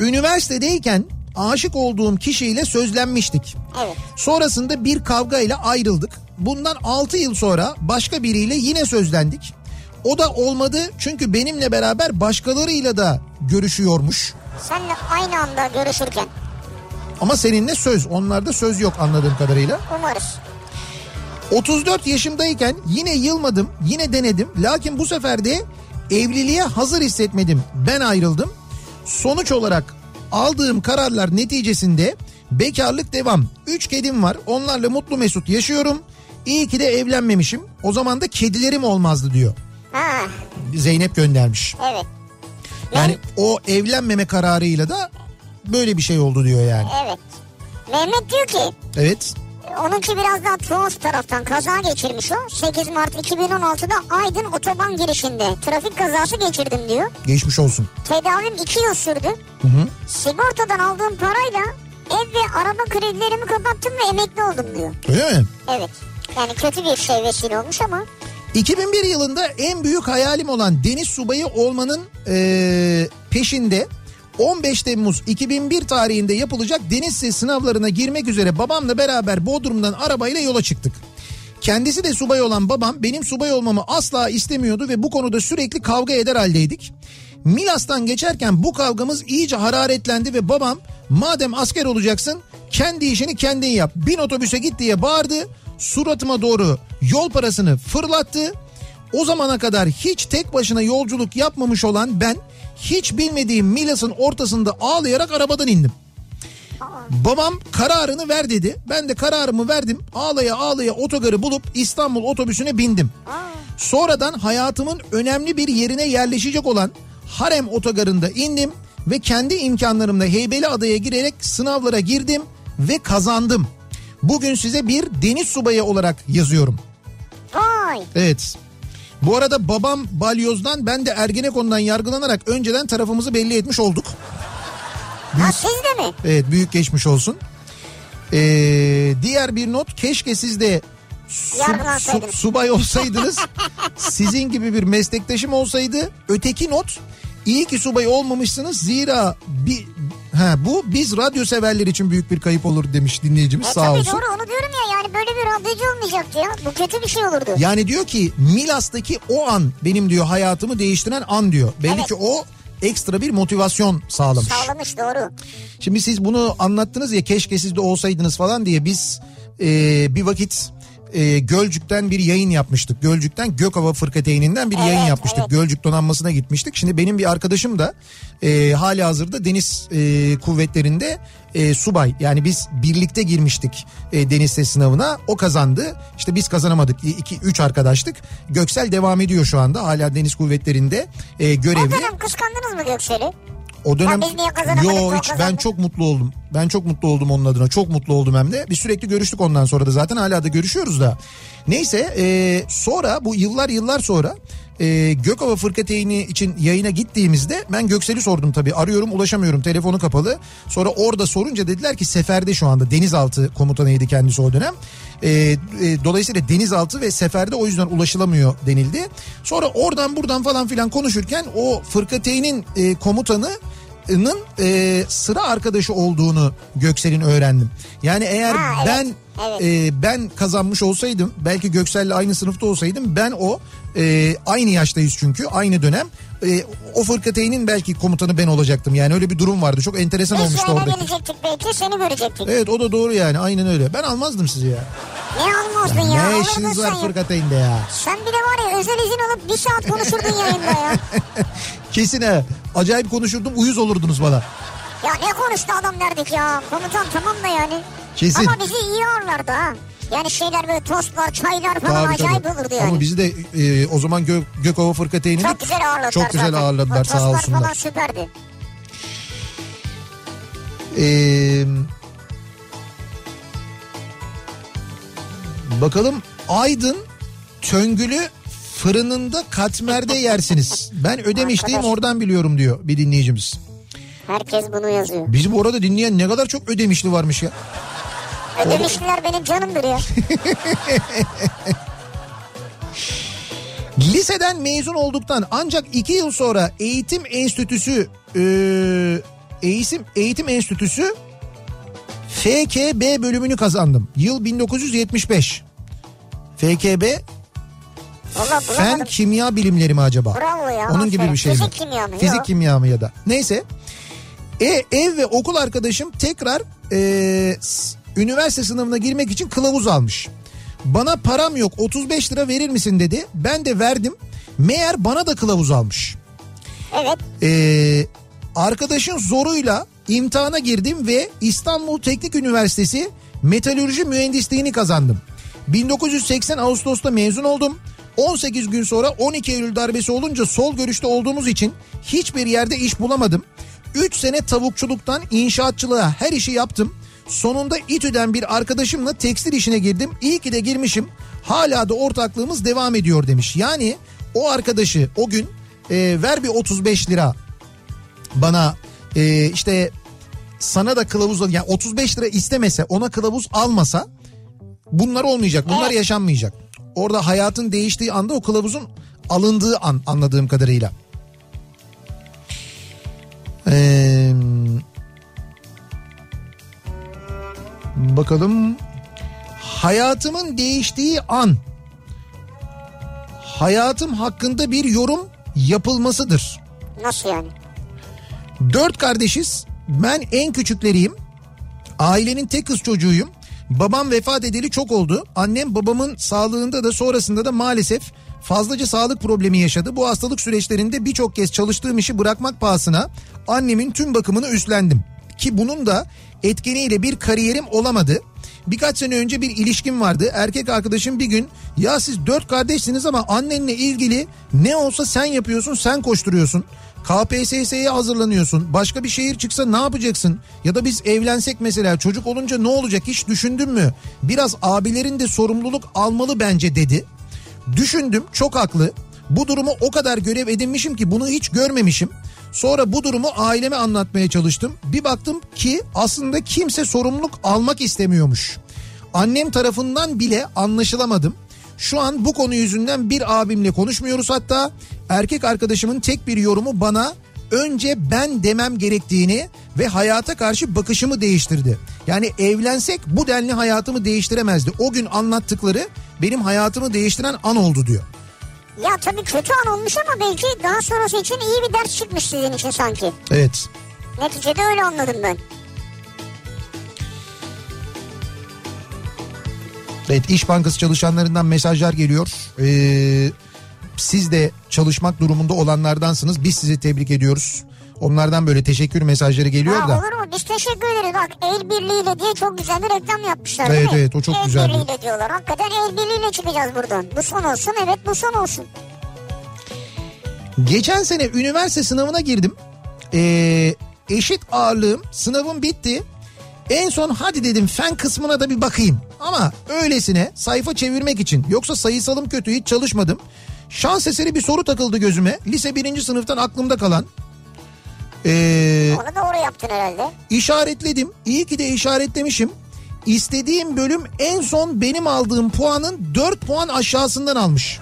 üniversitedeyken aşık olduğum kişiyle sözlenmiştik. evet. Sonrasında bir kavga ile ayrıldık. Bundan 6 yıl sonra başka biriyle yine sözlendik. O da olmadı çünkü benimle beraber başkalarıyla da görüşüyormuş. Senle aynı anda görüşürken Ama seninle söz. Onlarda söz yok anladığım kadarıyla. umarız. 34 yaşımdayken yine yılmadım, yine denedim. Lakin bu sefer de evliliğe hazır hissetmedim. Ben ayrıldım. Sonuç olarak aldığım kararlar neticesinde bekarlık devam. 3 kedim var. Onlarla mutlu mesut yaşıyorum. İyi ki de evlenmemişim. O zaman da kedilerim olmazdı diyor. Ha Zeynep göndermiş. evet. Yani o evlenmeme kararıyla da böyle bir şey oldu diyor yani. Evet. Mehmet diyor ki Evet. onunki biraz daha tuhaf taraftan kaza geçirmiş o. 8 Mart 2016'da Aydın otoban girişinde trafik kazası geçirdim diyor. Geçmiş olsun. Tedavim 2 yıl sürdü. Hı hı. Sigortadan aldığım parayla ev ve araba kredilerimi kapattım ve emekli oldum diyor. Öyle mi? Evet. Yani kötü bir şey vesile olmuş ama 2001 yılında en büyük hayalim olan deniz subayı olmanın eee, peşinde 15 Temmuz 2001 tarihinde yapılacak deniz sesi sınavlarına girmek üzere babamla beraber Bodrum'dan arabayla yola çıktık. Kendisi de subay olan babam benim subay olmamı asla istemiyordu ve bu konuda sürekli kavga eder haldeydik. Milas'tan geçerken bu kavgamız iyice hararetlendi ve babam madem asker olacaksın kendi işini kendin yap. Bin otobüse git diye bağırdı. Suratıma doğru yol parasını fırlattı. O zamana kadar hiç tek başına yolculuk yapmamış olan ben hiç bilmediğim Milas'ın ortasında ağlayarak arabadan indim. Babam kararını ver dedi. Ben de kararımı verdim. Ağlaya ağlaya otogarı bulup İstanbul otobüsüne bindim. Sonradan hayatımın önemli bir yerine yerleşecek olan Harem otogarında indim ve kendi imkanlarımla Heybeliada'ya girerek sınavlara girdim ve kazandım. Bugün size bir deniz subayı olarak yazıyorum. vay Evet. Bu arada babam balyozdan ben de Ergenekon'dan yargılanarak önceden tarafımızı belli etmiş olduk. ha siz de mi? Evet büyük geçmiş olsun. Ee, diğer bir not keşke siz de su- su- subay olsaydınız. *laughs* sizin gibi bir meslektaşım olsaydı. Öteki not iyi ki subay olmamışsınız zira bir ha, bu biz radyo severler için büyük bir kayıp olur demiş dinleyicimiz E sağ tabii olsun. doğru onu diyorum bir radyocu olmayacaktı ya. Bu kötü bir şey olurdu. Yani diyor ki Milas'taki o an benim diyor hayatımı değiştiren an diyor. Belli Evet. ki o ekstra bir motivasyon sağlamış. Sağlamış doğru. Şimdi siz bunu anlattınız ya keşke siz de olsaydınız falan diye biz e, bir vakit e, Gölcük'ten bir yayın yapmıştık. Gölcük'ten Gökova Fırkateyni'nden bir yayın Evet, yapmıştık. evet. Gölcük donanmasına gitmiştik. Şimdi benim bir arkadaşım da e, hali hazırda deniz e, kuvvetlerinde e, subay. Yani biz birlikte girmiştik e, deniz sınavına. O kazandı. İşte biz kazanamadık. 2 3 arkadaştık. Göksel devam ediyor şu anda. Hala deniz kuvvetlerinde e, görevli. dönem kıskandınız mı Göksel'i? O dönem Ya biz niye kazanamadık, Yo hiç ben çok mutlu oldum. Ben çok mutlu oldum onun adına. Çok mutlu oldum hem de. Biz sürekli görüştük ondan sonra da zaten hala da görüşüyoruz da. Neyse e, sonra bu yıllar yıllar sonra e, Gökova Fırkateyni için yayına gittiğimizde ben Göksel'i sordum tabii. Arıyorum ulaşamıyorum telefonu kapalı. Sonra orada sorunca dediler ki seferde şu anda denizaltı komutanıydı kendisi o dönem. E, e, dolayısıyla denizaltı ve seferde o yüzden ulaşılamıyor denildi. Sonra oradan buradan falan filan konuşurken o Fırkateynin e, komutanı Nın e, sıra arkadaşı olduğunu Göksel'in öğrendim. Yani eğer Ha, evet, ben evet. e, ben kazanmış olsaydım belki Göksel'le aynı sınıfta olsaydım ben o e, aynı yaştayız çünkü aynı dönem e, o fırkateynin belki komutanı ben olacaktım. Yani öyle bir durum vardı. Çok enteresan Biz olmuştu oradaki. gelecektik belki seni görecektik. Evet o da doğru yani aynen öyle. Ben almazdım sizi ya. Ne almazdın ya? ne alırdın işiniz var ya. fırkateyinde ya? Sen bir de var ya özel izin alıp bir saat konuşurdun yayında ya. *laughs* Kesin ha. Acayip konuşurdum uyuz olurdunuz bana. Ya ne konuştu adam derdik ya. Komutan tamam da yani. Kesin. Ama bizi iyi ağırlardı ha. Yani şeyler böyle tostlar, çaylar falan Tabii, acayip tabii. olurdu yani. Ama bizi de e, o zaman Gök, Gökova Fırkateynini Çok güzel ağırladılar çok güzel zaten. ağırladılar sağ tostlar olsunlar. falan süperdi. Ee, bakalım Aydın Töngülü fırınında katmerde yersiniz. Ben ödemişteyim Arkadaş. oradan biliyorum diyor bir dinleyicimiz. Herkes bunu yazıyor. Bizim orada dinleyen ne kadar çok ödemişli varmış ya. Ödemişliler benim canımdır ya. Liseden mezun olduktan ancak iki yıl sonra eğitim enstitüsü e, eğitim eğitim enstitüsü FKB bölümünü kazandım. Yıl 1975. FKB Valla Fen bulamadım. kimya bilimleri mi acaba? Bravo ya, Onun gibi aferin. bir şey mi? Fizik kimya mı? Fizik Yok. kimya mı ya da. Neyse. E, ev ve okul arkadaşım tekrar e, üniversite sınavına girmek için kılavuz almış. Bana param yok 35 lira verir misin dedi. Ben de verdim. Meğer bana da kılavuz almış. Evet. Ee, arkadaşın zoruyla imtihana girdim ve İstanbul Teknik Üniversitesi metalürji mühendisliğini kazandım. 1980 Ağustos'ta mezun oldum. 18 gün sonra 12 Eylül darbesi olunca sol görüşte olduğumuz için hiçbir yerde iş bulamadım. 3 sene tavukçuluktan inşaatçılığa her işi yaptım. Sonunda İTÜ'den bir arkadaşımla tekstil işine girdim. İyi ki de girmişim. Hala da ortaklığımız devam ediyor demiş. Yani o arkadaşı o gün e, ver bir 35 lira bana e, işte sana da kılavuz yani 35 lira istemese ona kılavuz almasa bunlar olmayacak bunlar Evet. yaşanmayacak. Orada hayatın değiştiği anda o kılavuzun alındığı an anladığım kadarıyla. Ee, bakalım hayatımın değiştiği an hayatım hakkında bir yorum yapılmasıdır. Nasıl yani? Dört kardeşiz. Ben en küçükleriyim. Ailenin tek kız çocuğuyum. Babam vefat edeli çok oldu. Annem babamın sağlığında da sonrasında da maalesef fazlaca sağlık problemi yaşadı. Bu hastalık süreçlerinde birçok kez çalıştığım işi bırakmak pahasına annemin tüm bakımını üstlendim. Ki bunun da etkeniyle bir kariyerim olamadı. Birkaç sene önce bir ilişkim vardı. Erkek arkadaşım bir gün ya siz dört kardeşsiniz ama annenle ilgili ne olsa sen yapıyorsun sen koşturuyorsun. KPSS'ye hazırlanıyorsun. Başka bir şehir çıksa ne yapacaksın? Ya da biz evlensek mesela çocuk olunca ne olacak hiç düşündün mü? Biraz abilerin de sorumluluk almalı bence dedi. Düşündüm çok haklı. Bu durumu o kadar görev edinmişim ki bunu hiç görmemişim. Sonra bu durumu aileme anlatmaya çalıştım. Bir baktım ki aslında kimse sorumluluk almak istemiyormuş. Annem tarafından bile anlaşılamadım. Şu an bu konu yüzünden bir abimle konuşmuyoruz hatta. Erkek arkadaşımın tek bir yorumu bana önce ben demem gerektiğini ve hayata karşı bakışımı değiştirdi. Yani evlensek bu denli hayatımı değiştiremezdi. O gün anlattıkları benim hayatımı değiştiren an oldu diyor. Ya tabii kötü an olmuş ama belki daha sonrası için iyi bir ders çıkmış sizin için sanki. Evet. Neticede öyle anladım ben. Evet İş Bankası çalışanlarından mesajlar geliyor. Ee, siz de çalışmak durumunda olanlardansınız. Biz sizi tebrik ediyoruz. Onlardan böyle teşekkür mesajları geliyor Ha, da. olur mu? Biz teşekkür ederiz. Bak el birliğiyle diye çok güzel bir reklam yapmışlar değil Evet, mi? evet, o çok el güzeldi. El birliğiyle diyorlar. Hakikaten el birliğiyle çıkacağız buradan. Bu son olsun evet bu son olsun. Geçen sene üniversite sınavına girdim. Ee, eşit ağırlığım sınavım bitti. En son hadi dedim fen kısmına da bir bakayım. Ama öylesine sayfa çevirmek için. Yoksa sayısalım kötü hiç çalışmadım. Şans eseri bir soru takıldı gözüme. Lise birinci sınıftan aklımda kalan. Ee, Onu doğru yaptın herhalde. işaretledim. İyi ki de işaretlemişim. İstediğim bölüm en son benim aldığım puanın 4 puan aşağısından almış.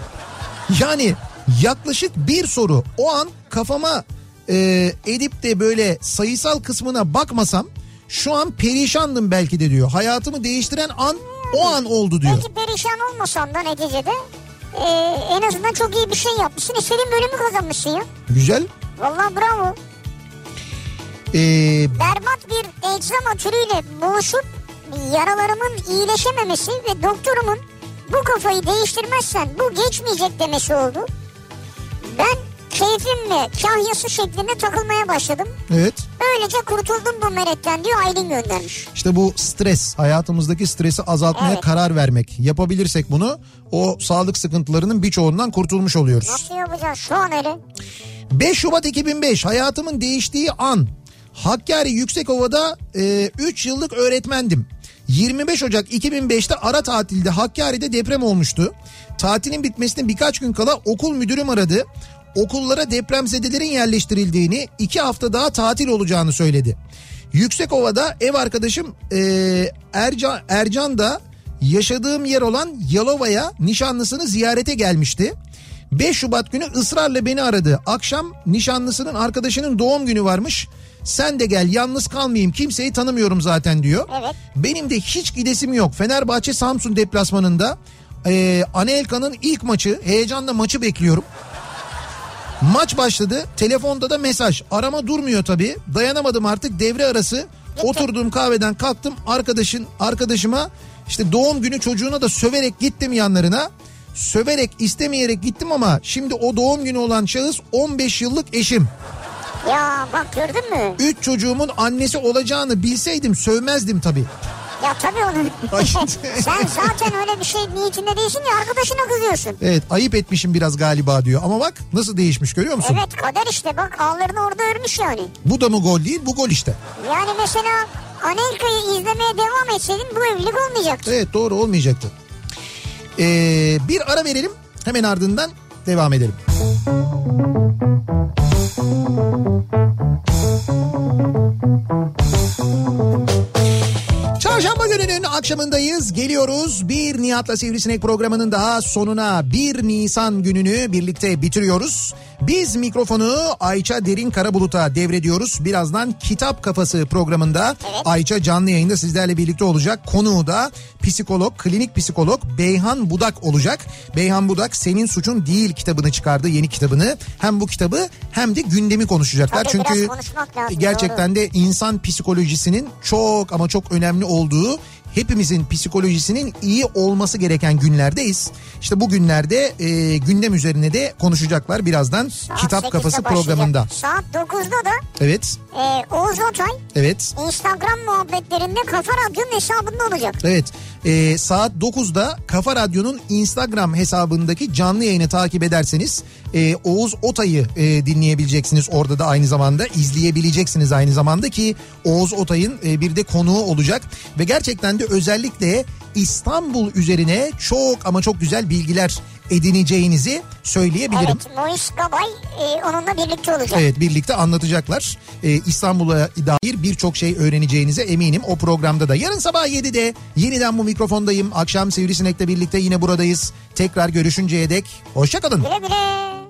Yani yaklaşık bir soru o an kafama e, edip de böyle sayısal kısmına bakmasam şu an perişandım belki de diyor. Hayatımı değiştiren an o an oldu diyor. Belki perişan olmasan da neticede e, en azından çok iyi bir şey yapmışsın. İstediğin bölümü kazanmışsın ya. Güzel. Vallahi bravo. Ee, Berbat bir egzama türüyle boğuşup yaralarımın iyileşememesi ve doktorumun bu kafayı değiştirmezsen bu geçmeyecek demesi oldu. Ben keyfimle kahyası şeklinde takılmaya başladım. Evet. Böylece kurtuldum bu meretten diyor Aylin göndermiş. İşte bu stres hayatımızdaki stresi azaltmaya Evet. karar vermek. Yapabilirsek bunu o sağlık sıkıntılarının birçoğundan kurtulmuş oluyoruz. Nasıl yapacağız şu an öyle? 5 Şubat 2005 hayatımın değiştiği an. Hakkari Yüksekova'da 3 yıllık öğretmendim. 25 Ocak 2005'te ara tatilde Hakkari'de deprem olmuştu. Tatilin bitmesine birkaç gün kala okul müdürüm aradı. Okullara depremzedelerin yerleştirildiğini, 2 hafta daha tatil olacağını söyledi. Yüksekova'da ev arkadaşım e, Ercan, Ercan da yaşadığım yer olan Yalova'ya nişanlısını ziyarete gelmişti. 5 Şubat günü ısrarla beni aradı. Akşam nişanlısının arkadaşının doğum günü varmış. Sen de gel yalnız kalmayayım kimseyi tanımıyorum zaten diyor. Evet. Benim de hiç gidesim yok. Fenerbahçe Samsun deplasmanında e, Anelka'nın ilk maçı heyecanla maçı bekliyorum. Maç başladı. Telefonda da mesaj. Arama durmuyor tabii. Dayanamadım artık devre arası. Oturduğum kahveden kalktım. Arkadaşın arkadaşıma işte doğum günü çocuğuna da söverek gittim yanlarına. Söverek istemeyerek gittim ama şimdi o doğum günü olan şahıs 15 yıllık eşim. Ya bak gördün mü? Üç çocuğumun annesi olacağını bilseydim sövmezdim tabii. Ya tabii. Ay. *laughs* Sen zaten öyle bir şey niyetinde değilsin ya arkadaşına kızıyorsun. Evet ayıp etmişim biraz galiba diyor. Ama bak nasıl değişmiş görüyor musun? Evet kader işte bak ağlarını orada örmüş yani. Bu da mı gol değil bu gol işte. Yani mesela Anelka'yı izlemeye devam etseydin bu evlilik olmayacaktı. Evet doğru olmayacaktı. Ee, bir ara verelim hemen ardından devam edelim. Çarşamba gününün akşamındayız. Geliyoruz. Bir Nihat'la Sivrisinek programının daha sonuna 1 Nisan gününü birlikte bitiriyoruz. Biz mikrofonu Ayça Derin Karabulut'a devrediyoruz. Birazdan Kitap Kafası programında Ayça canlı yayında sizlerle birlikte olacak. Konuğu da psikolog, klinik psikolog Beyhan Budak olacak. Beyhan Budak Senin Suçun Değil kitabını çıkardı, yeni kitabını. Hem bu kitabı hem de gündemi konuşacaklar. Tabii, Çünkü lazım, gerçekten de insan psikolojisinin çok ama çok önemli olduğu hepimizin psikolojisinin iyi olması gereken günlerdeyiz. İşte bu günlerde e, gündem üzerine de konuşacaklar birazdan Saat Kitap 8'de Kafası başlayacak. programında. Saat 9'da da Evet, e, Oğuz Otay evet. Instagram muhabbetlerinde Kafa Radyo'nun hesabında olacak. Evet e, saat 9'da Kafa Radyo'nun Instagram hesabındaki canlı yayını takip ederseniz e, Oğuz Otay'ı e, dinleyebileceksiniz. Orada da aynı zamanda izleyebileceksiniz aynı zamanda ki Oğuz Otay'ın e, bir de konuğu olacak. Ve gerçekten de özellikle İstanbul üzerine çok ama çok güzel bilgiler edineceğinizi söyleyebilirim. Evet Mois Gabay e, onunla birlikte olacak. Evet birlikte anlatacaklar. Ee, İstanbul'a dair birçok şey öğreneceğinize eminim o programda da. Yarın sabah 7'de yeniden bu mikrofondayım. Akşam Sivrisinek'le birlikte yine buradayız. Tekrar görüşünceye dek hoşçakalın. Güle güle.